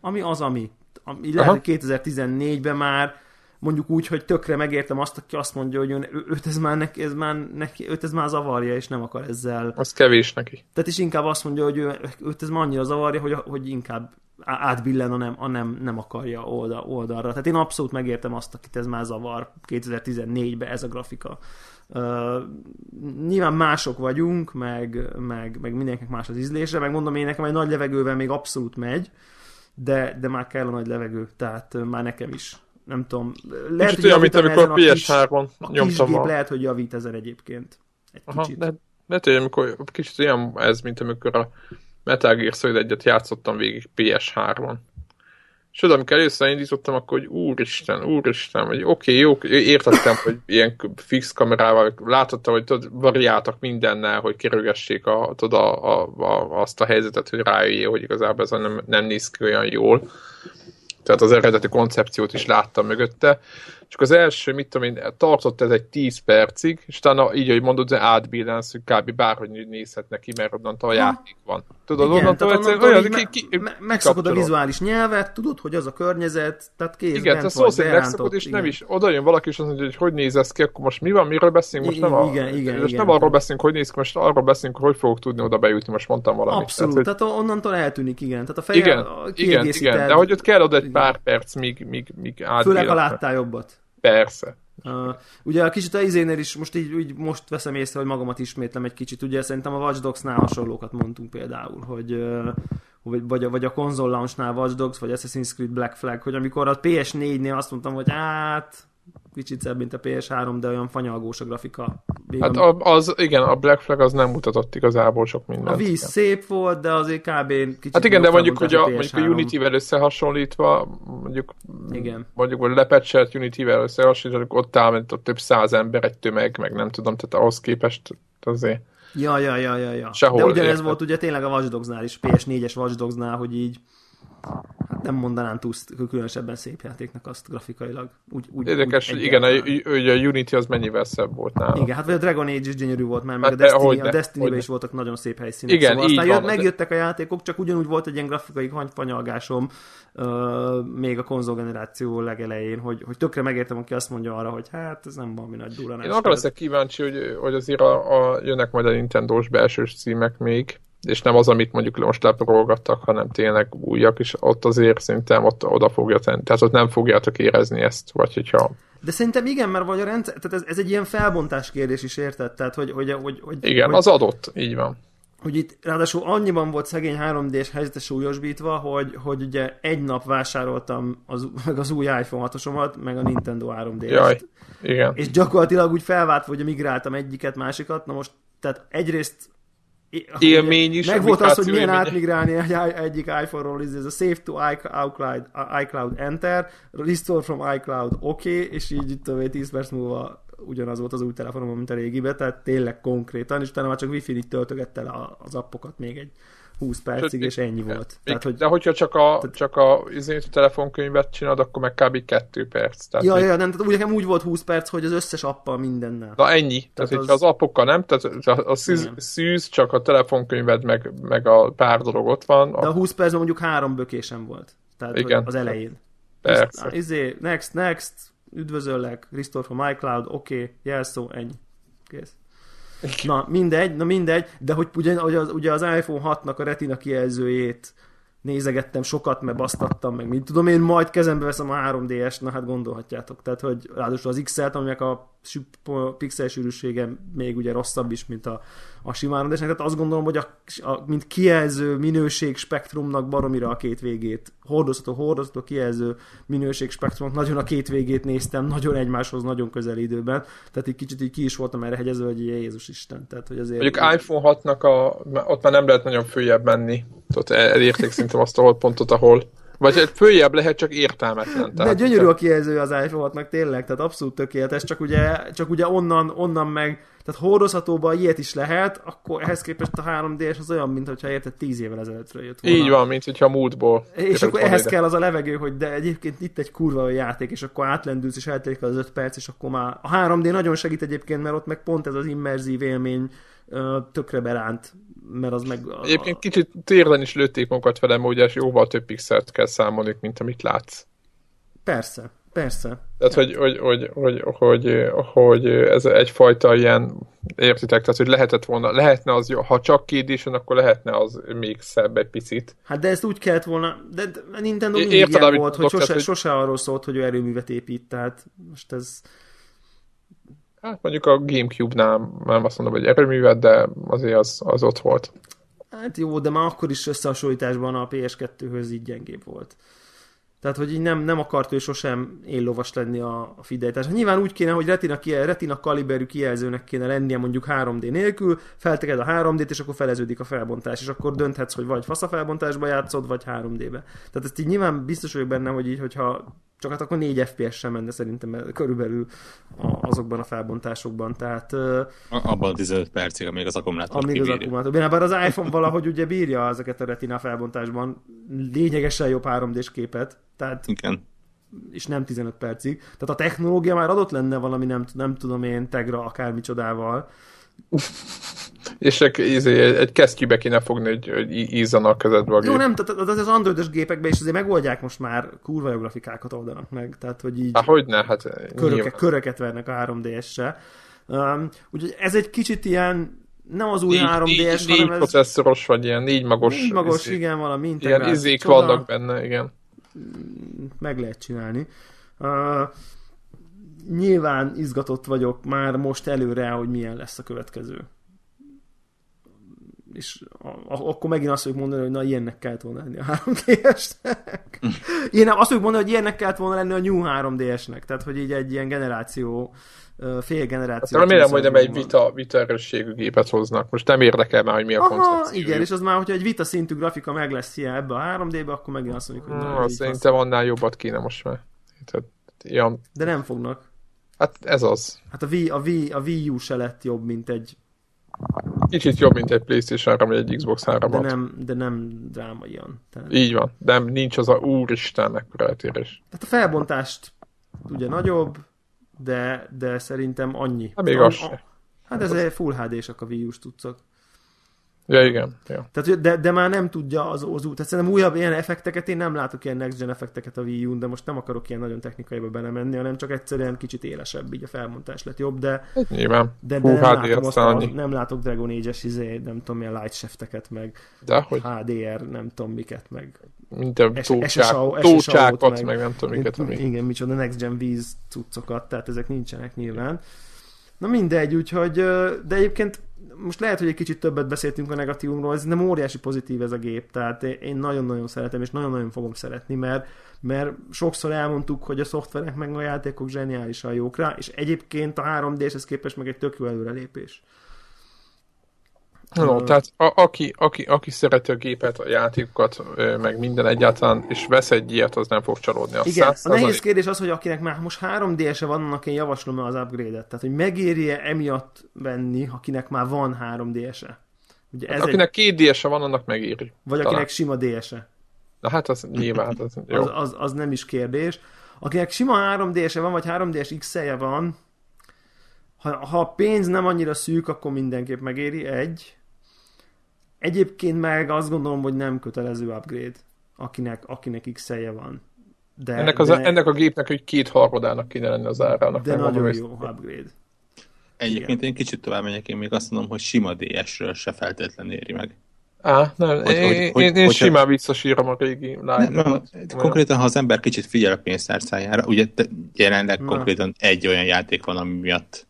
ami az, ami. ami lehet, hogy 2014-ben már mondjuk úgy, hogy tökre megértem azt, aki azt mondja, hogy őt ez már, neki, ez már, neki, őt ez már zavarja, és nem akar ezzel. Az kevés neki. Tehát is inkább azt mondja, hogy ő, őt ez már annyira zavarja, hogy, hogy inkább átbillen a nem, a nem, nem akarja oldal, oldalra. Tehát én abszolút megértem azt, akit ez már zavar 2014-ben ez a grafika. Uh, nyilván mások vagyunk, meg, meg, meg mindenkinek más az ízlése, meg mondom én nekem egy nagy levegővel még abszolút megy, de, de már kell a nagy levegő, tehát már nekem is nem tudom. Lehet, kicsit olyan, mint amikor a PS3-on nyomtam a... lehet, hogy javít ezen egyébként. Egy Aha, kicsit. De, lehet, hogy amikor, kicsit olyan ez, mint amikor a Metal Gear Solid egyet játszottam végig PS3-on. Sőt, amikor először indítottam, akkor hogy úristen, úristen, hogy oké, okay, jó, értettem, hogy ilyen fix kamerával látottam, hogy tudod, variáltak mindennel, hogy kerülgessék a, tudod, a, a, a, azt a helyzetet, hogy rájöjjél, hogy igazából ez nem, nem néz ki olyan jól tehát az eredeti koncepciót is láttam mögötte, csak az első, mit tudom én, tartott ez egy 10 percig, és utána így, hogy mondod, hogy átbillensz, hogy kb. bárhogy nézhet ki, mert onnantól a játék van. Tudod, Igen, onnantól, onnantól olyan, ki, ki, me- megszakod a vizuális nyelvet, tudod, hogy az a környezet, tehát kész, Igen, tehát szó szerint megszakod, és igen. nem is, oda jön valaki, és azt mondja, hogy hogy néz ez ki, akkor most mi van, miről beszélünk, most nem, a, igen, igen, most igen. nem arról beszélünk, hogy néz ki, most arról beszélünk, hogy fogok tudni oda bejutni, most mondtam valamit. Abszolút, tehát, hogy... tehát onnantól eltűnik, igen. Tehát a feje igen, igen, igen, de hogy ott kell oda egy pár perc, míg, míg, míg Főleg, ha láttál jobbat. Persze. Uh, ugye a kicsit a izénél is most így, így most veszem észre, hogy magamat ismétlem egy kicsit. Ugye szerintem a Watch Dogs-nál hasonlókat mondtunk például, hogy uh, vagy, vagy a konzol launch-nál Watch Dogs, vagy Assassin's Creed Black Flag, hogy amikor a PS4-nél azt mondtam, hogy hát kicsit szebb, mint a PS3, de olyan fanyalgós a grafika. Még hát a, az, igen, a Black Flag az nem mutatott igazából sok mindent. A víz szép volt, de azért kb. kicsit Hát igen, de mondjuk, hogy a, mondjuk a Unity-vel összehasonlítva, mondjuk, igen. mondjuk a lepecselt Unity-vel összehasonlítva, ott áll, mint ott több száz ember, egy tömeg, meg nem tudom, tehát ahhoz képest azért Ja, ja, ja, ja, ja. Sehol De ugyanez érted. volt ugye tényleg a Watch Dogs-nál is, PS4-es Watch Dogs-nál, hogy így hát nem mondanám túl különösebben szép játéknak azt grafikailag. Úgy, úgy, Érdekes, úgy igen, a, a, Unity az mennyivel szebb volt nála. Igen, hát vagy a Dragon Age is gyönyörű volt már, meg hát, a Destiny, a Destiny-ben is voltak nagyon szép helyszínek. Igen, szóval aztán van, megjöttek a játékok, csak ugyanúgy volt egy ilyen grafikai hanyfanyalgásom uh, még a konzolgeneráció legelején, hogy, hogy tökre megértem, aki azt mondja arra, hogy hát ez nem valami nagy durranás. Én arra leszek kíváncsi, hogy, hogy azért a, a, jönnek majd a Nintendo-s belsős címek még, és nem az, amit mondjuk most leprolgattak, hanem tényleg újak, és ott azért szerintem ott oda fogja tenni. Tehát ott nem fogjátok érezni ezt, vagy hogyha... De szerintem igen, mert vagy a rendszer, tehát ez, ez egy ilyen felbontás kérdés is, érted? Tehát, hogy, hogy, hogy, hogy igen, hogy, az adott, így van. Hogy itt ráadásul annyiban volt szegény 3D-s helyzete súlyosbítva, hogy, hogy ugye egy nap vásároltam az, meg az új iPhone 6 meg a Nintendo 3D-t. Jaj, igen. És gyakorlatilag úgy felváltva, hogy migráltam egyiket, másikat, na most tehát egyrészt élmény is. Meg volt az, hogy milyen átmigrálni egy, egyik iPhone-ról, ez a Save to iCloud, iCloud Enter, Restore from iCloud OK, és így itt 10 perc múlva ugyanaz volt az új telefonom, mint a régibe, tehát tényleg konkrétan, és utána már csak wifi-n töltögette le az appokat még egy 20 percig, és ennyi volt. Tehát, hogy, de hogyha csak a, tehát, csak a, azért, a telefonkönyvet csinálod, akkor meg kb. 2 perc. Tehát ja, ja, nem, tehát úgy, nekem úgy volt 20 perc, hogy az összes appal mindennel. Na ennyi. Tehát, tehát az... az appokkal nem, tehát a, a szűz, szűz, csak a telefonkönyved, meg, meg a pár dolog ott van. De a 20 percben mondjuk három bökésem volt. Tehát Igen. az elején. Persze. Izé, next, next, üdvözöllek, restore from iCloud, oké, okay, jelszó, ennyi. Kész. Na mindegy, na mindegy, de hogy ugye, ugye, az, iPhone 6-nak a retina kijelzőjét nézegettem sokat, mert basztattam, meg mint tudom én, majd kezembe veszem a 3DS-t, na hát gondolhatjátok. Tehát, hogy ráadásul az XL-t, aminek a pixel sűrűsége még ugye rosszabb is, mint a, a sima 3 Tehát azt gondolom, hogy a, a, mint kijelző minőség spektrumnak baromira a két végét, hordozható, hordozható kijelző minőség spektrumnak nagyon a két végét néztem, nagyon egymáshoz, nagyon közel időben. Tehát egy kicsit így ki is voltam erre hegyező, hogy Jézus Isten. Tehát, hogy azért... Mondjuk iPhone 6-nak a, ott már nem lehet nagyon följebb menni. Tehát elérték szerintem azt a pontot, ahol vagy egy följebb lehet, csak értelmetlen. Tehát, De gyönyörű a kijelző az iPhone-nak tényleg, tehát abszolút tökéletes, csak ugye, csak ugye onnan, onnan meg, tehát hordozhatóban ilyet is lehet, akkor ehhez képest a 3D-es az olyan, mint hogyha érted 10 évvel ezelőttről jött volna. Így van, mint hogyha a múltból. És akkor ehhez ide. kell az a levegő, hogy de egyébként itt egy kurva játék, és akkor átlendülsz, és eltelik az 5 perc, és akkor már a 3D nagyon segít egyébként, mert ott meg pont ez az immerzív élmény tökre beránt, mert az meg... A... Egyébként kicsit térden is lőtték magukat velem, ugye jóval több pixelt kell számolni, mint amit látsz. Persze, persze. Tehát, hogy, hogy, hogy, hogy, hogy, hogy ez egyfajta ilyen, értitek, tehát, hogy lehetett volna, lehetne az jó, ha csak kédésen, akkor lehetne az még szebb egy picit. Hát de ezt úgy kellett volna, de Nintendo mindig Érted, ilyen volt, hogy sose, hogy sose arról szólt, hogy ő erőművet épít, tehát most ez... Hát mondjuk a Gamecube-nál nem azt mondom, hogy erőművet, de azért az, az ott volt. Hát jó, de már akkor is összehasonlításban a PS2-höz így gyengébb volt. Tehát, hogy így nem, nem akart ő sosem éllovas lenni a, a fidelitás. Nyilván úgy kéne, hogy retina, kijel, retina kaliberű kijelzőnek kéne lennie mondjuk 3D nélkül, felteged a 3D-t, és akkor feleződik a felbontás, és akkor dönthetsz, hogy vagy faszafelbontásba játszod, vagy 3D-be. Tehát ezt így nyilván biztos vagyok benne, hogy így, hogyha csak hát akkor 4 FPS sem menne szerintem körülbelül azokban a felbontásokban. Tehát, Abban a 15 percig, amíg az akkumulátor Amíg az akkumulátor. Bár az iPhone valahogy ugye bírja ezeket a retina felbontásban lényegesen jobb 3D-s képet. Tehát, Igen. És nem 15 percig. Tehát a technológia már adott lenne valami, nem, nem tudom én, Tegra akármicsodával. És egy, izé, egy kesztyűbe kéne fogni, hogy, hogy ízzanak a kezedbe a gép. Jó, nem, tehát az, az androidos gépekben is azért megoldják most már kurva jó grafikákat oldanak meg, tehát hogy így... Há, hogy ne, hát köröke, köröket vernek a 3DS-se. Um, úgyhogy ez egy kicsit ilyen nem az új négy, 3DS, négy, hanem négy processzoros, vagy ilyen négy magos. Négy magos, izé, igen, valami Ilyen izék csoda. vannak benne, igen. Meg lehet csinálni. Uh, nyilván izgatott vagyok már most előre, hogy milyen lesz a következő. És a, a, akkor megint azt fogjuk mondani, hogy na ilyennek kellett volna lenni a 3DS-nek. Ilyen, azt fogjuk mondani, hogy ilyennek kellett volna lenni a New 3DS-nek. Tehát, hogy így egy ilyen generáció fél generáció. Hát remélem, hogy nem egy vita, vita erősségű gépet hoznak. Most nem érdekel már, hogy mi a Aha, koncepció. Igen, és az már, hogyha egy vita szintű grafika meg lesz ilyen ebbe a 3D-be, akkor megint azt mondjuk, hogy... Hmm, szerintem annál jobbat kéne most már. Tehát, ilyen... De nem fognak. Hát ez az. Hát a Wii, a Wii, a Wii U se lett jobb, mint egy... Kicsit jobb, mint egy Playstation 3 vagy egy Xbox 3 De nem, de nem drámaian. Tehát... Így van, de nincs az a úristen mekkora eltérés. Tehát a felbontást ugye nagyobb, de, de szerintem annyi. Hát még az a, Hát ez egy full HD-sak a Wii U-s tudszak. Ja, igen. Ja. Tehát, de, de már nem tudja az, az út. Tehát szerintem újabb ilyen effekteket, én nem látok ilyen next gen effekteket a Wii U-n, de most nem akarok ilyen nagyon technikaiba belemenni, hanem csak egyszerűen kicsit élesebb, így a felmontás lett jobb, de, Nyilván. de, de nem, látom azt a, nem látok Dragon Age-es izé, nem tudom milyen light shifteket, meg de, hogy? HDR, nem tudom miket, meg minden tócsákat, meg, meg nem tudom miket. Ami. Igen, micsoda next gen víz cuccokat, tehát ezek nincsenek nyilván. Na mindegy, úgyhogy, de egyébként most lehet, hogy egy kicsit többet beszéltünk a negatívumról, ez nem óriási pozitív ez a gép, tehát én nagyon-nagyon szeretem, és nagyon-nagyon fogom szeretni, mert, mert sokszor elmondtuk, hogy a szoftverek meg a játékok zseniálisan jók rá, és egyébként a 3D-hez képest meg egy tök jó előrelépés. No, tehát a, aki, aki, aki szereti a gépet, a játékokat, meg minden egyáltalán, és vesz egy ilyet, az nem fog csalódni. Azt Igen, a nehéz kérdés az, hogy akinek már most 3D-se van, annak én javaslom az upgrade-et. Tehát, hogy megéri-e emiatt venni, akinek már van 3D-se. Ugye hát ez akinek egy... két DS-e van, annak megéri. Vagy talán. akinek sima DS-e. Na hát az nyilván, hát az jó. Az, az, az, nem is kérdés. Akinek sima 3D-se van, vagy 3DS XL-je van, ha, ha a pénz nem annyira szűk, akkor mindenképp megéri, egy. Egyébként meg azt gondolom, hogy nem kötelező upgrade, akinek, akinek x van. De, ennek, az, de, ennek a gépnek egy két harmadának kéne lenni az árának. De nagyon mondom, jó ezt... upgrade. Egyébként Igen. én kicsit tovább megyek, én még azt mondom, hogy sima DS-ről se feltétlenül éri meg. Á, nem, hogy, én, hogy, én, én simán hogyha... visszasírom a régi nem, Konkrétan, ha az ember kicsit figyel a pénztárcájára, ugye jelenleg Na. konkrétan egy olyan játék van, ami miatt,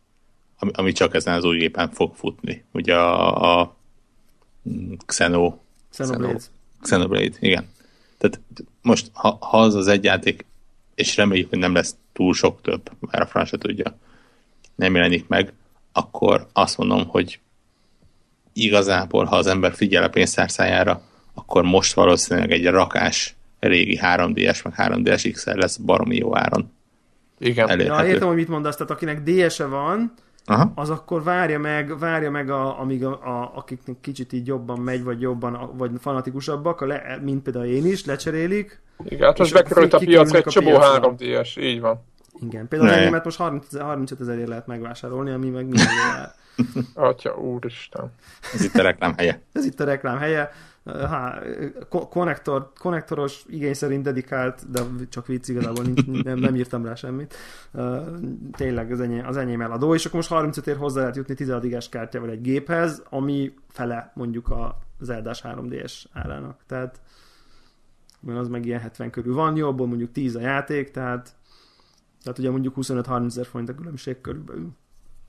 ami, ami csak ezen az új gépen fog futni. Ugye a, a Xeno... Xenoblade. Xenoblade, igen. Tehát most, ha, ha az az egy játék, és reméljük, hogy nem lesz túl sok több, mert a francia tudja, nem jelenik meg, akkor azt mondom, hogy igazából, ha az ember figyel a pénztárcájára, akkor most valószínűleg egy rakás régi 3DS, meg 3DS XL lesz baromi jó áron. Igen. Ja, értem, hogy mit mondasz, tehát akinek DS-e van, Aha. az akkor várja meg, várja meg a, amíg a, a, akiknek kicsit így jobban megy, vagy jobban, vagy fanatikusabbak, a le, mint például én is, lecserélik. Igen, hát most bekerült a piacra egy csomó 3 ds így van. Igen, például ne. enyémet most 30, 35 ezerért lehet megvásárolni, ami meg minden jár. Atya, úristen. Ez itt a reklám helye. Ez itt a reklám helye há, konnektor, konnektoros, igény szerint dedikált, de csak vicc igazából nincs, nem, nem írtam rá semmit. Tényleg az enyém, az enyém eladó, és akkor most 35 ér hozzá lehet jutni 16 ig kártyával egy géphez, ami fele mondjuk a Zeldás 3DS árának. Tehát mert az meg ilyen 70 körül van, jobból mondjuk 10 a játék, tehát, tehát ugye mondjuk 25-30 ezer forint a különbség körülbelül.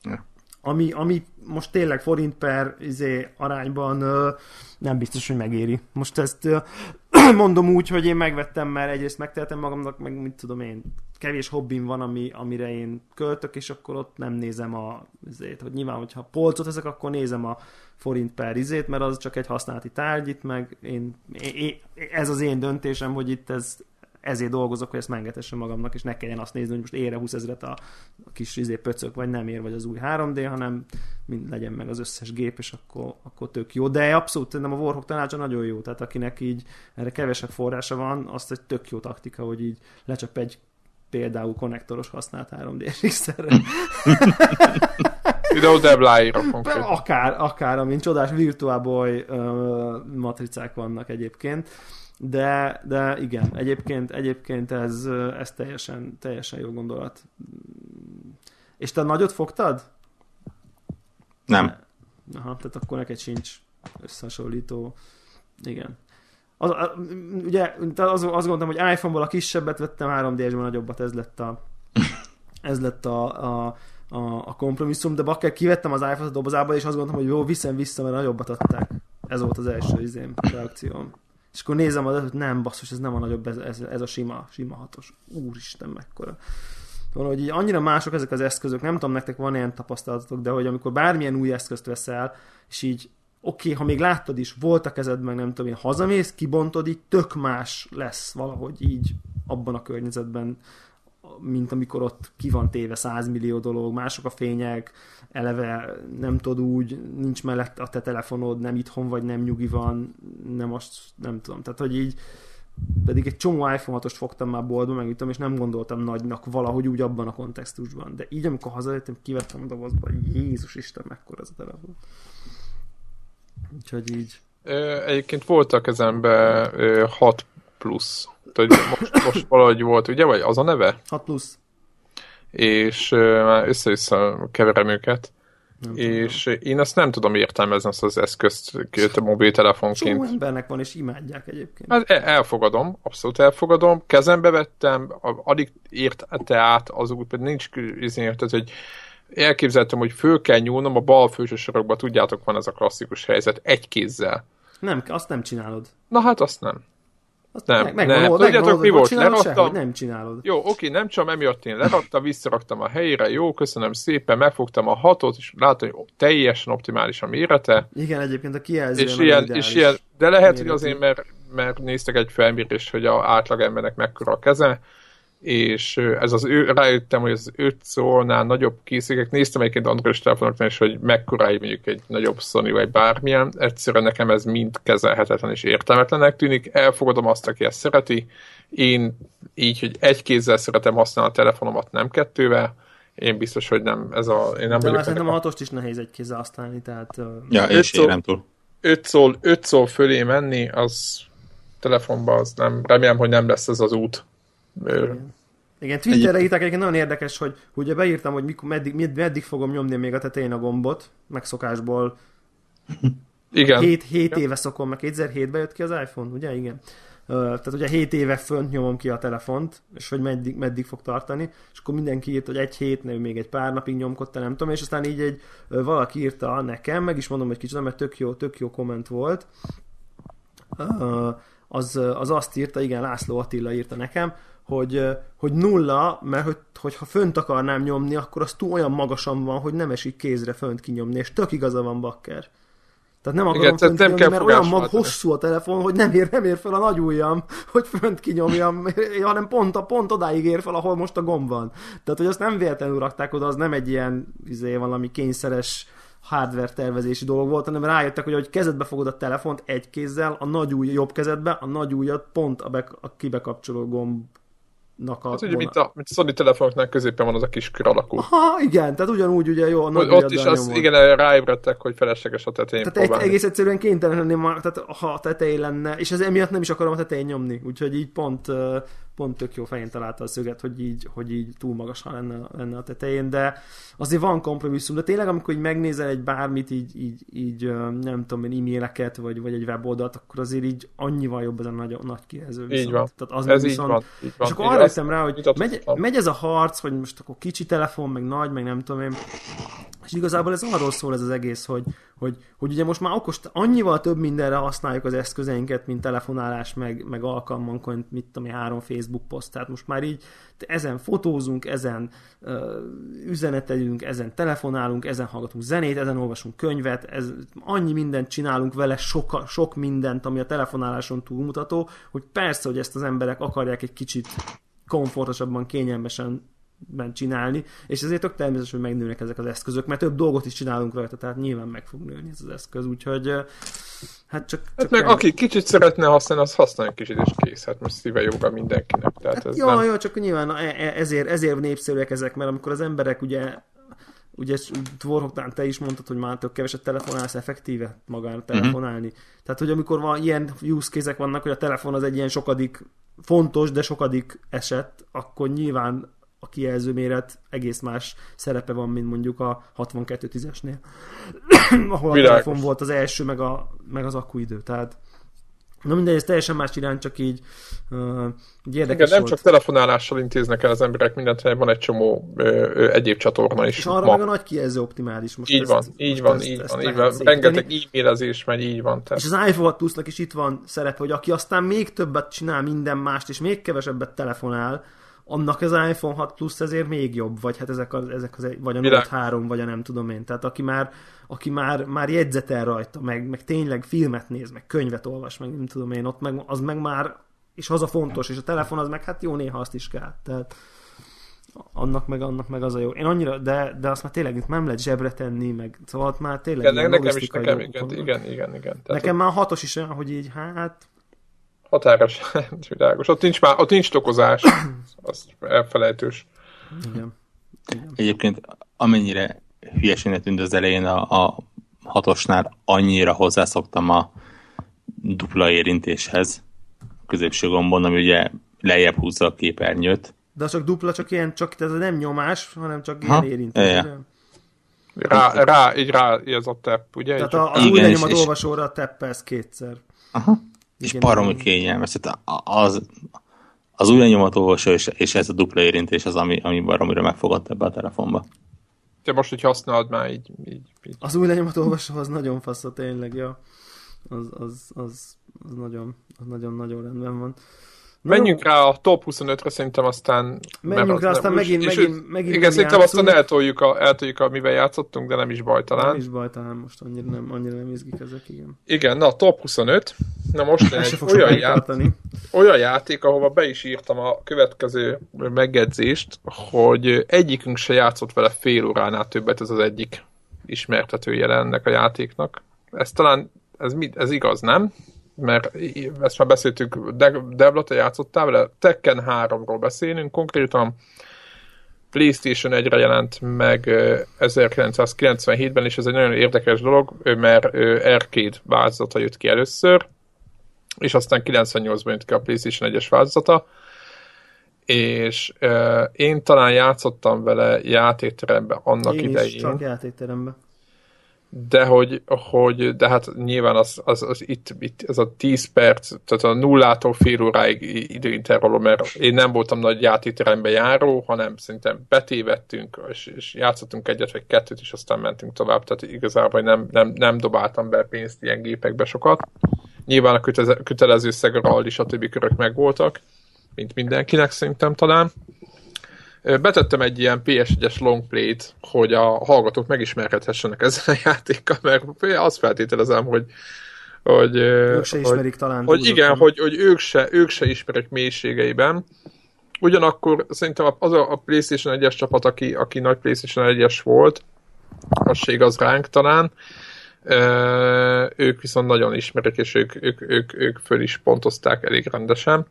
Ja ami, ami most tényleg forint per izé, arányban ö, nem biztos, hogy megéri. Most ezt ö, mondom úgy, hogy én megvettem, mert egyrészt megtehetem magamnak, meg mit tudom én, kevés hobbim van, ami, amire én költök, és akkor ott nem nézem a izét, hogy nyilván, hogyha polcot ezek, akkor nézem a forint per izét, mert az csak egy használati tárgy itt, meg én, én, ez az én döntésem, hogy itt ez, ezért dolgozok, hogy ezt mengetessem magamnak, és ne kelljen azt nézni, hogy most ére 20 ezeret a, a kis izé pöcök, vagy nem ér, vagy az új 3D, hanem mind legyen meg az összes gép, és akkor, akkor tök jó. De abszolút nem a Warhawk tanácsa nagyon jó, tehát akinek így erre kevesebb forrása van, azt egy tök jó taktika, hogy így lecsap egy például konnektoros használt 3D szerre. Videó debláira Akár, akár, amint csodás Virtual Boy uh, matricák vannak egyébként. De, de igen, egyébként, egyébként ez, ez teljesen, teljesen jó gondolat. És te nagyot fogtad? Nem. Aha, tehát akkor neked sincs összehasonlító. Igen. Az, az, ugye az, azt gondoltam, hogy iPhone-ból a kisebbet vettem, 3D-esben nagyobbat, ez lett a ez lett a, a, a, a kompromisszum, de bakker kivettem az iPhone-t a dobozából, és azt gondoltam, hogy jó, viszem vissza, mert nagyobbat adták. Ez volt az első izém, reakcióm. És akkor nézem, hogy nem, basszus, ez nem a nagyobb, ez, ez, ez a sima, sima hatos. Úristen, mekkora. Valahogy így annyira mások ezek az eszközök, nem tudom, nektek van ilyen tapasztalatotok, de hogy amikor bármilyen új eszközt veszel, és így oké, okay, ha még láttad is, volt a kezed, meg nem tudom én, hazamész, kibontod, így tök más lesz valahogy így abban a környezetben, mint amikor ott ki van téve 100 millió dolog, mások a fények, eleve nem tudod úgy, nincs mellett a te telefonod, nem itthon vagy, nem nyugi van, nem azt, nem tudom. Tehát, hogy így pedig egy csomó iPhone 6 fogtam már boltba, megütöm, és nem gondoltam nagynak valahogy úgy abban a kontextusban. De így, amikor hazajöttem, kivettem a dobozba, Jézus Isten, mekkora ez a telefon. Úgyhogy így. Egyébként volt a kezembe 6 plusz. hogy most, most valahogy volt, ugye? Vagy az a neve? 6 plusz. És már össze-vissza keverem őket. Nem és tudom. én azt nem tudom értelmezni azt az eszközt a mobiltelefonként. Csomó embernek van, és imádják egyébként. Hát elfogadom, abszolút elfogadom. Kezembe vettem, addig érte át az út, pedig nincs izén, tehát, hogy elképzeltem, hogy föl kell nyúlnom a bal főső sorokba, tudjátok, van ez a klasszikus helyzet, egy kézzel. Nem, azt nem csinálod. Na hát azt nem. Azt nem, meg, nem. Tudjátok, mi volt? Leraktam. Nem csinálod. Jó, oké, nem csak emiatt én leraktam, visszaraktam a helyére, jó, köszönöm szépen, megfogtam a hatot, és látom, hogy teljesen optimális a mérete. Igen, egyébként a kijelző és ilyen, és ilyen, de lehet, hogy azért, mert, mert néztek egy felmérést, hogy a átlag embernek mekkora a keze, és ez az ő, rájöttem, hogy az 5 szólnál nagyobb készülékek, néztem egyébként android telefonoknál is, hogy mekkora mondjuk egy nagyobb Sony vagy bármilyen, egyszerűen nekem ez mind kezelhetetlen és értelmetlenek tűnik, elfogadom azt, aki ezt szereti, én így, hogy egy kézzel szeretem használni a telefonomat, nem kettővel, én biztos, hogy nem, ez a... Én nem De már szerintem a hatost is nehéz egy kézzel használni, tehát... Ja, és szól, nem túl. 5 szól, 5 szól fölé menni, az telefonba, az nem, remélem, hogy nem lesz ez az út. Igen. Igen, Twitterre írták egyébként nagyon érdekes, hogy ugye beírtam, hogy mikor, meddig, meddig fogom nyomni még a tetején a gombot, megszokásból. Igen. 7, 7 éve szokom, meg 2007-ben jött ki az iPhone, ugye? Igen. Tehát ugye 7 éve fönt nyomom ki a telefont, és hogy meddig, meddig fog tartani, és akkor mindenki írt, hogy egy hét, nem, még egy pár napig nyomkodta, nem tudom, és aztán így egy valaki írta nekem, meg is mondom, hogy kicsit, mert tök jó, tök jó komment volt. Az, az azt írta, igen, László Attila írta nekem, hogy, hogy nulla, mert hogy, hogyha fönt akarnám nyomni, akkor az túl olyan magasan van, hogy nem esik kézre fönt kinyomni, és tök igaza van Bakker. Tehát nem akarom Igen, fönt nem kinyomni, mert olyan mag hosszú a telefon, hogy nem ér, nem ér fel a nagy ujjam, hogy fönt kinyomjam, hanem pont, a, pont odáig ér fel, ahol most a gomb van. Tehát, hogy azt nem véletlenül rakták oda, az nem egy ilyen izé, valami kényszeres hardware tervezési dolog volt, hanem rájöttek, hogy hogy kezedbe fogod a telefont egy kézzel, a nagy ujj jobb kezedbe, a nagy ujjat pont a, be, a kibekapcsoló gomb nak a... Hát ugye, mint a, mint a Sony telefonoknál középen van az a kis kör alakú. Ha, igen, tehát ugyanúgy ugye jó. Ott, ott is az, igen, ráébredtek, hogy felesleges a tetején Tehát próbálni. egész egyszerűen kénytelen lenni, tehát ha a tetején lenne, és ez emiatt nem is akarom a tetején nyomni, úgyhogy így pont, pont tök jó fején találta a szöget, hogy így, hogy így túl magasan lenne, lenne a tetején, de azért van kompromisszum, de tényleg amikor így megnézel egy bármit, így, így, így nem tudom én, e-maileket, vagy, vagy egy weboldalt, akkor azért így annyival jobb ez a nagy, nagy kijelző. Így van. Tehát az ez viszont, így van. Így van. És akkor arra jöttem rá, hogy megy, megy ez a harc, hogy most akkor kicsi telefon, meg nagy, meg nem tudom én, és igazából ez arról szól ez az egész, hogy, hogy, hogy ugye most már okos, annyival több mindenre használjuk az eszközeinket, mint telefonálás, meg, meg alkalmanként, mit tudom három Facebook poszt. Tehát most már így ezen fotózunk, ezen uh, üzenetelünk, ezen telefonálunk, ezen hallgatunk zenét, ezen olvasunk könyvet, ez, annyi mindent csinálunk vele, sok, sok mindent, ami a telefonáláson túlmutató, hogy persze, hogy ezt az emberek akarják egy kicsit komfortosabban, kényelmesen ben csinálni, és ezért tök természetes, hogy megnőnek ezek az eszközök, mert több dolgot is csinálunk rajta, tehát nyilván meg fog nőni ez az eszköz, úgyhogy hát csak... Hát meg aki kicsit szeretne használni, az használja kicsit, és kész. Hát most szíve joga mindenkinek. Tehát ez jó, nem... jó, csak nyilván ezért, ezért népszerűek ezek, mert amikor az emberek ugye ugye Dvorhoktán te is mondtad, hogy már tök keveset telefonálsz effektíve magán telefonálni. Uh-huh. Tehát, hogy amikor van ilyen use case vannak, hogy a telefon az egy ilyen sokadik fontos, de sokadik eset, akkor nyilván a kijelző méret egész más szerepe van, mint mondjuk a 62-10-esnél, ahol a Világos. telefon volt az első, meg, a, meg az akkuidő. Tehát Na mindegy, ez teljesen más irány, csak így uh, így érdekes Igen, nem volt. csak telefonálással intéznek el az emberek mindent, hanem van egy csomó ö, ö, egyéb csatorna is. És arra ma. meg a nagy kijelző optimális. Most Így ezt, van, így van, ezt- így ezt van, így van. Rengeteg e-mailezés megy, így van. Tehát. És az iPhone plusznak is itt van szerepe, hogy aki aztán még többet csinál minden mást, és még kevesebbet telefonál, annak az iPhone 6 Plus ezért még jobb, vagy hát ezek, az, ezek az, vagy a Note Világos. 3, vagy a nem tudom én. Tehát aki már, aki már, már jegyzetel rajta, meg, meg tényleg filmet néz, meg könyvet olvas, meg nem tudom én, ott meg, az meg már, és az a fontos, és a telefon az meg hát jó, néha azt is kell. Tehát annak meg, annak meg az a jó. Én annyira, de, de azt már tényleg nem lehet zsebre tenni, meg szóval már tényleg Igen, nekem is, nekem, igen, igen, igen, igen. Tehát Nekem már a hatos is olyan, hogy így, hát határos, világos. Ott nincs már, ott nincs tokozás. Az elfelejtős. igen. igen. Egyébként amennyire hülyeségnek tűnt az elején a, a hatosnál, annyira hozzászoktam a dupla érintéshez a középső gombon, ami ugye lejjebb húzza a képernyőt. De az csak dupla, csak ilyen, csak ez nem nyomás, hanem csak Ha? ilyen érintés. Ja? Rá, rá, így rá, az a tepp, ugye? Tehát a, az Igen, új és- lenyomat és- olvasóra teppelsz kétszer. Aha. És Igen, baromi kényelmes. Tehát a- az, az új lenyomatolvasó és, és ez a dupla érintés az, ami, ami baromira megfogott ebbe a telefonba. Te most, hogy használod már így, így, így. Az új lenyomat olvasó az nagyon fasz, tényleg, ja. Az, az, az, az nagyon, az nagyon-nagyon rendben van. Menjünk rá a top 25-re, szerintem aztán... Menjünk rá, az aztán nem- megint- és- megint- megint Igen, nem szerintem aztán eltoljuk, a, eltoljuk a, mivel játszottunk, de nem is baj Nem talán. is baj, talán most annyira nem, annyira nem izgik ezek, igen. Igen, na, top 25. Na most egy olyan, ját, olyan játék, ahova be is írtam a következő megjegyzést, hogy egyikünk se játszott vele fél óránál többet, ez az egyik ismertetője ennek a játéknak. Ez talán, ez, mi, ez igaz, nem? Mert ezt már beszéltük, De- Devla, te játszottál vele? Tekken 3-ról beszélünk, konkrétan PlayStation 1-re jelent meg ö, 1997-ben, és ez egy nagyon érdekes dolog, mert arcade változata jött ki először, és aztán 98-ban jött ki a PlayStation 1-es változata, és én talán játszottam vele játékteremben annak Én idején is csak játékteremben. De hogy, hogy de hát nyilván az, az, az itt, itt, ez a 10 perc, tehát a nullától fél óráig időintervallum, mert én nem voltam nagy játékterembe járó, hanem szerintem betévettünk, és, és játszottunk egyet vagy kettőt, és aztán mentünk tovább, tehát igazából nem, nem, nem dobáltam be pénzt ilyen gépekbe sokat. Nyilván a kötelező szegaral is a többi körök megvoltak, mint mindenkinek szerintem talán. Betettem egy ilyen PS1-es longplay-t, hogy a hallgatók megismerkedhessenek ezzel a játékkal, mert azt feltételezem, hogy hogy, Ők se hogy, ismerik talán. hogy igen, hogy, hogy ők, se, ők se ismerik mélységeiben. Ugyanakkor szerintem az a, a PlayStation 1-es csapat, aki, aki nagy PlayStation 1-es volt, az se igaz ránk talán, ők viszont nagyon ismerik, és ők, ők, ők, ők föl is pontozták elég rendesen.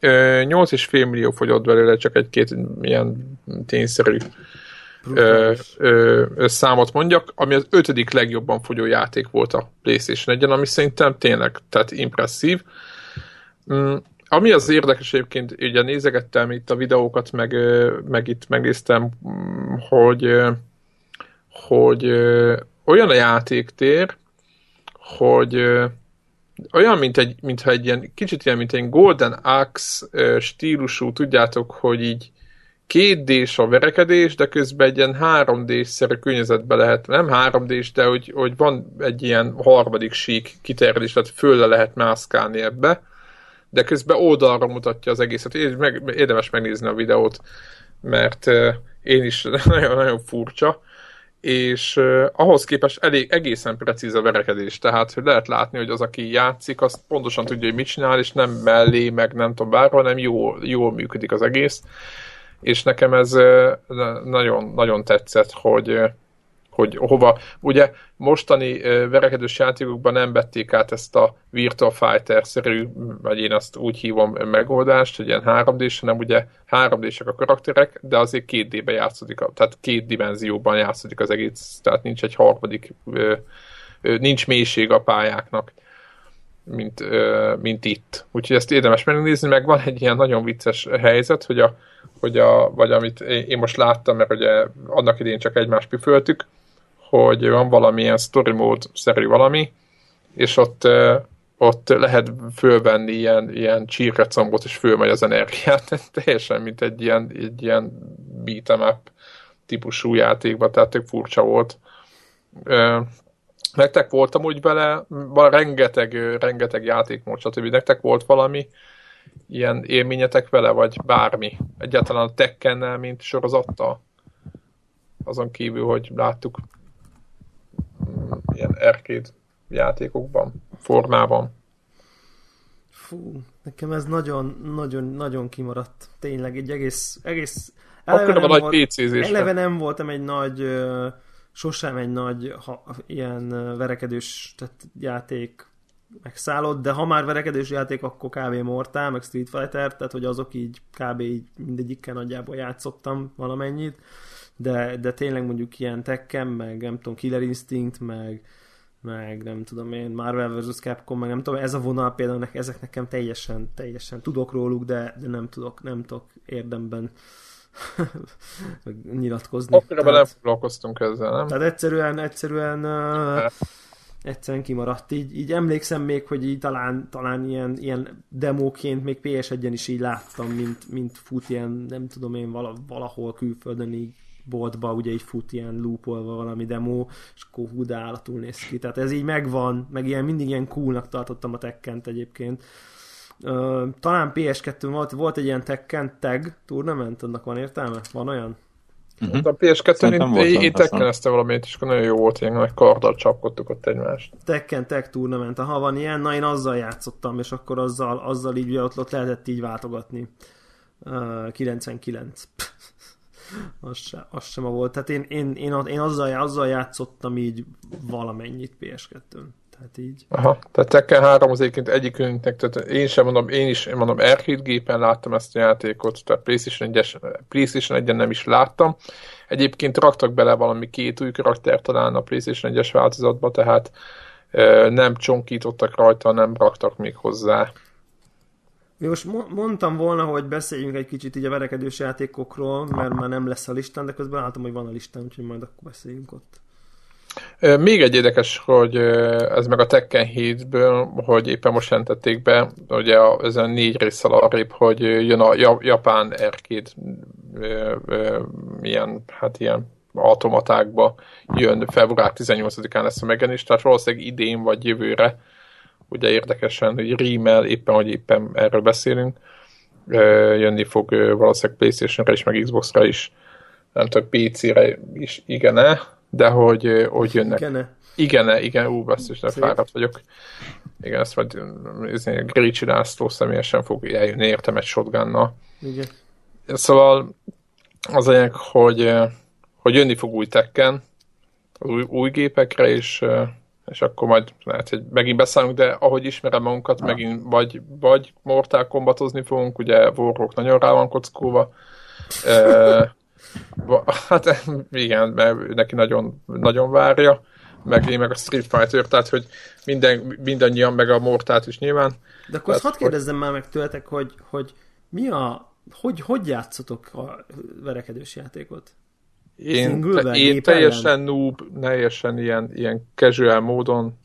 Ö, 8,5 millió fogyott belőle, csak egy-két ilyen tényszerű ö, ö, számot mondjak, ami az ötödik legjobban fogyó játék volt a PlayStation 1 ami szerintem tényleg tehát impresszív. Mm, ami az érdekes egyébként, ugye nézegettem itt a videókat, meg, meg itt megnéztem, mm, hogy, hogy olyan a játéktér, hogy olyan, mint egy, mintha egy ilyen, kicsit ilyen, mint egy Golden Axe stílusú, tudjátok, hogy így két d a verekedés, de közben egy ilyen 3D-szerű környezetbe lehet, nem 3D, de hogy, hogy van egy ilyen harmadik sík kiterjedés, tehát fölle lehet mászkálni ebbe, de közben oldalra mutatja az egészet. Meg, érdemes megnézni a videót, mert én is nagyon-nagyon furcsa és uh, ahhoz képest elég egészen precíz a verekedés, tehát hogy lehet látni, hogy az, aki játszik, az pontosan tudja, hogy mit csinál, és nem mellé, meg nem tudom bárhol, hanem jól, jól működik az egész, és nekem ez uh, nagyon, nagyon tetszett, hogy uh, hogy hova, ugye mostani verekedős játékokban nem vették át ezt a Virtual Fighter-szerű, vagy én azt úgy hívom megoldást, hogy ilyen 3 d hanem ugye 3 d a karakterek, de azért két D-ben játszódik, tehát két dimenzióban játszódik az egész, tehát nincs egy harmadik, nincs mélység a pályáknak mint, mint itt. Úgyhogy ezt érdemes megnézni, meg van egy ilyen nagyon vicces helyzet, hogy a, hogy a vagy amit én most láttam, mert ugye annak idén csak egymást püföltük, hogy van valamilyen story mode-szerű valami, és ott, ott lehet fölvenni ilyen, ilyen csírkecombot, és fölmegy az energiát, teljesen mint egy ilyen, egy ilyen beat'em up típusú játékban, tehát tök furcsa volt. Nektek voltam úgy vele, van rengeteg, rengeteg játékmód, stb. Nektek volt valami ilyen élményetek vele, vagy bármi? Egyáltalán a Tekkennel, mint sorozattal? Azon kívül, hogy láttuk ilyen arcade játékokban, formában. Fú, nekem ez nagyon, nagyon, nagyon kimaradt. Tényleg egy egész, egész eleve nem, a pc Eleve nem voltam egy nagy, sosem egy nagy ha, ilyen verekedős tehát játék megszállott, de ha már verekedős játék, akkor kb. Mortal, meg Street Fighter, tehát hogy azok így kb. így mindegyikkel nagyjából játszottam valamennyit de, de tényleg mondjuk ilyen Tekken, meg nem tudom, Killer Instinct, meg, meg nem tudom én, Marvel vs. Capcom, meg nem tudom, ez a vonal például ezek nekem teljesen, teljesen tudok róluk, de, de nem tudok, nem tudok érdemben nyilatkozni. Akkor nem foglalkoztunk ezzel, nem? Tehát egyszerűen, egyszerűen uh, egyszerűen kimaradt. Így, így emlékszem még, hogy így talán, talán ilyen, ilyen demóként még PS1-en is így láttam, mint, mint fut ilyen, nem tudom én, valahol külföldön így boltba ugye így fut ilyen loopolva valami demo, és akkor hú, de állatul néz ki. Tehát ez így megvan, meg ilyen mindig ilyen coolnak tartottam a Tekkent egyébként. Uh, talán PS2 volt, volt egy ilyen Tekken tag tournament, annak van értelme? Van olyan? Uh-huh. A PS2-n én, én tekkenezte valamit, és akkor nagyon jó volt, ilyen nagy karddal csapkodtuk ott egymást. Tekken Tag Tournament, ha van ilyen, na én azzal játszottam, és akkor azzal, azzal így ott, ott lehetett így váltogatni. Uh, 99 az, sem, az sem a volt. Tehát én, én, én, én azzal, azzal játszottam így valamennyit PS2-n. Tehát így. Aha, tehát Tekken 3 az egyébként egyikünknek, tehát én sem mondom, én is mondom, Arcade gépen láttam ezt a játékot, tehát PlayStation 1 PlayStation 1 nem is láttam. Egyébként raktak bele valami két új karakter talán a PlayStation 1-es változatba, tehát nem csonkítottak rajta, nem raktak még hozzá most mondtam volna, hogy beszéljünk egy kicsit így a verekedős játékokról, mert már nem lesz a listán, de közben látom, hogy van a listán, úgyhogy majd akkor beszéljünk ott. Még egy érdekes, hogy ez meg a Tekken 7-ből, hogy éppen most jelentették be, ugye a, ezen négy részsel arrébb, hogy jön a japán erkéd ilyen, hát ilyen automatákba jön február 18-án lesz a megjelenés, tehát valószínűleg idén vagy jövőre ugye érdekesen, hogy rímel, éppen, hogy éppen erről beszélünk, jönni fog valószínűleg Playstation-re is, meg Xbox-ra is, nem tudom, PC-re is igene, de hogy, hogy jönnek. Igene. Igen, igen, ú, basszus, de fáradt vagyok. Igen, ezt majd Gricsi László személyesen fog eljönni, értem egy shotgunnal. Igen. Szóval az a hogy, hogy jönni fog új tekken, új, új gépekre, és és akkor majd lehet, hogy megint beszállunk, de ahogy ismerem magunkat, megint vagy, vagy Mortal Kombatozni fogunk, ugye Warrock nagyon rá van kockulva. e, hát igen, mert neki nagyon, nagyon várja. meg én meg a Street Fighter, tehát hogy minden, mindannyian, meg a Mortát is nyilván. De akkor azt hadd kérdezzem már meg tőletek, hogy, hogy mi a, hogy, hogy játszotok a verekedős játékot? Én, én teljesen ellen? noob, teljesen ilyen, ilyen casual módon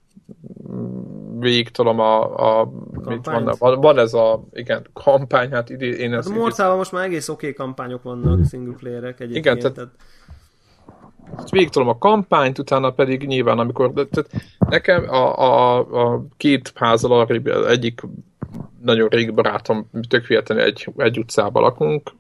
mm, végigtolom a, a mit van, van, van, ez a, igen, kampány, hát idé, én Hát ezt a Mortálban most már egész oké okay kampányok vannak, single playerek egyébként. Igen, tehát- végigtolom a kampányt, utána pedig nyilván, amikor tehát nekem a, a, a két házal arrébb, egyik nagyon régi barátom, tök véletlenül egy, egy utcában lakunk,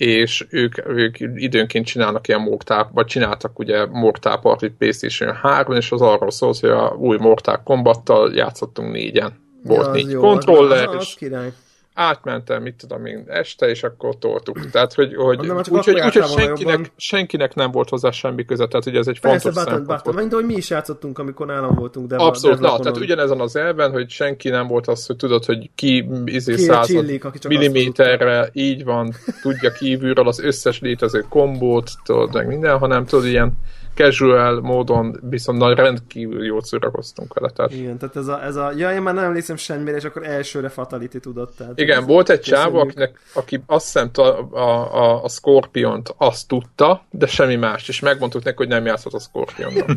és ők, ők időnként csinálnak ilyen Mortal, vagy csináltak ugye Mortal Party PlayStation 3 és az arról szól, hogy a új Mortal Kombattal játszottunk négyen. Volt az négy jó, kontroller, az, az, az és király. Átmentem, mit tudom én, este, és akkor toltuk. Tehát, hogy, hogy úgyhogy úgy, senkinek, jobban. senkinek nem volt hozzá semmi köze, tehát ugye ez egy Persze, fontos button, szempont volt. mint ahogy mi is játszottunk, amikor nálam voltunk. De Abszolút, na, tehát ugyanezen az elven, hogy senki nem volt az, hogy tudod, hogy ki izé Ki század csillik, milliméterre, így van, tudja kívülről az összes létező kombót, tudod, meg minden, hanem tudod, ilyen casual módon viszont nagy rendkívül jól szórakoztunk vele. Tehát. Igen, tehát ez a, ez a, ja, én már nem emlékszem semmire, és akkor elsőre fatality tudott. Tehát Igen, volt egy köszönjük. akinek, aki azt hiszem a, a, a, a Scorpiont azt tudta, de semmi más, és megmondtuk neki, hogy nem játszhat a Scorpionnal.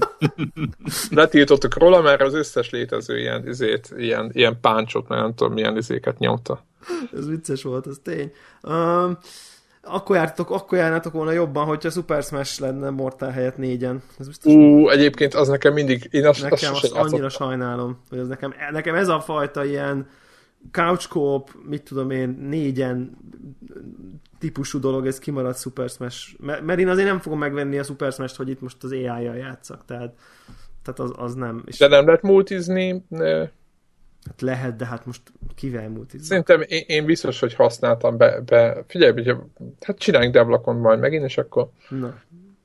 Letiltottuk róla, mert az összes létező ilyen, izét, ilyen, ilyen páncsot, mert nem tudom, milyen izéket nyomta. Ez vicces volt, ez tény. Um, akkor, jártok, akkor járnátok volna jobban, hogyha Super Smash lenne Mortal helyett négyen. Ez biztos Ú, egyébként az nekem mindig, én azt, nekem azt, azt annyira játszottam. sajnálom, hogy ez nekem, nekem ez a fajta ilyen couch co mit tudom én, négyen típusú dolog, ez kimarad Super Smash. Mert, mert én azért nem fogom megvenni a Super Smash-t, hogy itt most az AI-jal játszak, tehát, tehát az, az nem. És De nem lehet multizni. ne. Hát lehet, de hát most kivel multizni? Szerintem én, én biztos, hogy használtam be. be. Figyelj, hogy hát csináljunk devlakon majd megint, és akkor... Na,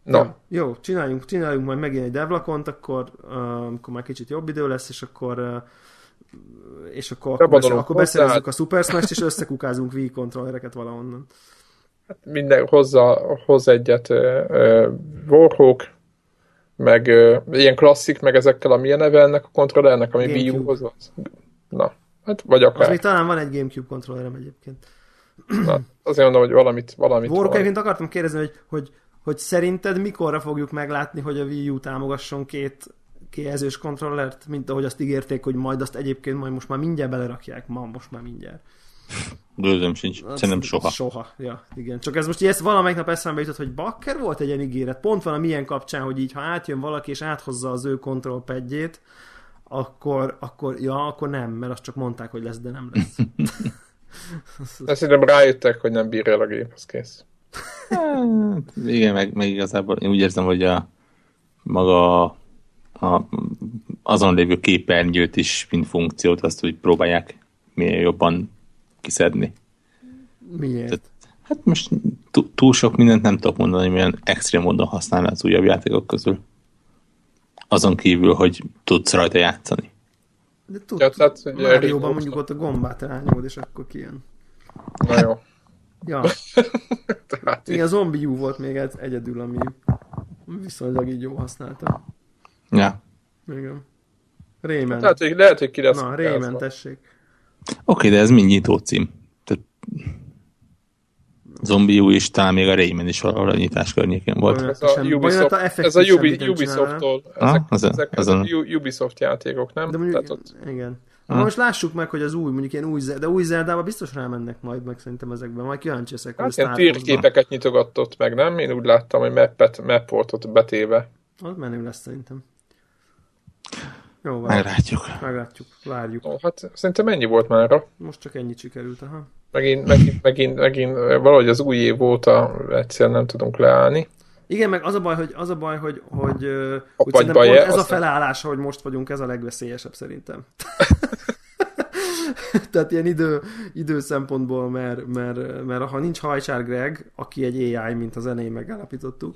Na, Jó, jó, csináljunk, csináljunk majd megint egy devlakont, akkor, uh, amikor már kicsit jobb idő lesz, és akkor uh, és akkor, akkor, beszél, akkor hozzá. beszerezzük a Super Smash-t, és összekukázunk Wii kontrollereket valahonnan. minden hozza, hoz egyet uh, uh, Warhawk, meg uh, ilyen klasszik, meg ezekkel a milyen neve ennek a kontrollernek, ami Wii. U-hoz az. Na, hát vagy Az akár. még talán van egy Gamecube kontrollerem egyébként. Na, azért mondom, hogy valamit, valamit Warhawk valami. egyébként akartam kérdezni, hogy, hogy, hogy szerinted mikorra fogjuk meglátni, hogy a Wii U támogasson két kijelzős kontrollert, mint ahogy azt ígérték, hogy majd azt egyébként majd most már mindjárt belerakják, ma, most már mindjárt. Gőzöm sincs. Az- Szerintem soha. Soha, ja, igen. Csak ez most így ezt valamelyik nap eszembe jutott, hogy bakker volt egy ilyen ígéret. Pont van a milyen kapcsán, hogy így, ha átjön valaki és áthozza az ő kontrollpadjét, akkor, akkor, ja, akkor nem, mert azt csak mondták, hogy lesz, de nem lesz. De szerintem rájöttek, hogy nem bírja el a gép, az kész. Igen, meg, meg igazából én úgy érzem, hogy a maga a, azon lévő képernyőt is, mint funkciót, azt úgy próbálják minél jobban kiszedni. Miért? Tehát- Hát most tú- túl sok mindent nem tudok mondani, hogy milyen extrém módon használni az újabb játékok közül. Azon kívül, hogy tudsz rajta játszani. De tud, Ja, tehát, Márióban mondjuk ott a gombát rányomod, és akkor kijön. Na jó. Ja, Tehát igen, a Zombie U volt még egy, egyedül, ami viszonylag így jó használta. Ja. Igen. Rayman. lehet, hogy, lehet, hogy ki lesz. Na, Rayman, tessék. Oké, de ez mind nyitó cím. Tehát Zombiú is, talán még a Rayman is valahol a nyitás környékén volt. Ez a Ubisoft, FX ez a Ubi, Ubisoft-tól. Ah, Ezek, az a- ezek, U- Ubisoft játékok, nem? De mondjuk, Tehát ott, igen. Ah. Na most lássuk meg, hogy az új, mondjuk ilyen új, de új Zeldába biztos rámennek majd, meg szerintem ezekben. Majd kíváncsi leszek, hát a ilyen térképeket nyitogatott meg, nem? Én úgy láttam, hogy mappet, map volt ott betéve. Az menő lesz szerintem. Jó, várjuk. Meglátjuk. Meglátjuk, várjuk. Ó, hát szerintem ennyi volt már. Most csak ennyit sikerült, aha. Megint, megint, megint, megint valahogy az új év óta egyszerűen nem tudunk leállni. Igen, meg az a baj, hogy, az a baj, hogy, hogy, A pont baj-e, ez a felállás, hogy most vagyunk, ez a legveszélyesebb szerintem. Tehát ilyen idő, idő szempontból, mert, mert, mert ha nincs Hajcsár Greg, aki egy AI, mint az elején megállapítottuk,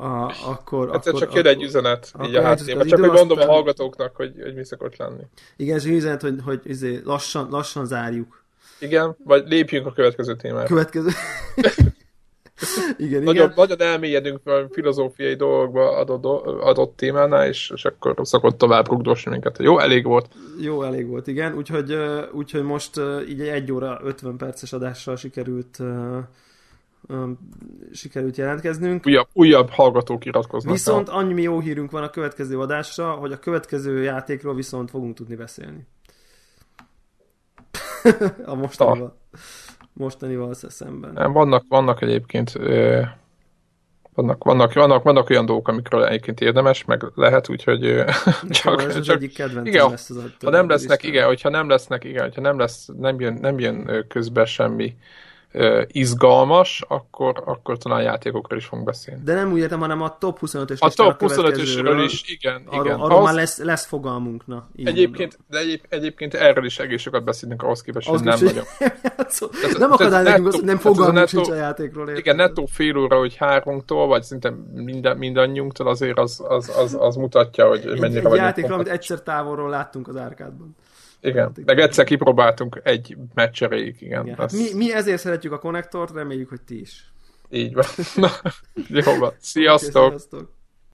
a, akkor... Egyszer akkor, csak jön egy üzenet így a eljutunk háttérben. Csak hogy mondom a aztán- hallgatóknak, hogy, hogy mi szokott lenni. Igen, és egy üzenet, hogy, hogy izé, lassan, lassan zárjuk. Igen, vagy lépjünk a következő témára. Következő... igen, Nagyon, igen. nagyon elmélyedünk a filozófiai dolgokba adott, adott témánál, és, és akkor szokott tovább rugdosni minket. Jó, elég volt. Jó, elég volt, igen. Úgyhogy, úgyhogy most így egy 1 óra 50 perces adással sikerült sikerült jelentkeznünk. Újabb, újabb hallgatók iratkoznak. Viszont annyi jó hírünk van a következő adásra, hogy a következő játékról viszont fogunk tudni beszélni. a mostanival. Mostanival szemben. Vannak, vannak egyébként vannak, vannak, vannak, vannak olyan dolgok, amikről egyébként érdemes, meg lehet, úgyhogy csak, ez az csak egyik kedvencem igen, lesz az a ha nem lesznek, listán. igen, hogyha nem lesznek, igen, hogyha nem lesz, nem jön, nem jön közbe semmi izgalmas, akkor, akkor talán játékokról is fogunk beszélni. De nem úgy értem, hanem a top 25-ös A top 25-ösről következőről. is, igen, Arról, igen. arról Ahhoz- már lesz, lesz fogalmunk, na. Egyébként, de egyéb, egyébként erről is egész sokat beszélünk ahhoz képest, hogy nem nagyon. játszol. Tehát- nem akadály nekünk az, hogy nem fogalmunk nettó- sincs a játékról. érted? Igen, nettó fél óra, hogy háromtól, vagy szinte minden, mindannyiunktól azért az, az, az, az mutatja, hogy Egy, mennyire egy vagyunk játékról, amit egyszer távolról láttunk az árkádban. Igen, meg egyszer kipróbáltunk egy meccs erejéig, igen. Igen. Az, mi, mi ezért szeretjük a konnektort, reméljük, hogy ti is. Így van. Na, jó van. Sziasztok! Sziasztok!